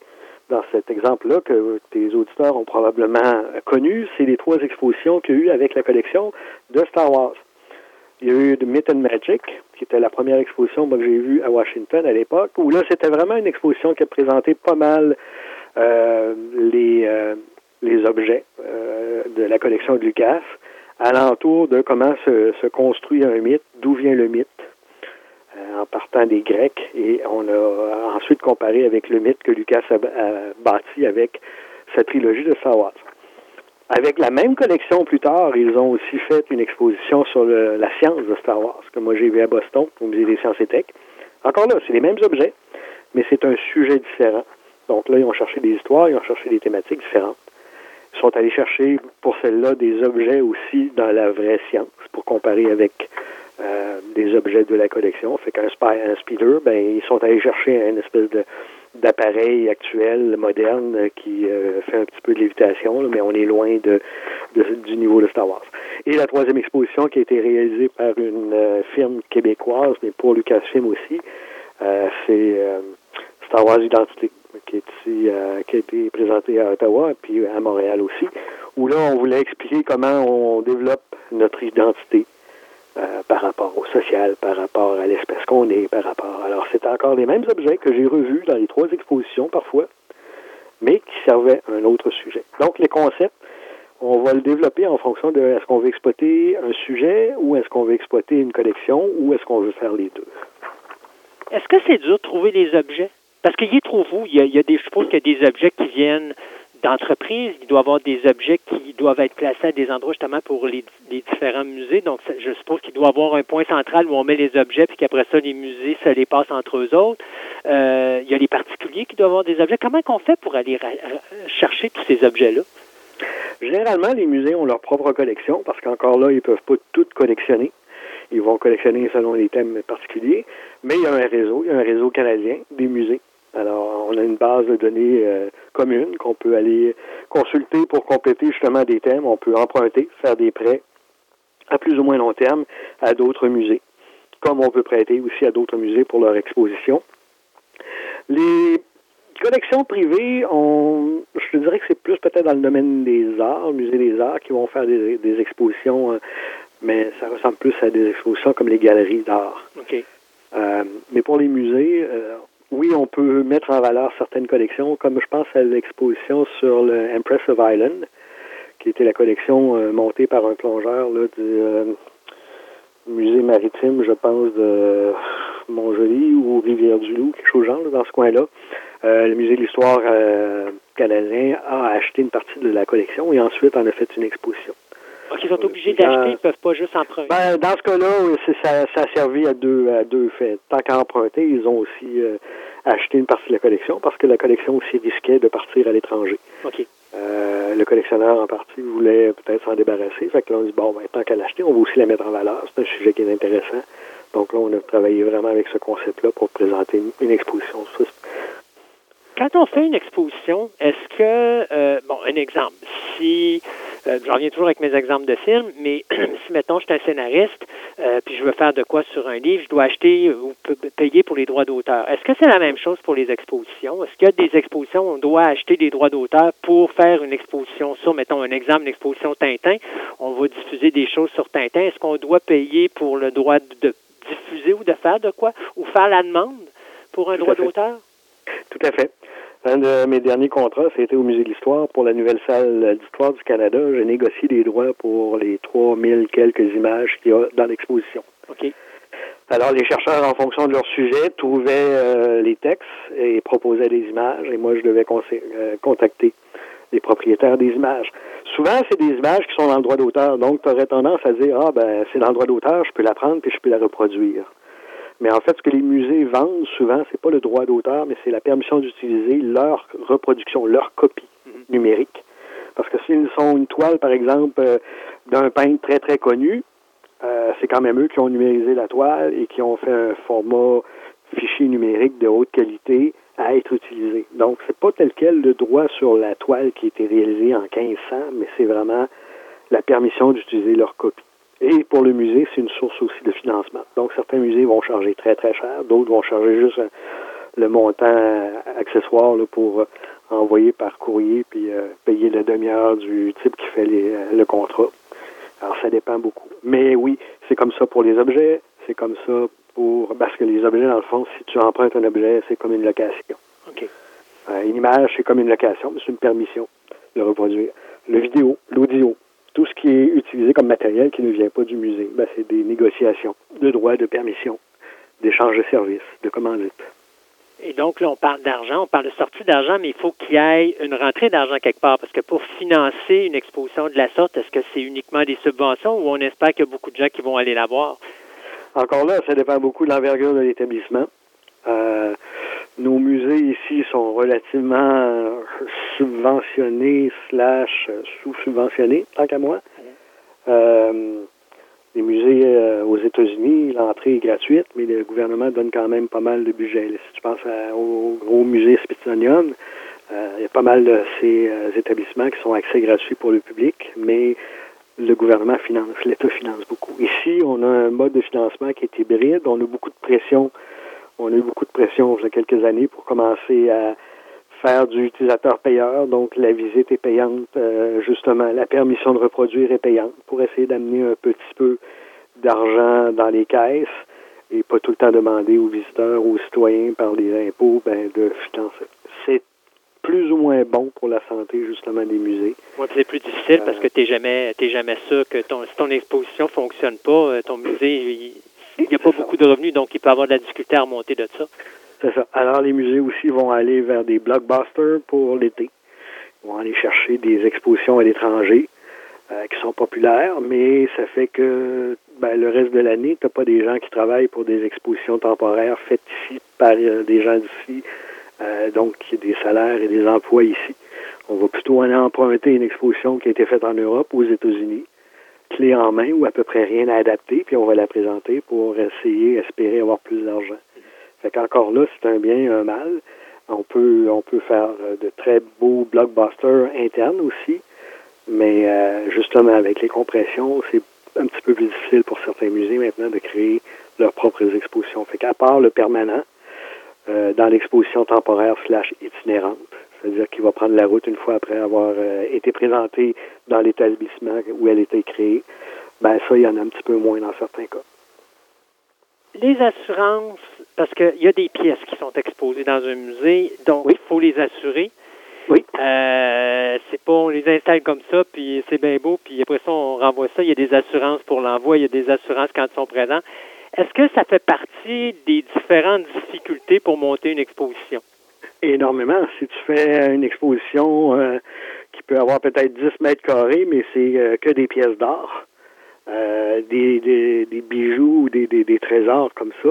G: dans cet exemple-là que tes auditeurs ont probablement connu, c'est les trois expositions qu'il y a eu avec la collection de Star Wars. Il y a eu The Myth and Magic, qui était la première exposition que j'ai vue à Washington à l'époque, où là, c'était vraiment une exposition qui a présenté pas mal euh, les, euh, les objets euh, de la collection de Lucas, alentour de comment se, se construit un mythe, d'où vient le mythe, en partant des Grecs et on a ensuite comparé avec le mythe que Lucas a, bâti avec sa trilogie de Star Wars. Avec la même collection plus tard, ils ont aussi fait une exposition sur la science de Star Wars, que moi j'ai vu à Boston, au Musée des sciences et tech. Encore là, c'est les mêmes objets, mais c'est un sujet différent. Donc là, ils ont cherché des histoires, ils ont cherché des thématiques différentes. Ils sont allés chercher pour celle-là des objets aussi dans la vraie science, pour comparer avec euh, des objets de la collection. Fait qu'un un speeder, ben, ils sont allés chercher une espèce de d'appareil actuel, moderne, qui euh, fait un petit peu de lévitation, mais on est loin de, du niveau de Star Wars. Et la troisième exposition qui a été réalisée par une euh, firme québécoise, mais pour Lucasfilm aussi, c'est Star Wars Identité, qui, est ici, qui a été présenté à Ottawa, puis à Montréal aussi, où là, on voulait expliquer comment on développe notre identité euh, par rapport au social, par rapport à l'espèce qu'on est, par rapport. Alors, c'est encore les mêmes objets que j'ai revus dans les trois expositions parfois, mais qui servaient un autre sujet. Donc, les concepts, on va le développer en fonction de est-ce qu'on veut exploiter un sujet ou est-ce qu'on veut exploiter une collection ou est-ce qu'on veut faire les deux?
B: Est-ce que c'est dur de trouver les objets? Parce qu'il? Il y, a, il y a des, je suppose qu'il y a des objets qui viennent d'entreprise. Il doit y avoir des objets qui doivent être placés à des endroits justement pour les, différents musées. Donc, je suppose qu'il doit y avoir un point central où on met les objets, puis qu'après ça, les musées, ça les passe entre eux autres. Euh, il y a les particuliers qui doivent avoir des objets. Comment qu'on fait pour aller chercher tous ces objets-là?
G: Généralement, les musées ont leur propre collection parce qu'encore là, ils ne peuvent pas tout collectionner. Ils vont collectionner selon des thèmes particuliers. Mais il y a un réseau, il y a un réseau canadien des musées. Alors, on a une base de données euh, commune qu'on peut aller consulter pour compléter justement des thèmes. On peut emprunter, faire des prêts à plus ou moins long terme à d'autres musées, comme on peut prêter aussi à d'autres musées pour leur exposition. Les collections privées, on, je te dirais que c'est plus peut-être dans le domaine des arts, le musée des arts, qui vont faire des, expositions, euh, mais ça ressemble plus à des expositions comme les galeries d'art. Euh, mais pour les musées, euh, oui, on peut mettre en valeur certaines collections, comme je pense à l'exposition sur le Empress of Island, qui était la collection montée par un plongeur là, du musée maritime, je pense, de Montjoli ou Rivière-du-Loup, quelque chose genre, dans ce coin-là. Euh, le Musée de l'histoire euh, canadien a acheté une partie de la collection et ensuite en a fait une exposition.
B: Donc, ils sont obligés d'acheter, ils ne peuvent pas juste emprunter.
G: Ben, dans ce cas-là, ça, ça, a servi à deux, à deux faits. Tant qu'à emprunter, ils ont aussi euh, acheté une partie de la collection parce que la collection aussi risquait de partir à l'étranger.
B: OK.
G: le collectionneur en partie voulait peut-être s'en débarrasser. Fait que là, on dit, bon, ben, tant qu'à l'acheter, on va aussi la mettre en valeur. C'est un sujet qui est intéressant. Donc là, on a travaillé vraiment avec ce concept-là pour présenter une, exposition.
B: Quand on fait une exposition, est-ce que, euh, bon, un exemple, si, euh, je reviens toujours avec mes exemples de films, mais si, mettons, je suis un scénariste, euh, puis je veux faire de quoi sur un livre, je dois acheter ou payer pour les droits d'auteur. Est-ce que c'est la même chose pour les expositions? Est-ce qu'il y a des expositions où on doit acheter des droits d'auteur pour faire une exposition sur, mettons, un exemple, une exposition Tintin? On va diffuser des choses sur Tintin. Est-ce qu'on doit payer pour le droit de diffuser ou de faire de quoi? Ou faire la demande pour un droit d'auteur?
G: Tout à fait. Un de mes derniers contrats, c'était au Musée de l'Histoire pour la nouvelle salle d'histoire du Canada. J'ai négocié des droits pour les 3000 quelques images qu'il y a dans l'exposition.
B: OK.
G: Alors, les chercheurs, en fonction de leur sujet, trouvaient euh, les textes et proposaient des images, et moi, je devais euh, contacter les propriétaires des images. Souvent, c'est des images qui sont dans le droit d'auteur, donc tu aurais tendance à dire, ah, ben, c'est dans le droit d'auteur, je peux la prendre, puis je peux la reproduire. Mais en fait, ce que les musées vendent souvent, c'est pas le droit d'auteur, mais c'est la permission d'utiliser leur reproduction, leur copie mhm. numérique. Parce que s'ils sont une toile, par exemple, euh, d'un peintre très, très connu, euh, c'est quand même eux qui ont numérisé la toile et qui ont fait un format fichier numérique de haute qualité à être utilisé. Donc, c'est pas tel quel le droit sur la toile qui a été réalisé en 1500, mais c'est vraiment la permission d'utiliser leur copie. Et pour le musée, c'est une source aussi de financement. Donc, certains musées vont charger très, très cher. D'autres vont charger juste euh, le montant accessoire pour euh, envoyer par courrier puis euh, payer la demi-heure du type qui fait le contrat. Alors, ça dépend beaucoup. Mais oui, c'est comme ça pour les objets. C'est comme ça pour... Parce que les objets, dans le fond, si tu empruntes un objet, c'est comme une location.
B: OK.
G: une image, c'est comme une location, mais c'est une permission de reproduire. Le vidéo, l'audio, tout ce qui est utilisé comme matériel qui ne vient pas du musée, ben, c'est des négociations de droits, de permission, d'échange de services, de commandites.
B: Et donc, là, on parle d'argent, on parle de sortie d'argent, mais il faut qu'il y ait une rentrée d'argent quelque part. Parce que pour financer une exposition de la sorte, est-ce que c'est uniquement des subventions ou on espère qu'il y a beaucoup de gens qui vont aller la voir?
G: Encore là, ça dépend beaucoup de l'envergure de l'établissement. Euh, nos musées ici sont relativement subventionnés slash sous-subventionnés, tant qu'à moi. Euh, les musées euh, aux États-Unis, l'entrée est gratuite, mais le gouvernement donne quand même pas mal de budget. si tu penses au gros musée Smithsonian, euh, il y a pas mal de ces établissements qui sont accès gratuit pour le public, mais le gouvernement finance, l'État finance beaucoup. Ici, on a un mode de financement qui est hybride. On a beaucoup de pression on a eu beaucoup de pression il y a quelques années pour commencer à faire du utilisateur payeur. Donc, la visite est payante, euh, justement. La permission de reproduire est payante pour essayer d'amener un petit peu d'argent dans les caisses et pas tout le temps demander aux visiteurs, aux citoyens par les impôts ben, de financer. C'est plus ou moins bon pour la santé, justement, des musées.
B: Oui, c'est plus difficile parce que tu n'es jamais, jamais sûr que ton, si ton exposition fonctionne pas, euh, ton musée, il n'y a pas beaucoup de revenus, donc il peut avoir de la difficulté à remonter de ça.
G: C'est ça. Alors, les musées aussi vont aller vers des blockbusters pour l'été. Ils vont aller chercher des expositions à l'étranger euh, qui sont populaires, mais ça fait que ben, le reste de l'année, tu n'as pas des gens qui travaillent pour des expositions temporaires faites ici par euh, des gens d'ici. Euh, donc, il des salaires et des emplois ici. On va plutôt aller emprunter une exposition qui a été faite en Europe, aux États-Unis, clé en main ou à peu près rien à adapter, puis on va la présenter pour essayer, espérer avoir plus d'argent. Fait qu'encore là, c'est un bien et un mal. On peut, on peut faire euh, de très beaux blockbusters internes aussi, mais euh, justement avec les compressions, c'est un petit peu plus difficile pour certains musées maintenant de créer leurs propres expositions. Fait qu'à part le permanent, euh, dans l'exposition temporaire slash itinérante, c'est-à-dire qu'il va prendre la route une fois après avoir euh, été présenté dans l'établissement où elle était créée, ben ça, il y en a un petit peu moins dans certains cas.
B: Les assurances, parce qu'il y a des pièces qui sont exposées dans un musée, donc il faut les assurer.
G: Oui.
B: Euh, c'est pas on les installe comme ça, puis c'est bien beau, puis après ça, on renvoie ça. Il y a des assurances pour l'envoi, il y a des assurances quand ils sont présents. Est-ce que ça fait partie des différentes difficultés pour monter une exposition?
G: Énormément. Si tu fais une exposition euh, qui peut avoir peut-être 10 mètres carrés, mais c'est euh, que des pièces d'art, euh, des, des, des, bijoux ou des, des, des, trésors comme ça,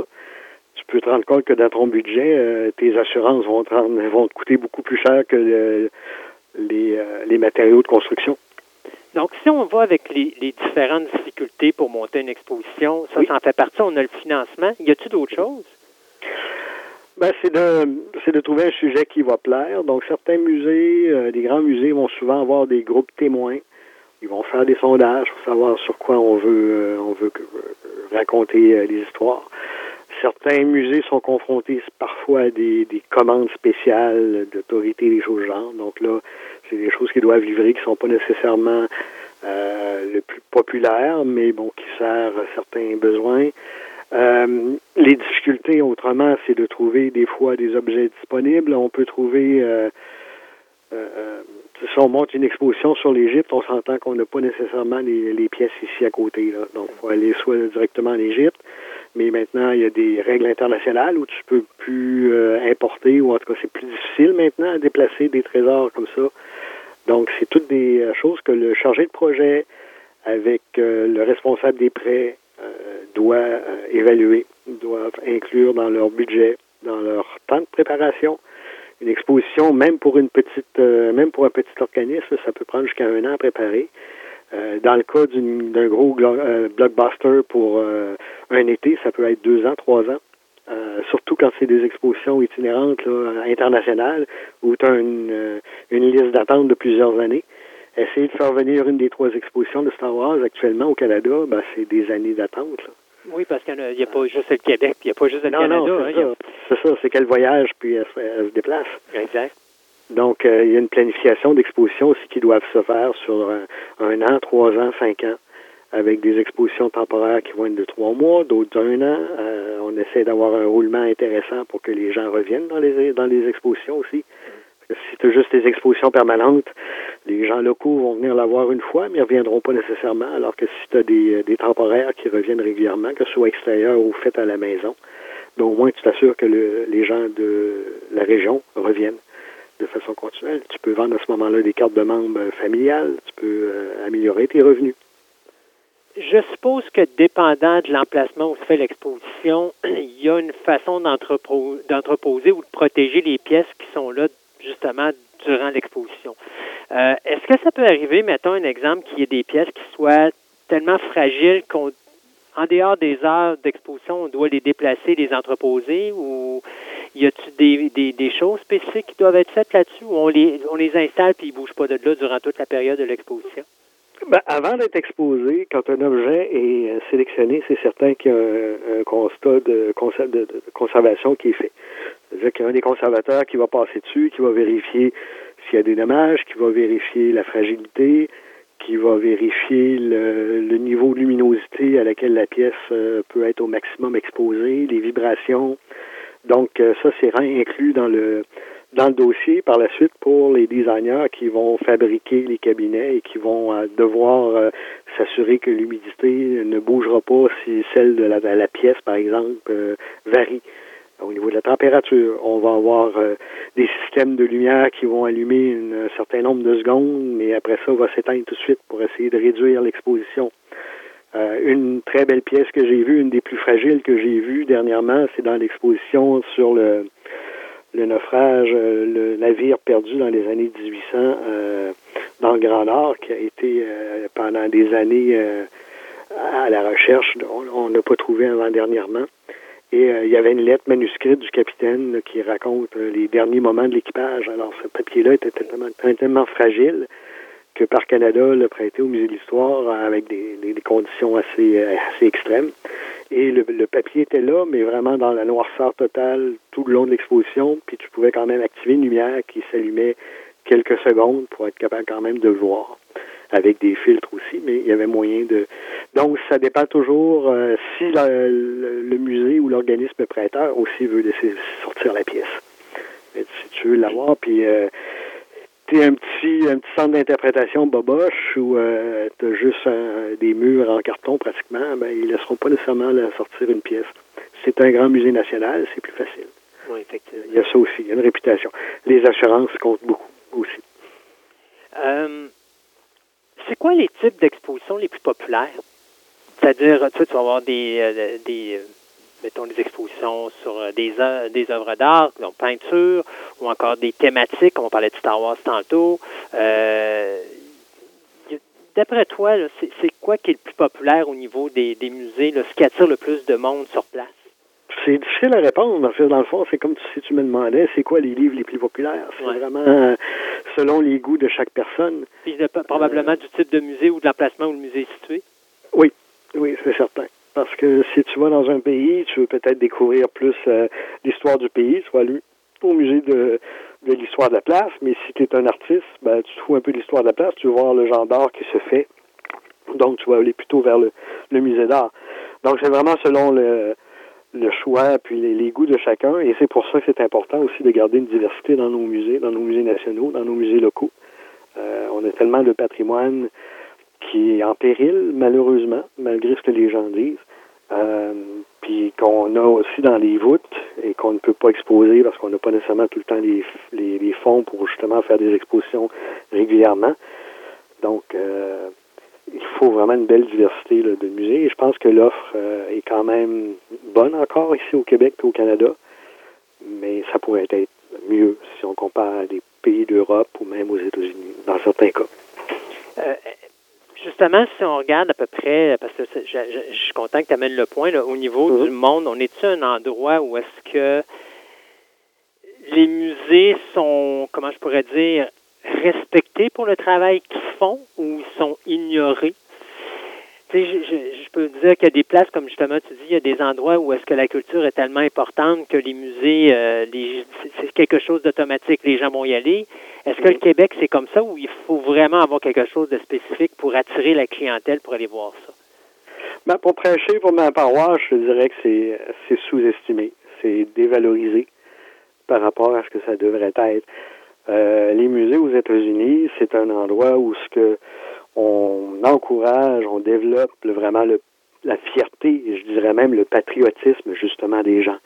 G: tu peux te rendre compte que dans ton budget, tes assurances vont te, rendre, vont te coûter beaucoup plus cher que le, les, les matériaux de construction.
B: Donc, si on va avec les, les, différentes difficultés pour monter une exposition, ça,
G: Oui.
B: ça en fait partie. On a le financement. Y a-t-il d'autres choses?
G: Ben, c'est de, c'est de trouver un sujet qui va plaire. Donc, certains musées, euh, des grands musées vont souvent avoir des groupes témoins. Ils vont faire des sondages pour savoir sur quoi on veut, euh, on veut euh, raconter euh, les histoires. Certains musées sont confrontés parfois à des, des commandes spéciales d'autorités des choses genre. Donc là, c'est des choses qu'ils doivent livrer qui sont pas nécessairement euh, le plus populaire, mais bon, qui servent à certains besoins. Euh, les difficultés, autrement, c'est de trouver des fois des objets disponibles. On peut trouver, euh, euh, euh, si on monte une exposition sur l'Égypte, on s'entend qu'on n'a pas nécessairement les, les pièces ici à côté. Là. Donc, il faut aller soit directement en Égypte, mais maintenant, il y a des règles internationales où tu peux plus euh, importer, ou en tout cas, c'est plus difficile maintenant à déplacer des trésors comme ça. Donc, c'est toutes des choses que le chargé de projet, avec le responsable des prêts, doit euh, évaluer, doivent inclure dans leur budget, dans leur temps de préparation. Une exposition, même pour une petite, euh, même pour un petit organisme, ça peut prendre jusqu'à un an à préparer. Euh, dans le cas d'un gros euh, blockbuster pour euh, un été, ça peut être deux ans, trois ans. Euh, surtout quand c'est des expositions itinérantes là, internationales où tu as une, euh, une liste d'attente de plusieurs années. Essayer de faire venir une des trois expositions de Star Wars actuellement au Canada, ben, c'est des années d'attente.
B: Oui, parce qu'il n'y a, pas juste le Québec, il n'y a pas juste le
G: Non,
B: Canada.
G: non,
B: hein,
G: c'est
B: a-
G: ça. C'est qu'elle voyage puis elle, se- elle se déplace.
B: Exact.
G: Donc, euh, il y a une planification d'exposition aussi qui doivent se faire sur un, un an, trois ans, cinq ans, avec des expositions temporaires qui vont être de trois mois, d'autres d'un an. Euh, on essaie d'avoir un roulement intéressant pour que les gens reviennent dans les, dans les expositions aussi. Si as juste des expositions permanentes, les gens locaux vont venir la voir une fois, mais ils ne reviendront pas nécessairement, alors que si tu as des, des temporaires qui reviennent régulièrement, que ce soit extérieur ou fait à la maison, ben, au moins tu t'assures que le- les gens de la région reviennent de façon continuelle. Tu peux vendre à ce moment-là des cartes de membres euh, familiales, tu peux euh, améliorer tes revenus.
B: Je suppose que dépendant de l'emplacement où se fait l'exposition, il y a une façon d'entreposer ou de protéger les pièces qui sont là justement durant l'exposition. Euh, Est-ce que ça peut arriver, mettons un exemple, qu'il y ait des pièces qui soient tellement fragiles qu'on en dehors des heures d'exposition, on doit les déplacer, les entreposer ou y a-t-il des, des, choses spécifiques qui doivent être faites là-dessus ou on les, on les installe puis ils bougent pas de là durant toute la période de l'exposition?
G: Ben, avant d'être exposé, quand un objet est euh, sélectionné, c'est certain qu'il y a un, un constat de, de- de conservation qui est fait. C'est-à-dire qu'il y a un des conservateurs qui va passer dessus, qui va vérifier s'il y a des dommages, qui va vérifier la fragilité, qui va vérifier le, le niveau de luminosité à laquelle la pièce euh, peut être au maximum exposée, les vibrations. Donc, euh, ça, c'est inclus dans le dans le dossier par la suite pour les designers qui vont fabriquer les cabinets et qui vont euh, devoir euh, s'assurer que l'humidité ne bougera pas si celle de la, la pièce, par exemple, euh, varie. Au niveau de la température, on va avoir des systèmes de lumière qui vont allumer un certain nombre de secondes, mais après ça, va s'éteindre tout de suite pour essayer de réduire l'exposition. Euh, une très belle pièce que j'ai vue, une des plus fragiles que j'ai vues dernièrement, c'est dans l'exposition sur le le naufrage, euh, le navire perdu dans les années 1800 euh, dans le Grand Nord, qui a été euh, pendant des années euh, à la recherche. On n'a pas trouvé avant-dernièrement. Et euh, il y avait une lettre manuscrite du capitaine là, qui raconte euh, les derniers moments de l'équipage. Alors, ce papier-là était tellement, tellement fragile que par Canada l'a prêté au Musée de l'Histoire avec des, conditions assez, euh, assez extrêmes. Et le, papier était là, mais vraiment dans la noirceur totale tout le long de l'exposition. Puis tu pouvais quand même activer une lumière qui s'allumait quelques secondes pour être capable quand même de le voir. Avec des filtres aussi, mais il y avait moyen de. Donc, ça dépend toujours euh, si le, musée ou l'organisme prêteur aussi veut laisser sortir la pièce. Si tu veux l'avoir, puis euh, t'es un petit, un petit centre d'interprétation boboche ou euh, t'as juste euh, des murs en carton pratiquement, ben ils laisseront pas nécessairement la sortir une pièce. C'est un grand musée national, c'est plus facile.
B: Oui, effectivement.
G: Il y a ça aussi, il y a une réputation. Les assurances comptent beaucoup aussi.
B: Euh, c'est quoi les types d'expositions les plus populaires? C'est-à-dire, tu, sais, tu vas avoir des, euh, des euh, mettons, des expositions sur euh, des, œuvres- des œuvres d'art, donc peinture, ou encore des thématiques, comme on parlait de Star Wars tantôt. Euh, D'après toi, c'est quoi qui est le plus populaire au niveau des, des musées, là, ce qui attire le plus de monde sur place?
G: C'est difficile à répondre, parce que dans le fond, c'est comme si tu me demandais, c'est quoi les livres les plus populaires? C'est
B: Ouais.
G: vraiment euh, selon les goûts de chaque personne.
B: Puis probablement du type de musée ou de l'emplacement où le musée est situé?
G: Oui, c'est certain. Parce que si tu vas dans un pays, tu veux peut-être découvrir plus euh, l'histoire du pays, vas aller au musée de, l'histoire de la place, mais si tu es un artiste, ben, tu fous un peu l'histoire de la place, tu veux voir le genre d'art qui se fait. Donc, tu vas aller plutôt vers le, musée d'art. Donc, c'est vraiment selon le, le choix puis les, les goûts de chacun, et c'est pour ça que c'est important aussi de garder une diversité dans nos musées, dans nos musées nationaux, dans nos musées locaux. Euh, on a tellement de patrimoine qui est en péril, malheureusement, malgré ce que les gens disent. Euh, puis qu'on a aussi dans les voûtes et qu'on ne peut pas exposer parce qu'on n'a pas nécessairement tout le temps les, les, les fonds pour justement faire des expositions régulièrement. Donc, euh, il faut vraiment une belle diversité là, de musées et je pense que l'offre euh, est quand même bonne encore ici au Québec et au Canada, mais ça pourrait être mieux si on compare à des pays d'Europe ou même aux États-Unis, dans certains cas.
B: Justement, si on regarde à peu près, parce que je, je- je suis content que tu amènes le point, là, au niveau
G: Mhm.
B: du monde, on est-tu un endroit où est-ce que les musées sont, comment je pourrais dire, respectés pour le travail qu'ils font ou ils sont ignorés? Tu sais, je, peux dire qu'il y a des places, comme justement tu dis, il y a des endroits où est-ce que la culture est tellement importante que les musées, euh, c'est quelque chose d'automatique, les gens vont y aller. Est-ce que le Québec, c'est comme ça ou il faut vraiment avoir quelque chose de spécifique pour attirer la clientèle pour aller voir ça?
G: Ben, pour prêcher pour ma paroisse, je dirais que c'est, sous-estimé, c'est dévalorisé par rapport à ce que ça devrait être. Euh, les musées aux États-Unis, c'est un endroit où ce que on encourage, on développe le- vraiment le, la fierté, je dirais même le patriotisme justement des gens.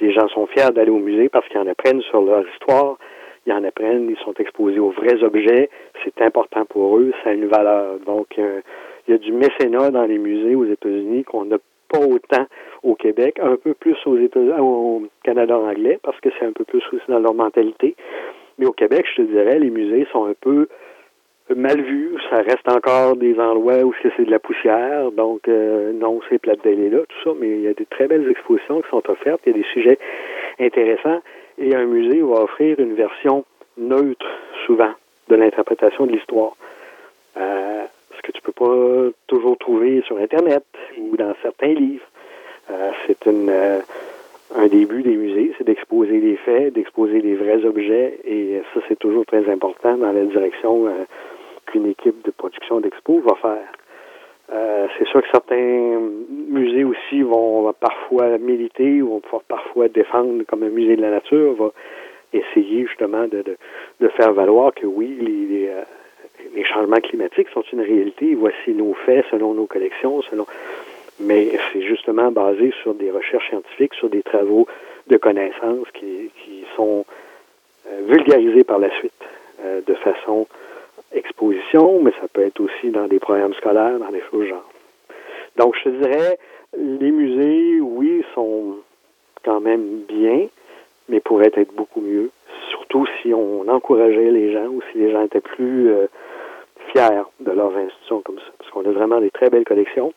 G: Les gens sont fiers d'aller au musée parce qu'ils en apprennent sur leur histoire, ils en apprennent, ils sont exposés aux vrais objets, c'est important pour eux, ça a une valeur. Donc, euh, il y a du mécénat dans les musées aux États-Unis qu'on n'a pas autant au Québec, un peu plus aux États au Canada anglais, parce que c'est un peu plus aussi dans leur mentalité. Mais au Québec, je te dirais, les musées sont un peu mal vus. Ça reste encore des endroits où c'est de la poussière. Donc, euh, non, c'est plate d'aller là, tout ça. Mais il y a des très belles expositions qui sont offertes. Il y a des sujets intéressants. Et un musée va offrir une version neutre, souvent, de l'interprétation de l'histoire. Euh, ce que tu peux pas toujours trouver sur Internet ou dans certains livres. Euh, c'est une, euh, un début des musées, c'est d'exposer les faits, d'exposer les vrais objets, et ça, c'est toujours très important dans la direction euh, qu'une équipe de production d'expo va faire. Euh, c'est sûr que certains musées aussi vont parfois militer ou vont pouvoir parfois défendre, comme un musée de la nature va essayer justement de, de, de faire valoir que oui, les, les, euh, les changements climatiques sont une réalité. Voici nos faits selon nos collections, selon. Mais c'est justement basé sur des recherches scientifiques, sur des travaux de connaissances qui, qui sont euh, vulgarisés par la suite euh, de façon exposition, mais ça peut être aussi dans des programmes scolaires, dans des choses genre. Donc, je dirais, les musées, oui, sont quand même bien, mais pourrait être beaucoup mieux. Surtout si on encourageait les gens ou si les gens étaient plus euh, fiers de leurs institutions comme ça. Parce qu'on a vraiment des très belles collections.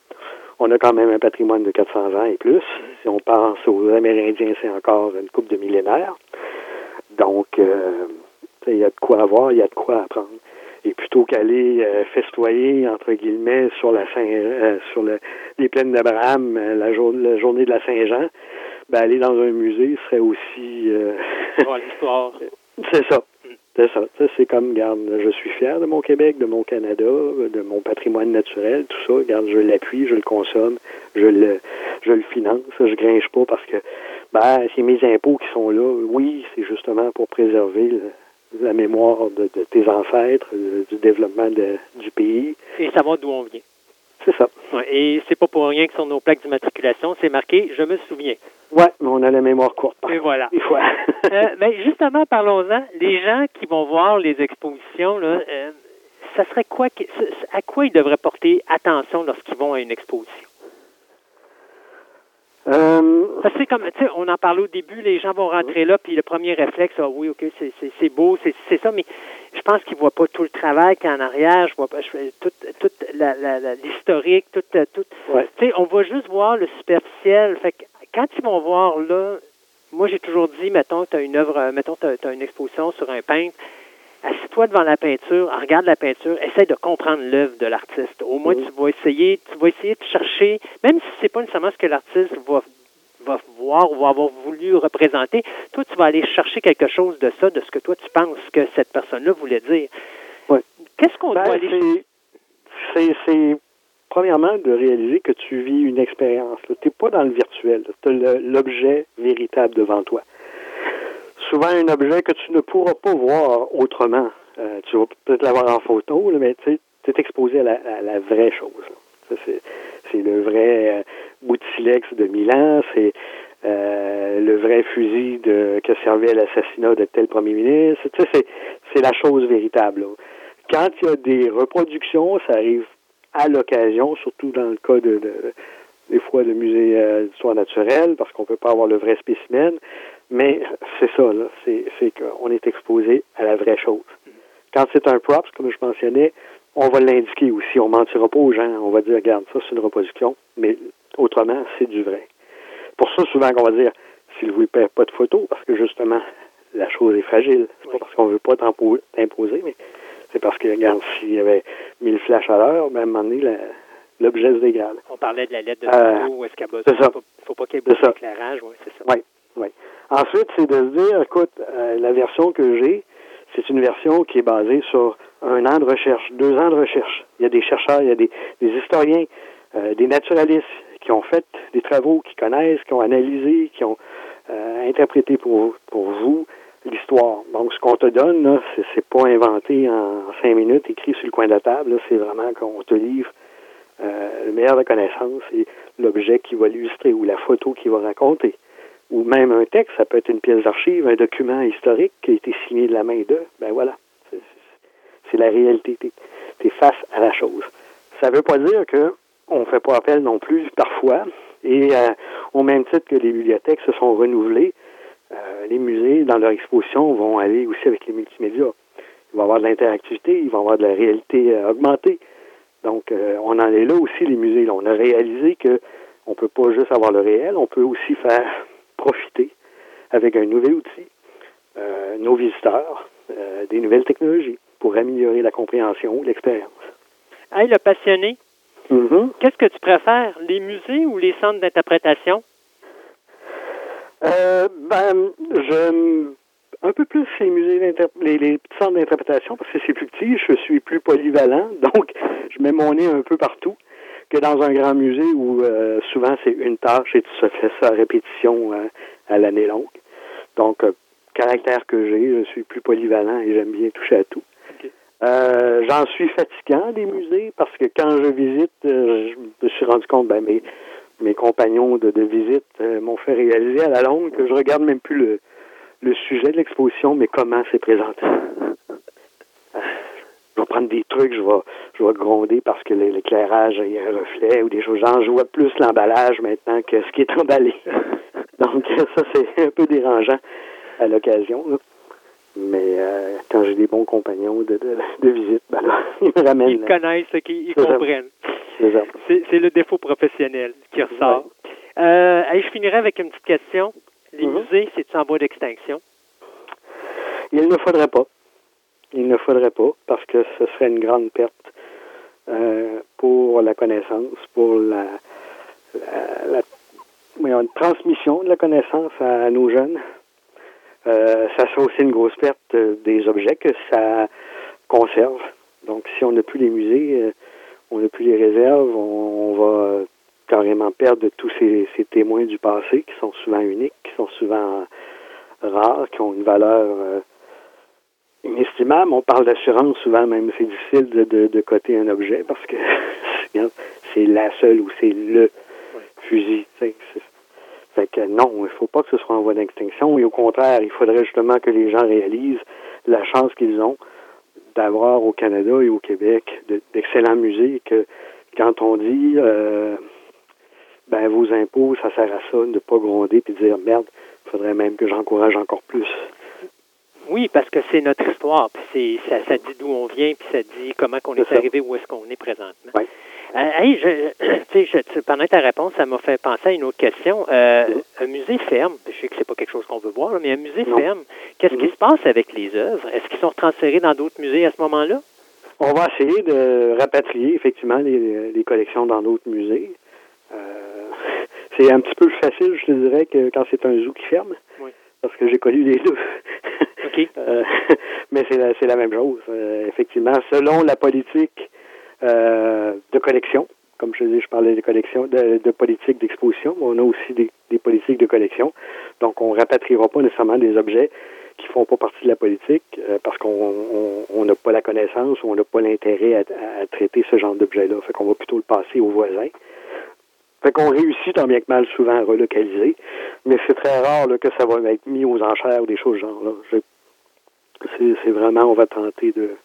G: On a quand même un patrimoine de 400 ans et plus. Si on pense aux Amérindiens, c'est encore une coupe de millénaires. Donc, euh, il y a de quoi avoir, il y a de quoi apprendre. Et plutôt qu'aller euh, festoyer, entre guillemets, sur la Saint, euh, sur le, les plaines d'Abraham, euh, la, jour- la journée de la Saint-Jean, ben, aller dans un musée serait aussi... euh,
H: Voir l'histoire.
G: c'est ça. C'est ça. Ça, c'est comme, regarde, je suis fier de mon Québec, de mon Canada, de mon patrimoine naturel, tout ça. Regarde, je l'appuie, je le consomme, je le, je le finance, je grinche pas parce que, ben, c'est mes impôts qui sont là. Oui, c'est justement pour préserver le- la mémoire de, de tes ancêtres, euh, du développement de- du pays.
H: Et savoir d'où on vient.
G: C'est ça.
H: Ouais, et c'est pas pour rien que sur nos plaques d'immatriculation, c'est marqué Je me souviens.
G: Ouais, mais on a la mémoire courte.
H: Et voilà.
G: Des fois.
H: Euh, ben, justement, parlons-en. Les gens qui vont voir les expositions, là, euh, ça serait quoi à quoi ils devraient porter attention lorsqu'ils vont à une exposition?
G: Euh,
H: c'est comme, tu sais, on en parlait au début, les gens vont rentrer là, puis le premier réflexe, ah oui, ok, c'est- beau, c'est ça, mais je pense qu'ils voient pas tout le travail qu'il y a en arrière, je vois pas, je la- la- l'historique, tout, euh, tout.
G: Ouais.
H: Tu sais, on va juste voir le superficiel. Fait que quand ils vont voir là, moi j'ai toujours dit, mettons, tu as une œuvre, mettons, tu as, une exposition sur un peintre, assis-toi devant la peinture, regarde la peinture, essaie de comprendre l'œuvre de l'artiste. Au moins,
G: Mhm.
H: tu vas essayer, tu vas essayer de chercher, même si c'est pas nécessairement ce que l'artiste va va voir ou va avoir voulu représenter, toi, tu vas aller chercher quelque chose de ça, de ce que toi, tu penses que cette personne-là voulait dire.
G: Ouais.
H: Qu'est-ce qu'on
G: Ben,
H: doit aller
G: c'est premièrement de réaliser que tu vis une expérience. Tu n'es pas dans le virtuel. Tu as l'objet véritable devant toi. Souvent, un objet que tu ne pourras pas voir autrement. Euh, tu vas peut-être l'avoir en photo, mais tu es exposé à la, à la vraie chose. c'est, le vrai euh, bout de silex de Milan, c'est euh, le vrai fusil de, que servait à l'assassinat de tel premier ministre. C'est, la chose véritable. Quand il y a des reproductions, ça arrive à l'occasion, surtout dans le cas de, de- des fois de musées euh, d'histoire naturelle, parce qu'on peut pas avoir le vrai spécimen. Mais c'est ça, là, c'est, c'est qu'on est exposé à la vraie chose. Quand c'est un props, comme je mentionnais, on va l'indiquer aussi. On mentira pas aux gens. On va dire, regarde, ça, c'est une reproduction, mais autrement, c'est du vrai. Pour ça, souvent, qu'on va dire, s'il vous plaît, pas de photos, parce que justement, la chose est fragile. C'est pas parce qu'on veut pas t'impo- t'imposer, mais c'est parce que, regarde, s'il y avait 1000 flashs à l'heure, ben, à un moment donné, l'objet se dégrade.
H: On parlait de la lettre de
G: Euh,
H: photo, où est-ce qu'elle
G: ça.
H: Faut pas, faut pas qu'il y ait beaucoup d'éclairage, ouais, c'est ça.
G: Oui, oui. Ensuite, c'est de se dire, écoute, euh, la version que j'ai, c'est une version qui est basée sur un an de recherche, deux ans de recherche. Il y a des chercheurs, il y a des, des historiens, euh, des naturalistes qui ont fait des travaux, qui connaissent, qui ont analysé, qui ont euh, interprété pour, pour vous l'histoire. Donc, ce qu'on te donne, c'est, c'est pas inventé en cinq minutes, écrit sur le coin de la table. là. c'est vraiment qu'on te livre euh, le meilleur de connaissances et l'objet qui va l'illustrer ou la photo qui va raconter. Ou même un texte, ça peut être une pièce d'archive, un document historique qui a été signé de la main d'eux. Ben voilà, c'est, la réalité. Tu es face à la chose. Ça ne veut pas dire que on fait pas appel non plus parfois. Et euh, au même titre que les bibliothèques se sont renouvelées, euh, les musées, dans leur exposition, vont aller aussi avec les multimédias. Il va y avoir de l'interactivité, il va y avoir de la réalité euh, augmentée. Donc, on en est là aussi, les musées. On a réalisé que on peut pas juste avoir le réel, on peut aussi faire profiter avec un nouvel outil euh, nos visiteurs euh, des nouvelles technologies pour améliorer la compréhension, l'expérience.
H: Hey, le passionné,
G: Mhm.
H: qu'est-ce que tu préfères, les musées ou les centres d'interprétation?
G: Euh, ben, je un peu plus les musées les, les petits centres d'interprétation parce que c'est plus petit, je suis plus polyvalent, donc je mets mon nez un peu partout que dans un grand musée où euh, souvent c'est une tâche et tu se fais ça à répétition euh, à l'année longue. Donc, euh, caractère que j'ai, je suis plus polyvalent et j'aime bien toucher à tout. Euh, J'en suis fatigant des musées parce que quand je visite, euh, je me suis rendu compte, ben mes, mes compagnons de, de visite euh, m'ont fait réaliser à la longue que je regarde même plus le, le sujet de l'exposition, mais comment c'est présenté. Je vais prendre des trucs, je vais, je vais gronder parce que l'éclairage, il y a un reflet ou des choses. J'en vois plus l'emballage maintenant que ce qui est emballé. Donc, ça, c'est un peu dérangeant. à l'occasion. Mais euh, quand j'ai des bons compagnons de, de, de visite, ben là, ils me ramènent.
H: Ils connaissent, ils, ils comprennent.
G: C'est
H: le défaut professionnel qui ressort. Euh, je finirai avec une petite question. Les
G: Mhm.
H: musées, c'est en voie d'extinction?
G: Il ne faudrait pas. Il ne faudrait pas parce que ce serait une grande perte euh, pour la connaissance, pour la, la, la- transmission de la connaissance à, nos jeunes. Euh, ça serait aussi une grosse perte des objets que ça conserve. Donc, si on n'a plus les musées, euh, on n'a plus les réserves, on, va carrément perdre tous ces, ces témoins du passé qui sont souvent uniques, qui sont souvent rares, qui ont une valeur euh, inestimable. On parle d'assurance souvent, même c'est difficile de, de, de coter un objet parce que c'est la seule ou c'est le fusil. Fait que non, il ne faut pas que ce soit en voie d'extinction. Et au contraire, il faudrait justement que les gens réalisent la chance qu'ils ont d'avoir au Canada et au Québec de- d'excellents musées et que quand on dit euh, ben vos impôts, ça sert à ça, de ne pas gronder puis de dire merde, il faudrait même que j'encourage encore plus.
H: Oui, parce que c'est notre histoire, puis c'est- ça, ça dit d'où on vient, puis ça dit comment qu'on est, arrivé, où est-ce qu'on est présentement. Euh, hey, je, tu sais, je- pendant ta réponse, ça m'a fait penser à une autre question. Euh, Un musée ferme, je sais que c'est pas quelque chose qu'on veut voir, mais un musée
G: Non.
H: ferme, qu'est-ce qui
G: Mhm.
H: se passe avec les œuvres? Est-ce qu'ils sont transférés dans d'autres musées à ce moment-là?
G: On va essayer de rapatrier effectivement les, les collections dans d'autres musées. Euh, c'est un petit peu plus facile, je te dirais, que quand c'est un zoo qui ferme,
H: Oui.
G: parce que j'ai connu les deux. Euh, mais c'est la, la même chose. Euh, effectivement, selon la politique euh, de collection, comme je dis, je parlais de collection, de, de politique d'exposition, on a aussi des, politiques de collection. Donc, on rapatriera pas nécessairement des objets qui font pas partie de la politique parce qu'on on- on n'a pas la connaissance ou on n'a pas l'intérêt à, à traiter ce genre d'objet-là. Fait qu'on va plutôt le passer aux voisins. Fait qu'on réussit tant bien que mal souvent à relocaliser, mais c'est très rare que ça va être mis aux enchères ou des choses genre là. C'est vraiment, on va tenter de,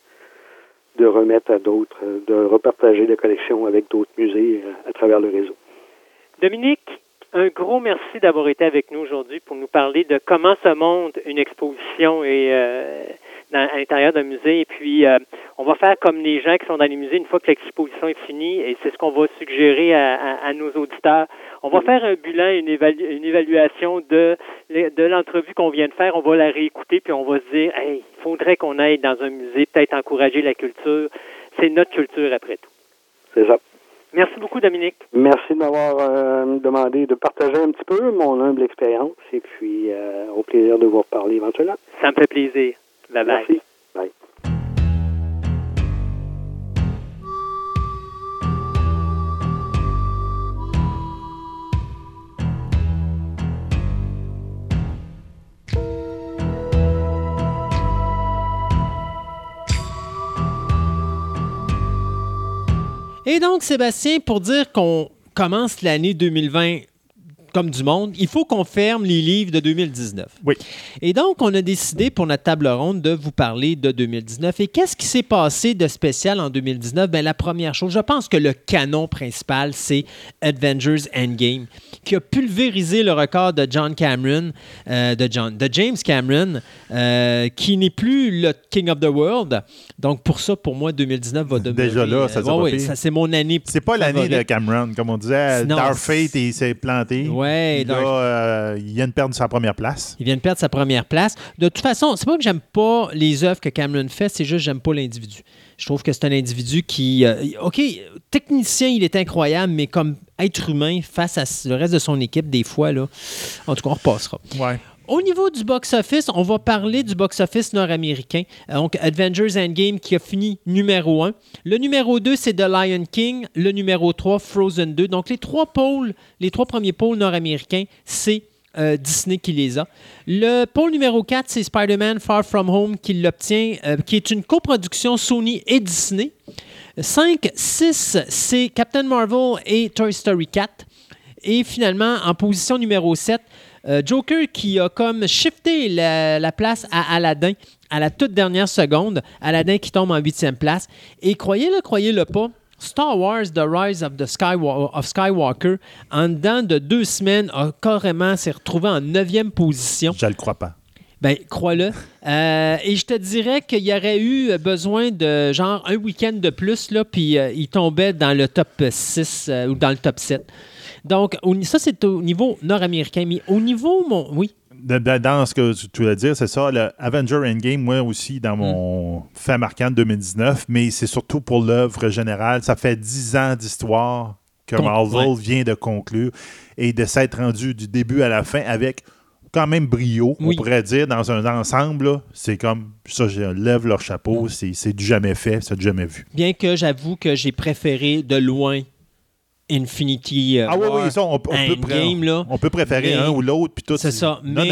G: de remettre à d'autres, euh, de repartager les collections avec d'autres musées euh, à travers le réseau.
H: Dominique, un gros merci d'avoir été avec nous aujourd'hui pour nous parler de comment se monte une exposition et, euh, dans- à l'intérieur d'un musée. Et puis, euh, on va faire comme les gens qui sont dans les musées une fois que l'exposition est finie, et c'est ce qu'on va suggérer à, à- nos auditeurs. On va faire un bilan, une, une évaluation de, de l'entrevue qu'on vient de faire. On va la réécouter, puis on va se dire, hey, il faudrait qu'on aille dans un musée, peut-être encourager la culture. C'est notre culture après tout.
G: C'est ça.
H: Merci beaucoup, Dominique.
G: Merci de m'avoir euh, demandé de partager un petit peu mon humble expérience et puis euh, au plaisir de vous reparler éventuellement.
H: Ça me fait plaisir. Bye bye.
G: Merci.
B: Et donc, Sébastien, pour dire qu'on commence l'année 2020 comme du monde, il faut qu'on ferme les livres de 2019.
C: Oui.
B: Et donc, on a décidé pour notre table ronde de vous parler de 2019. Et qu'est-ce qui s'est passé de spécial en 2019? Bien, la première chose, je pense que le canon principal, c'est Avengers Endgame, qui a pulvérisé le record de John Cameron, euh, de, John, de James Cameron, euh, qui n'est plus le King of the World. Donc, pour ça, pour moi, 2019 va demeurer...
C: Déjà là, ça
B: euh, ouais, ouais, ça, c'est mon année
C: C'est pas l'année de. Cameron, comme on disait. Dark Fate, il s'est planté.
B: Ouais,
C: Puis là,
B: Dark-
C: euh, il vient de perdre sa première place.
B: Il vient de perdre sa première place. De toute façon, c'est pas que j'aime pas les œuvres que Cameron fait, c'est juste que j'aime pas l'individu. Je trouve que c'est un individu qui. euh, OK, technicien, il est incroyable, mais comme être humain face à le reste de son équipe, des fois, là, en tout cas, on repassera.
C: Ouais.
B: Au niveau du box-office, on va parler du box-office nord-américain. Euh, Donc, Avengers Endgame qui a fini numéro 1. Le numéro 2, c'est The Lion King. Le numéro 3, Frozen 2. Donc, les trois pôles, les trois premiers pôles nord-américains, c'est euh, Disney qui les a. Le pôle numéro 4, c'est Spider-Man Far From Home qui l'obtient, euh, qui est une coproduction Sony et Disney. 5, 6, c'est Captain Marvel et Toy Story 4. Et finalement, en position numéro 7, euh, Joker qui a comme shifté la, la place à Aladdin à la toute dernière seconde. Aladdin qui tombe en huitième place. Et croyez-le, croyez-le pas, Star Wars The Rise of, the Skywa- of Skywalker, en dedans de deux semaines, a carrément s'est retrouvé en neuvième position.
C: Je le crois pas.
B: Ben, crois-le. Euh, et je te dirais qu'il y aurait eu besoin de genre un week-end de plus, là, puis euh, il tombait dans le top 6 euh, ou dans le top 7. Donc, ça, c'est au niveau nord-américain. Mais au niveau, mon, oui,
C: dans ce que tu- voulais dire, c'est ça, le Avenger Endgame, moi aussi, dans mon fait marquant de 2019, mais c'est surtout pour l'œuvre générale. Ça fait 10 ans d'histoire que Marvel
B: ouais.
C: vient de conclure et de s'être rendu du début à la fin avec quand même brio,
B: Oui.
C: on pourrait dire, dans un ensemble. C'est comme ça, je lève leur chapeau, c'est c'est du jamais fait, c'est du jamais vu.
B: bien que j'avoue que j'ai préféré de loin Infinity euh,
C: Ah
B: War
C: oui, ça, on, on peut,
B: Endgame, là.
C: on peut préférer
B: Mais-
C: un ou l'autre, puis tout.
B: C'est ça. Mais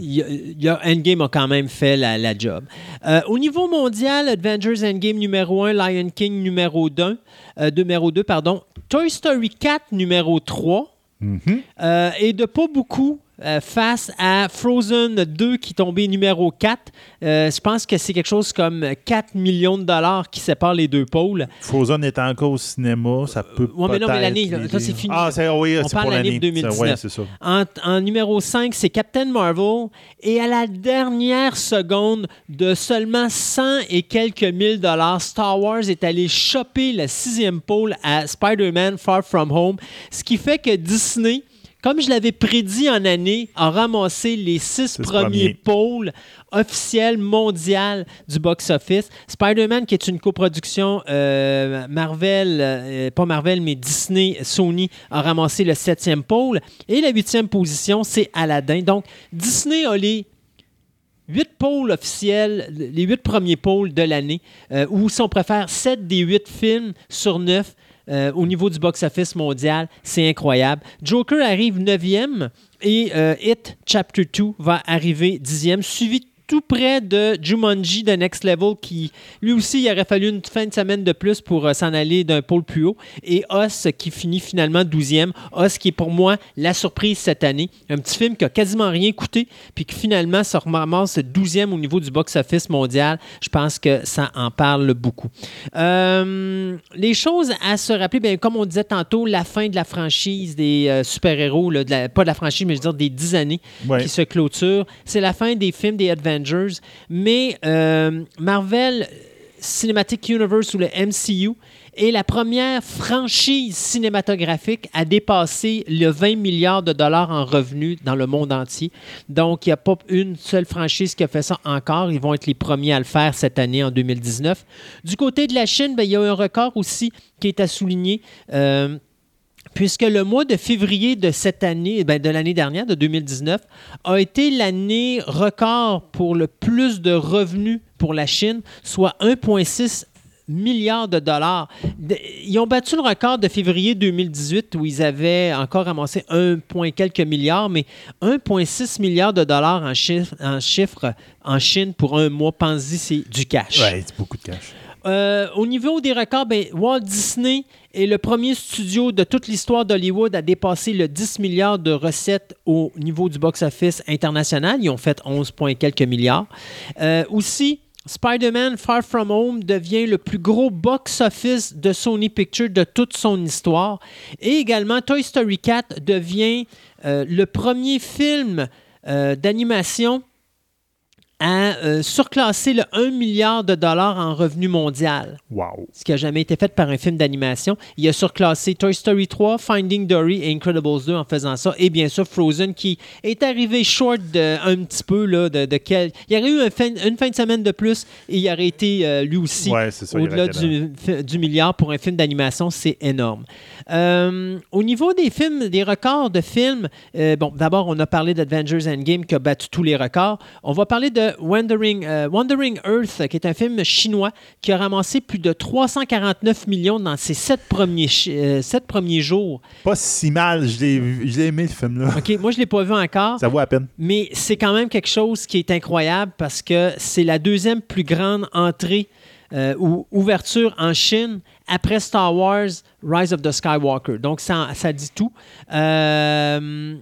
B: il y a- y a- Endgame a quand même fait la, la job. Euh, au niveau mondial, Avengers Endgame numéro 1, Lion King numéro 2, euh, numéro 2 pardon, Toy Story 4 numéro 3,
C: Mhm.
B: euh, et de pas beaucoup euh, face à Frozen 2 qui est tombé numéro 4. Euh, je pense que c'est quelque chose comme 4 millions de dollars qui séparent les deux pôles.
C: Frozen est encore au cinéma, ça peut
B: ouais, mais non, mais l'année, ça, c'est fini.
C: Ah, c'est oui,
B: On parle l'année
C: l'année.
B: 2019.
C: Ouais, c'est ça.
B: En, en numéro 5, c'est Captain Marvel. Et à la dernière seconde de seulement 100 et quelques mille dollars, Star Wars est allé choper le sixième pôle à Spider-Man Far From Home. Ce qui fait que Disney, comme je l'avais prédit en année, a ramassé les six
C: Six
B: premiers
C: premiers.
B: pôles officiels mondial du box-office. Spider-Man, qui est une coproduction euh, Marvel, euh, pas Marvel, mais Disney, Sony, a ramassé le septième pôle. Et la huitième position, c'est Aladdin. Donc, Disney a les huit pôles officiels, les huit premiers pôles de l'année, euh, ou si on préfère, sept des huit films sur neuf euh, au niveau du box-office mondial. C'est incroyable. Joker arrive neuvième et euh, It Chapter 2 va arriver dixième, suivi tout près de Jumanji The Next Level qui lui aussi il aurait fallu une fin de semaine de plus pour euh, s'en aller d'un pôle plus haut. Et Us qui finit finalement 12e Us qui est pour moi la surprise cette année. Un petit film qui a quasiment rien coûté puis qui finalement se ramasse 12e au niveau du box-office mondial. Je pense que ça en parle beaucoup. Euh, les choses à se rappeler bien, comme on disait tantôt la fin de la franchise des euh, super-héros de la- pas de la franchise mais je veux dire des 10 années
C: Ouais.
B: qui se clôture. C'est la fin des films des Mais euh, Marvel Cinematic Universe ou le MCU est la première franchise cinématographique à dépasser le 20 milliards de dollars en revenus dans le monde entier. Donc, il n'y a pas une seule franchise qui a fait ça encore. Ils vont être les premiers à le faire cette année, en 2019. Du côté de la Chine, ben, il y a un record aussi qui est à souligner. Euh, puisque le mois de février de cette année, ben, de l'année dernière, de 2019, a été l'année record pour le plus de revenus pour la Chine, soit 1,6 milliards de dollars. Ils ont battu le record de février 2018 où ils avaient encore ramassé 1, point quelques milliards, mais 1,6 milliards de dollars en chiffre, en chiffre en Chine pour un mois. Pensez, c'est du cash.
C: Ouais, c'est beaucoup de cash.
B: Euh, au niveau des records, ben, Walt Disney est le premier studio de toute l'histoire d'Hollywood à dépasser le 10 milliards de recettes au niveau du box-office international. Ils ont fait 11 points quelques milliards. Euh, aussi, Spider-Man Far From Home devient le plus gros box-office de Sony Pictures de toute son histoire. Et également, Toy Story 4 devient euh, le premier film d'animation à euh, surclasser le 1 milliard de dollars en revenu mondial,
C: Wow.
B: ce qui n'a jamais été fait par un film d'animation. Il a surclassé Toy Story 3, Finding Dory et Incredibles 2 en faisant ça. Et bien sûr, Frozen qui est arrivé short de, un petit peu. Là, de, de quel... Il y aurait eu un fin- une fin de semaine de plus et il aurait été euh, lui aussi
C: Ouais,
B: au-delà du milliard pour un film d'animation, c'est énorme. Euh, au niveau des films, des records de films, euh, bon, d'abord, on a parlé d'Avengers Endgame qui a battu tous les records. On va parler de Wandering, euh, Wandering Earth, qui est un film chinois qui a ramassé plus de 349 millions dans ses sept premiers, chi- euh, sept premiers jours.
C: Pas si mal, je l'ai vu- je l'ai aimé, le film-là.
B: OK, moi, je ne l'ai pas vu encore.
C: Ça vaut à peine.
B: Mais c'est quand même quelque chose qui est incroyable parce que c'est la deuxième plus grande entrée euh, ou ouverture en Chine après Star Wars Rise of the Skywalker. Donc, ça, ça dit tout. Euh,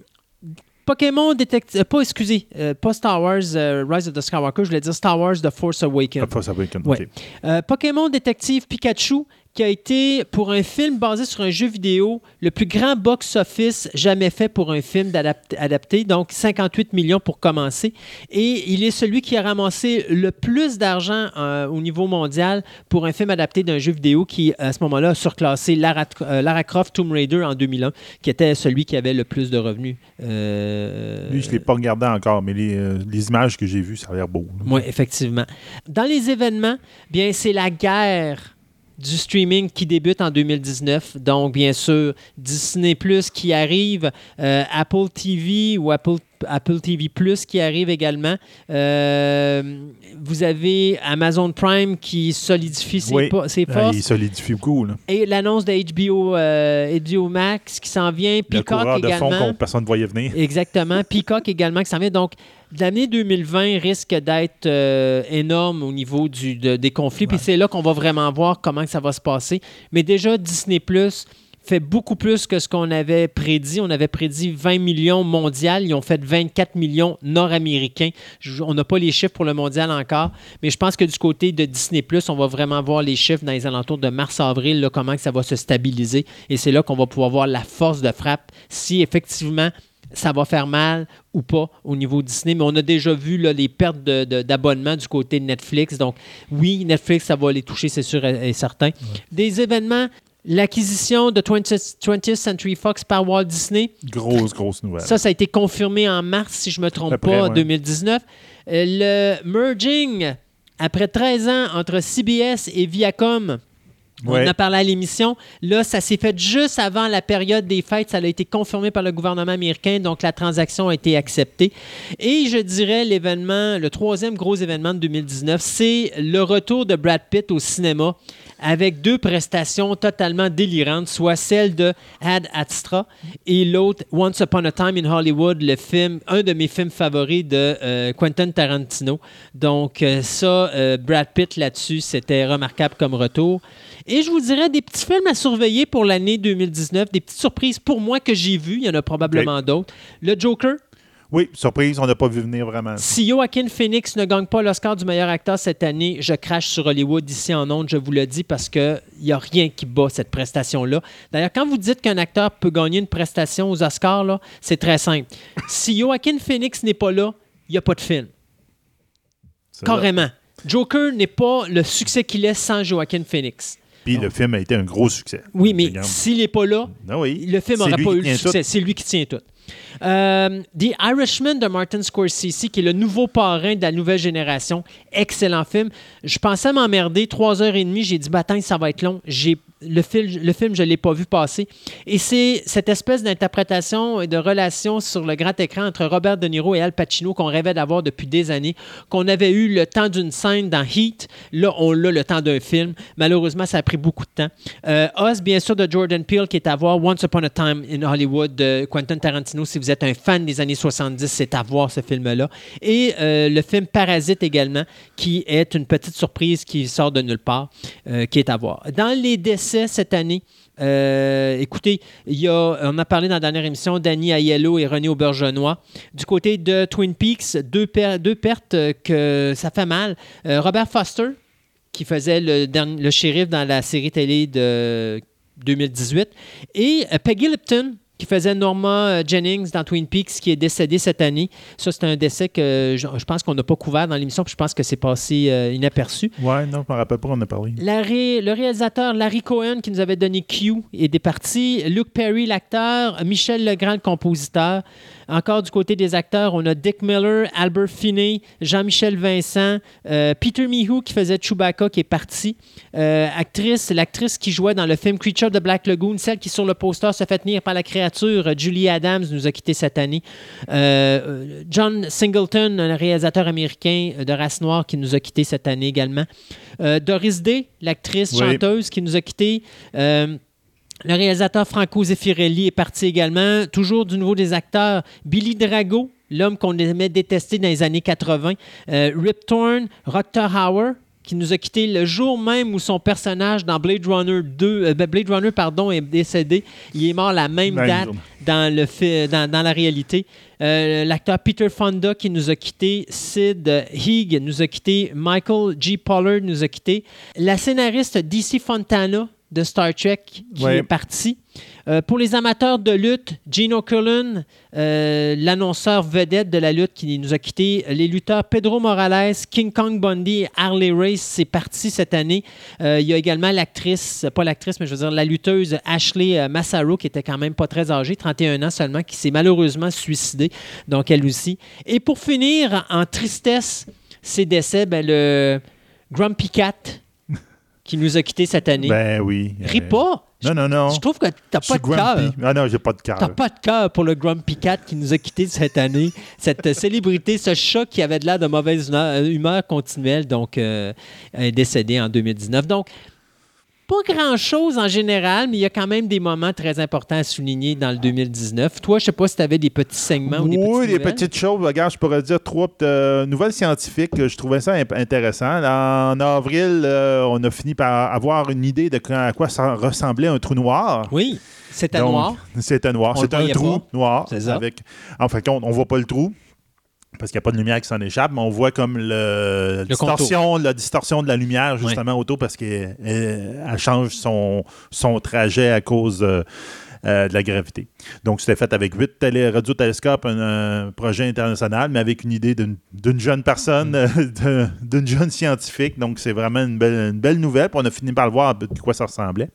B: Pokémon Détective... pas, excusez, euh, pas Star Wars euh, Rise of the Skywalker, je voulais dire Star Wars The Force Awakens.
C: Pas ça vaut
B: Ouais. Euh, Pokémon Détective Pikachu qui a été, pour un film basé sur un jeu vidéo, le plus grand box-office jamais fait pour un film adapté, donc 58 millions pour commencer. Et il est celui qui a ramassé le plus d'argent euh, au niveau mondial pour un film adapté d'un jeu vidéo qui, à ce moment-là, a surclassé Lara, euh, Lara Croft Tomb Raider en 2001, qui était celui qui avait le plus de revenus. Euh,
C: Lui, je ne l'ai pas regardé encore, mais les, les images que j'ai vues, ça a l'air beau.
B: oui, effectivement. Dans les événements, bien, c'est la guerre du streaming qui débute en 2019. Donc, bien sûr, Disney Plus qui arrive, euh, Apple TV ou Apple, Apple TV Plus qui arrive également. Euh, vous avez Amazon Prime qui solidifie ses,
C: Oui.
B: ses
C: Ah,
B: forces.
C: il solidifie beaucoup. Là.
B: Et l'annonce de HBO, euh, HBO Max qui s'en vient.
C: Le
B: Peacock
C: coureur de fond
B: également.
C: qu'on personne ne voyait venir.
B: Exactement. Peacock également qui s'en vient. Donc, l'année 2020 risque d'être euh, énorme au niveau du, de- des conflits. Puis c'est là qu'on va vraiment voir comment que ça va se passer. Mais déjà, Disney Plus fait beaucoup plus que ce qu'on avait prédit. On avait prédit 20 millions mondial. Ils ont fait 24 millions nord-américains. On n'a pas les chiffres pour le mondial encore, mais je pense que du côté de Disney Plus, on va vraiment voir les chiffres dans les alentours de mars-avril, comment que ça va se stabiliser. Et c'est là qu'on va pouvoir voir la force de frappe si effectivement ça va faire mal ou pas au niveau Disney, mais on a déjà vu là, les pertes d'abonnements du côté de Netflix. Donc, oui, Netflix, ça va les toucher, c'est sûr et, et certain. Des événements, l'acquisition de 20th, 20th Century Fox par Walt Disney,
C: Grosse, grosse nouvelle.
B: ça, ça a été confirmé en mars, si je ne me trompe pas, en
C: ouais.
B: 2019. Euh, le merging, après 13 ans, entre CBS et Viacom,
C: Ouais.
B: en a parlé à l'émission. Là, ça s'est fait juste avant la période des fêtes. Ça a été confirmé par le gouvernement américain, donc la transaction a été acceptée. Et je dirais l'événement, le troisième gros événement de 2019, c'est le retour de Brad Pitt au cinéma avec deux prestations totalement délirantes, soit celle de Ad Astra et l'autre Once Upon a Time in Hollywood, le film, un de mes films favoris de euh, Quentin Tarantino. Donc euh, ça, euh, Brad Pitt là-dessus, c'était remarquable comme retour. Et je vous dirais des petits films à surveiller pour l'année 2019, des petites surprises pour moi que j'ai vues, il y en a probablement d'autres. Le Joker,
C: Oui, surprise, on n'a pas vu venir vraiment.
B: si Joaquin Phoenix ne gagne pas l'Oscar du meilleur acteur cette année, je crache sur Hollywood ici en ondes, je vous le dis, parce qu'il n'y a rien qui bat cette prestation-là. D'ailleurs, quand vous dites qu'un acteur peut gagner une prestation aux Oscars, c'est très simple. Si Joaquin Phoenix n'est pas là, il n'y a pas de film.
C: Vrai.
B: Carrément. Joker n'est pas le succès qu'il est sans Joaquin Phoenix.
C: Puis le film a été un gros succès.
B: Oui, mais s'il n'est pas là,
C: Ah oui.
B: le film
C: lui
B: pas eu le succès. C'est lui qui tient tout. Euh, The Irishman de Martin Scorsese, qui est le nouveau parrain de la nouvelle génération. Excellent film. Je pensais m'emmerder. Trois heures et demie, j'ai dit, bataille, ça va être long. J'ai le film, le film, je ne l'ai pas vu passer. Et c'est cette espèce d'interprétation et de relation sur le grand écran entre Robert De Niro et Al Pacino qu'on rêvait d'avoir depuis des années, qu'on avait eu le temps d'une scène dans Heat. Là, on l'a le temps d'un film. Malheureusement, ça a pris beaucoup de temps. Euh, bien sûr, de Jordan Peele, qui est à voir. Once Upon a Time in Hollywood de Quentin Tarantino. Si vous êtes un fan des années 70, c'est à voir ce film-là. Et euh, le film Parasite également, qui est une petite surprise qui sort de nulle part, euh, qui est à voir. Dans les décès cette année, euh, écoutez, il on a parlé dans la dernière émission, Danny Aiello et René Aubergenois. Du côté de Twin Peaks, deux, per- deux pertes que ça fait mal. Euh, Robert Foster, qui faisait le shérif dans la série télé de 2018, et euh, Peggy Lipton, qui faisait Norma euh, Jennings dans Twin Peaks, qui est décédée cette année. Ça, c'est un décès que je, je pense qu'on n'a pas couvert dans l'émission, puis je pense que c'est passé euh, inaperçu.
C: Ouais, non, je me rappelle pas, on en a parlé.
B: La ré- le réalisateur Larry Cohen qui nous avait donné Q est départi. Luke Perry, l'acteur. Michel Legrand, le compositeur. Encore du côté des acteurs, on a Dick Miller, Albert Finney, Jean-Michel Vincent, euh, Peter Mihu qui faisait Chewbacca qui est parti. Euh, actrice, l'actrice qui jouait dans le film Creature de Black Lagoon, celle qui sur le poster se fait tenir par la créature, Julie Adams nous a quitté cette année. Euh, John Singleton, un réalisateur américain de race noire qui nous a quitté cette année également. Euh, Doris Day, l'actrice
C: Oui.
B: chanteuse qui nous a quittés. Le réalisateur Franco Zeffirelli est parti également. Toujours du nouveau des acteurs, Billy Drago, l'homme qu'on aimait détester dans les années 80. Euh, Rip Torn, Rutger Hauer, qui nous a quitté le jour même où son personnage dans Blade Runner 2, euh, ben, Blade Runner pardon, est décédé. Il est mort la même date dans, le fi- dans, dans la réalité. Euh, L'acteur Peter Fonda qui nous a quitté, Sid Higg nous a quitté, Michael G. Pollard nous a quitté. La scénariste DC Fontana de Star Trek qui
C: Ouais.
B: est parti. Euh, pour les amateurs de lutte, Gino Cullen, euh, l'annonceur vedette de la lutte qui nous a quittés, les lutteurs Pedro Morales, King Kong Bundy et Harley Race, c'est parti cette année. Euh, il y a également l'actrice, pas l'actrice, mais je veux dire la lutteuse Ashley Massaro, qui était quand même pas très âgée, 31 ans seulement, qui s'est malheureusement suicidée, donc elle aussi. Et pour finir, en tristesse, ses décès, ben, le Grumpy Cat, qui nous a quittés cette année.
C: Ben oui.
B: Ris
C: Euh,
B: pas!
C: Non, non, non.
B: Je trouve que t'as pas de cœur.
C: Ah non, j'ai pas de cœur.
B: T'as pas de cœur pour le Grumpy Cat qui nous a quittés cette année. Cette euh, célébrité, ce chat qui avait de l'air de mauvaise humeur, humeur continuelle, donc euh, est décédé en 2019. Donc, pas grand-chose en général, mais il y a quand même des moments très importants à souligner dans le 2019. Toi, je sais pas si tu avais des petits segments ou des
C: oui, des petites choses. Regarde, je pourrais dire trois euh, nouvelles scientifiques. que Je trouvais ça intéressant. En avril, euh, on a fini par avoir une idée de à quoi ça ressemblait un trou noir.
B: Oui, c'était noir.
C: C'était noir. C'est un trou
B: pas.
C: noir.
B: C'est ça.
C: Avec, en fait, on ne voit pas le trou parce qu'il n'y a pas de lumière qui s'en échappe, mais on voit comme le, distorsion, la distorsion de la lumière justement autour parce qu'elle elle- elle change son, son trajet à cause euh, euh, de la gravité. Donc, c'était fait avec huit télé radiotélescopes, un, un projet international, mais avec une idée d'une jeune personne,
B: Mm.
C: euh, d'une jeune scientifique. Donc, c'est vraiment une belle, une belle nouvelle. Puis on a fini par le voir de quoi ça ressemblait.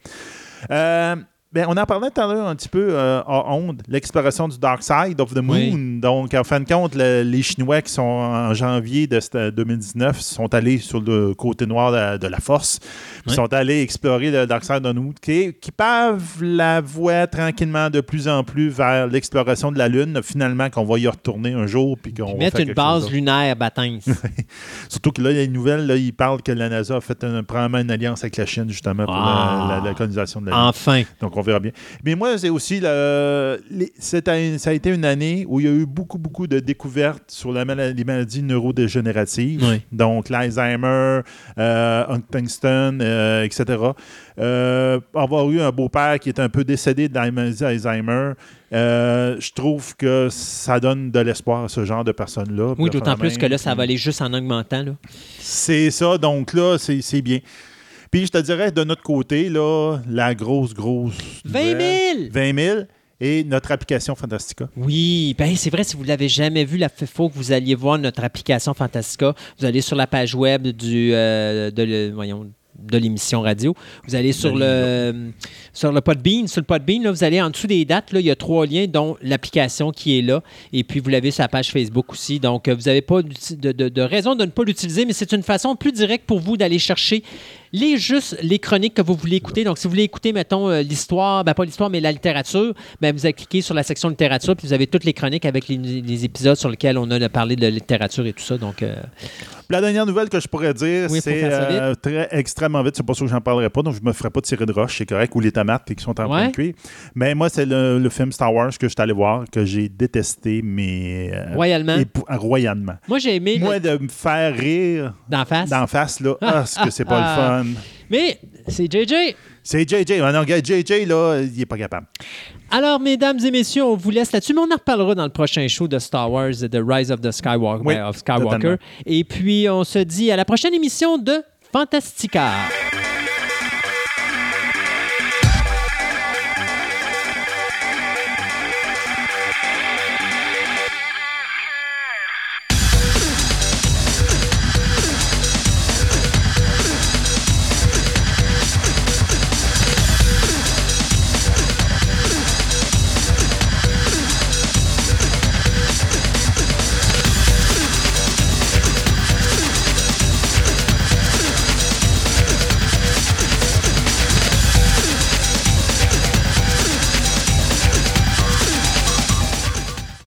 C: Euh, ben, on en parlait tout à l'heure un petit peu euh, en onde, l'exploration du Dark Side of the Moon.
B: Oui.
C: Donc, en fin de compte, le- les Chinois qui sont en janvier de cette- 2019 sont allés sur le côté noir de, de la Force. Ils sont allés explorer le Dark Side of the Moon, qui, qui pave la voie tranquillement de plus en plus vers l'exploration de la Lune. Finalement, qu'on va y retourner un jour. Puis qu'on
B: mettre une base lunaire bâtin.
C: Surtout que là, il y a une nouvelle, là, ils parlent que la NASA a fait un- probablement une alliance avec la Chine, justement, pour
B: Ah.
C: la, la- la colonisation de la Lune.
B: enfin.
C: Donc, on verra bien. Mais moi, c'est aussi. le- les- ça a été une année où il y a eu beaucoup, beaucoup de découvertes sur la les maladies neurodégénératives.
B: Oui.
C: Donc, l'Alzheimer, euh, Huntington, euh, etc. Euh, avoir eu un beau-père qui est un peu décédé de la maladie d'Alzheimer, euh, je trouve que ça donne de l'espoir à ce genre de personnes-là.
B: Oui, d'autant plus que là, ça va aller juste en augmentant.
C: C'est ça, donc là, c'est bien. Puis je te dirais, de notre côté, là, la grosse, grosse.
B: 20 000!
C: nouvelle, 20 000 et notre application Fantastica.
B: Oui, ben c'est vrai, si vous ne l'avez jamais vu, il faut que vous alliez voir notre application Fantastica. Vous allez sur la page web du, euh, de, le- voyons, de l'émission radio. Vous allez sur le, sur le Podbean. Sur le Podbean, là, vous allez en dessous des dates. Là, il y a trois liens, dont l'application qui est là. Et puis, vous l'avez sur la page Facebook aussi. Donc, euh, vous n'avez pas d'uti- de, de- de raison de ne pas l'utiliser, mais c'est une façon plus directe pour vous d'aller chercher les juste les chroniques que vous voulez écouter. Donc, si vous voulez écouter, mettons, euh, l'histoire, ben pas l'histoire, mais la littérature, ben vous allez cliquer sur la section littérature, puis vous avez toutes les chroniques avec les, les épisodes sur lesquels on a parlé de littérature et tout ça. Donc, euh,
C: La dernière nouvelle que je pourrais dire,
B: Oui,
C: c'est euh, très extrêmement vite. C'est pas sûr que j'en parlerai pas, donc je me ferai pas tirer de roche, c'est correct, ou les tomates qui sont en train
B: Ouais.
C: de cuire. Mais moi, c'est le, le film Star Wars que je suis allé voir, que j'ai détesté, mais. euh,
B: royalement.
C: royalement.
B: Moi, j'ai aimé
C: Moi,
B: le-
C: de me faire rire
B: d'en face.
C: d'en face, là, ah, est-ce que c'est pas le fun?
B: Mais c'est JJ.
C: C'est JJ. Ah non, regarde, JJ, là, il est pas capable.
B: Alors, mesdames et messieurs, on vous laisse là-dessus, mais on en reparlera dans le prochain show de Star Wars, The Rise of the Skywalker.
C: Oui,
B: ben, of Skywalker.
C: totalement.
B: Et puis, on se dit à la prochaine émission de Fantastica.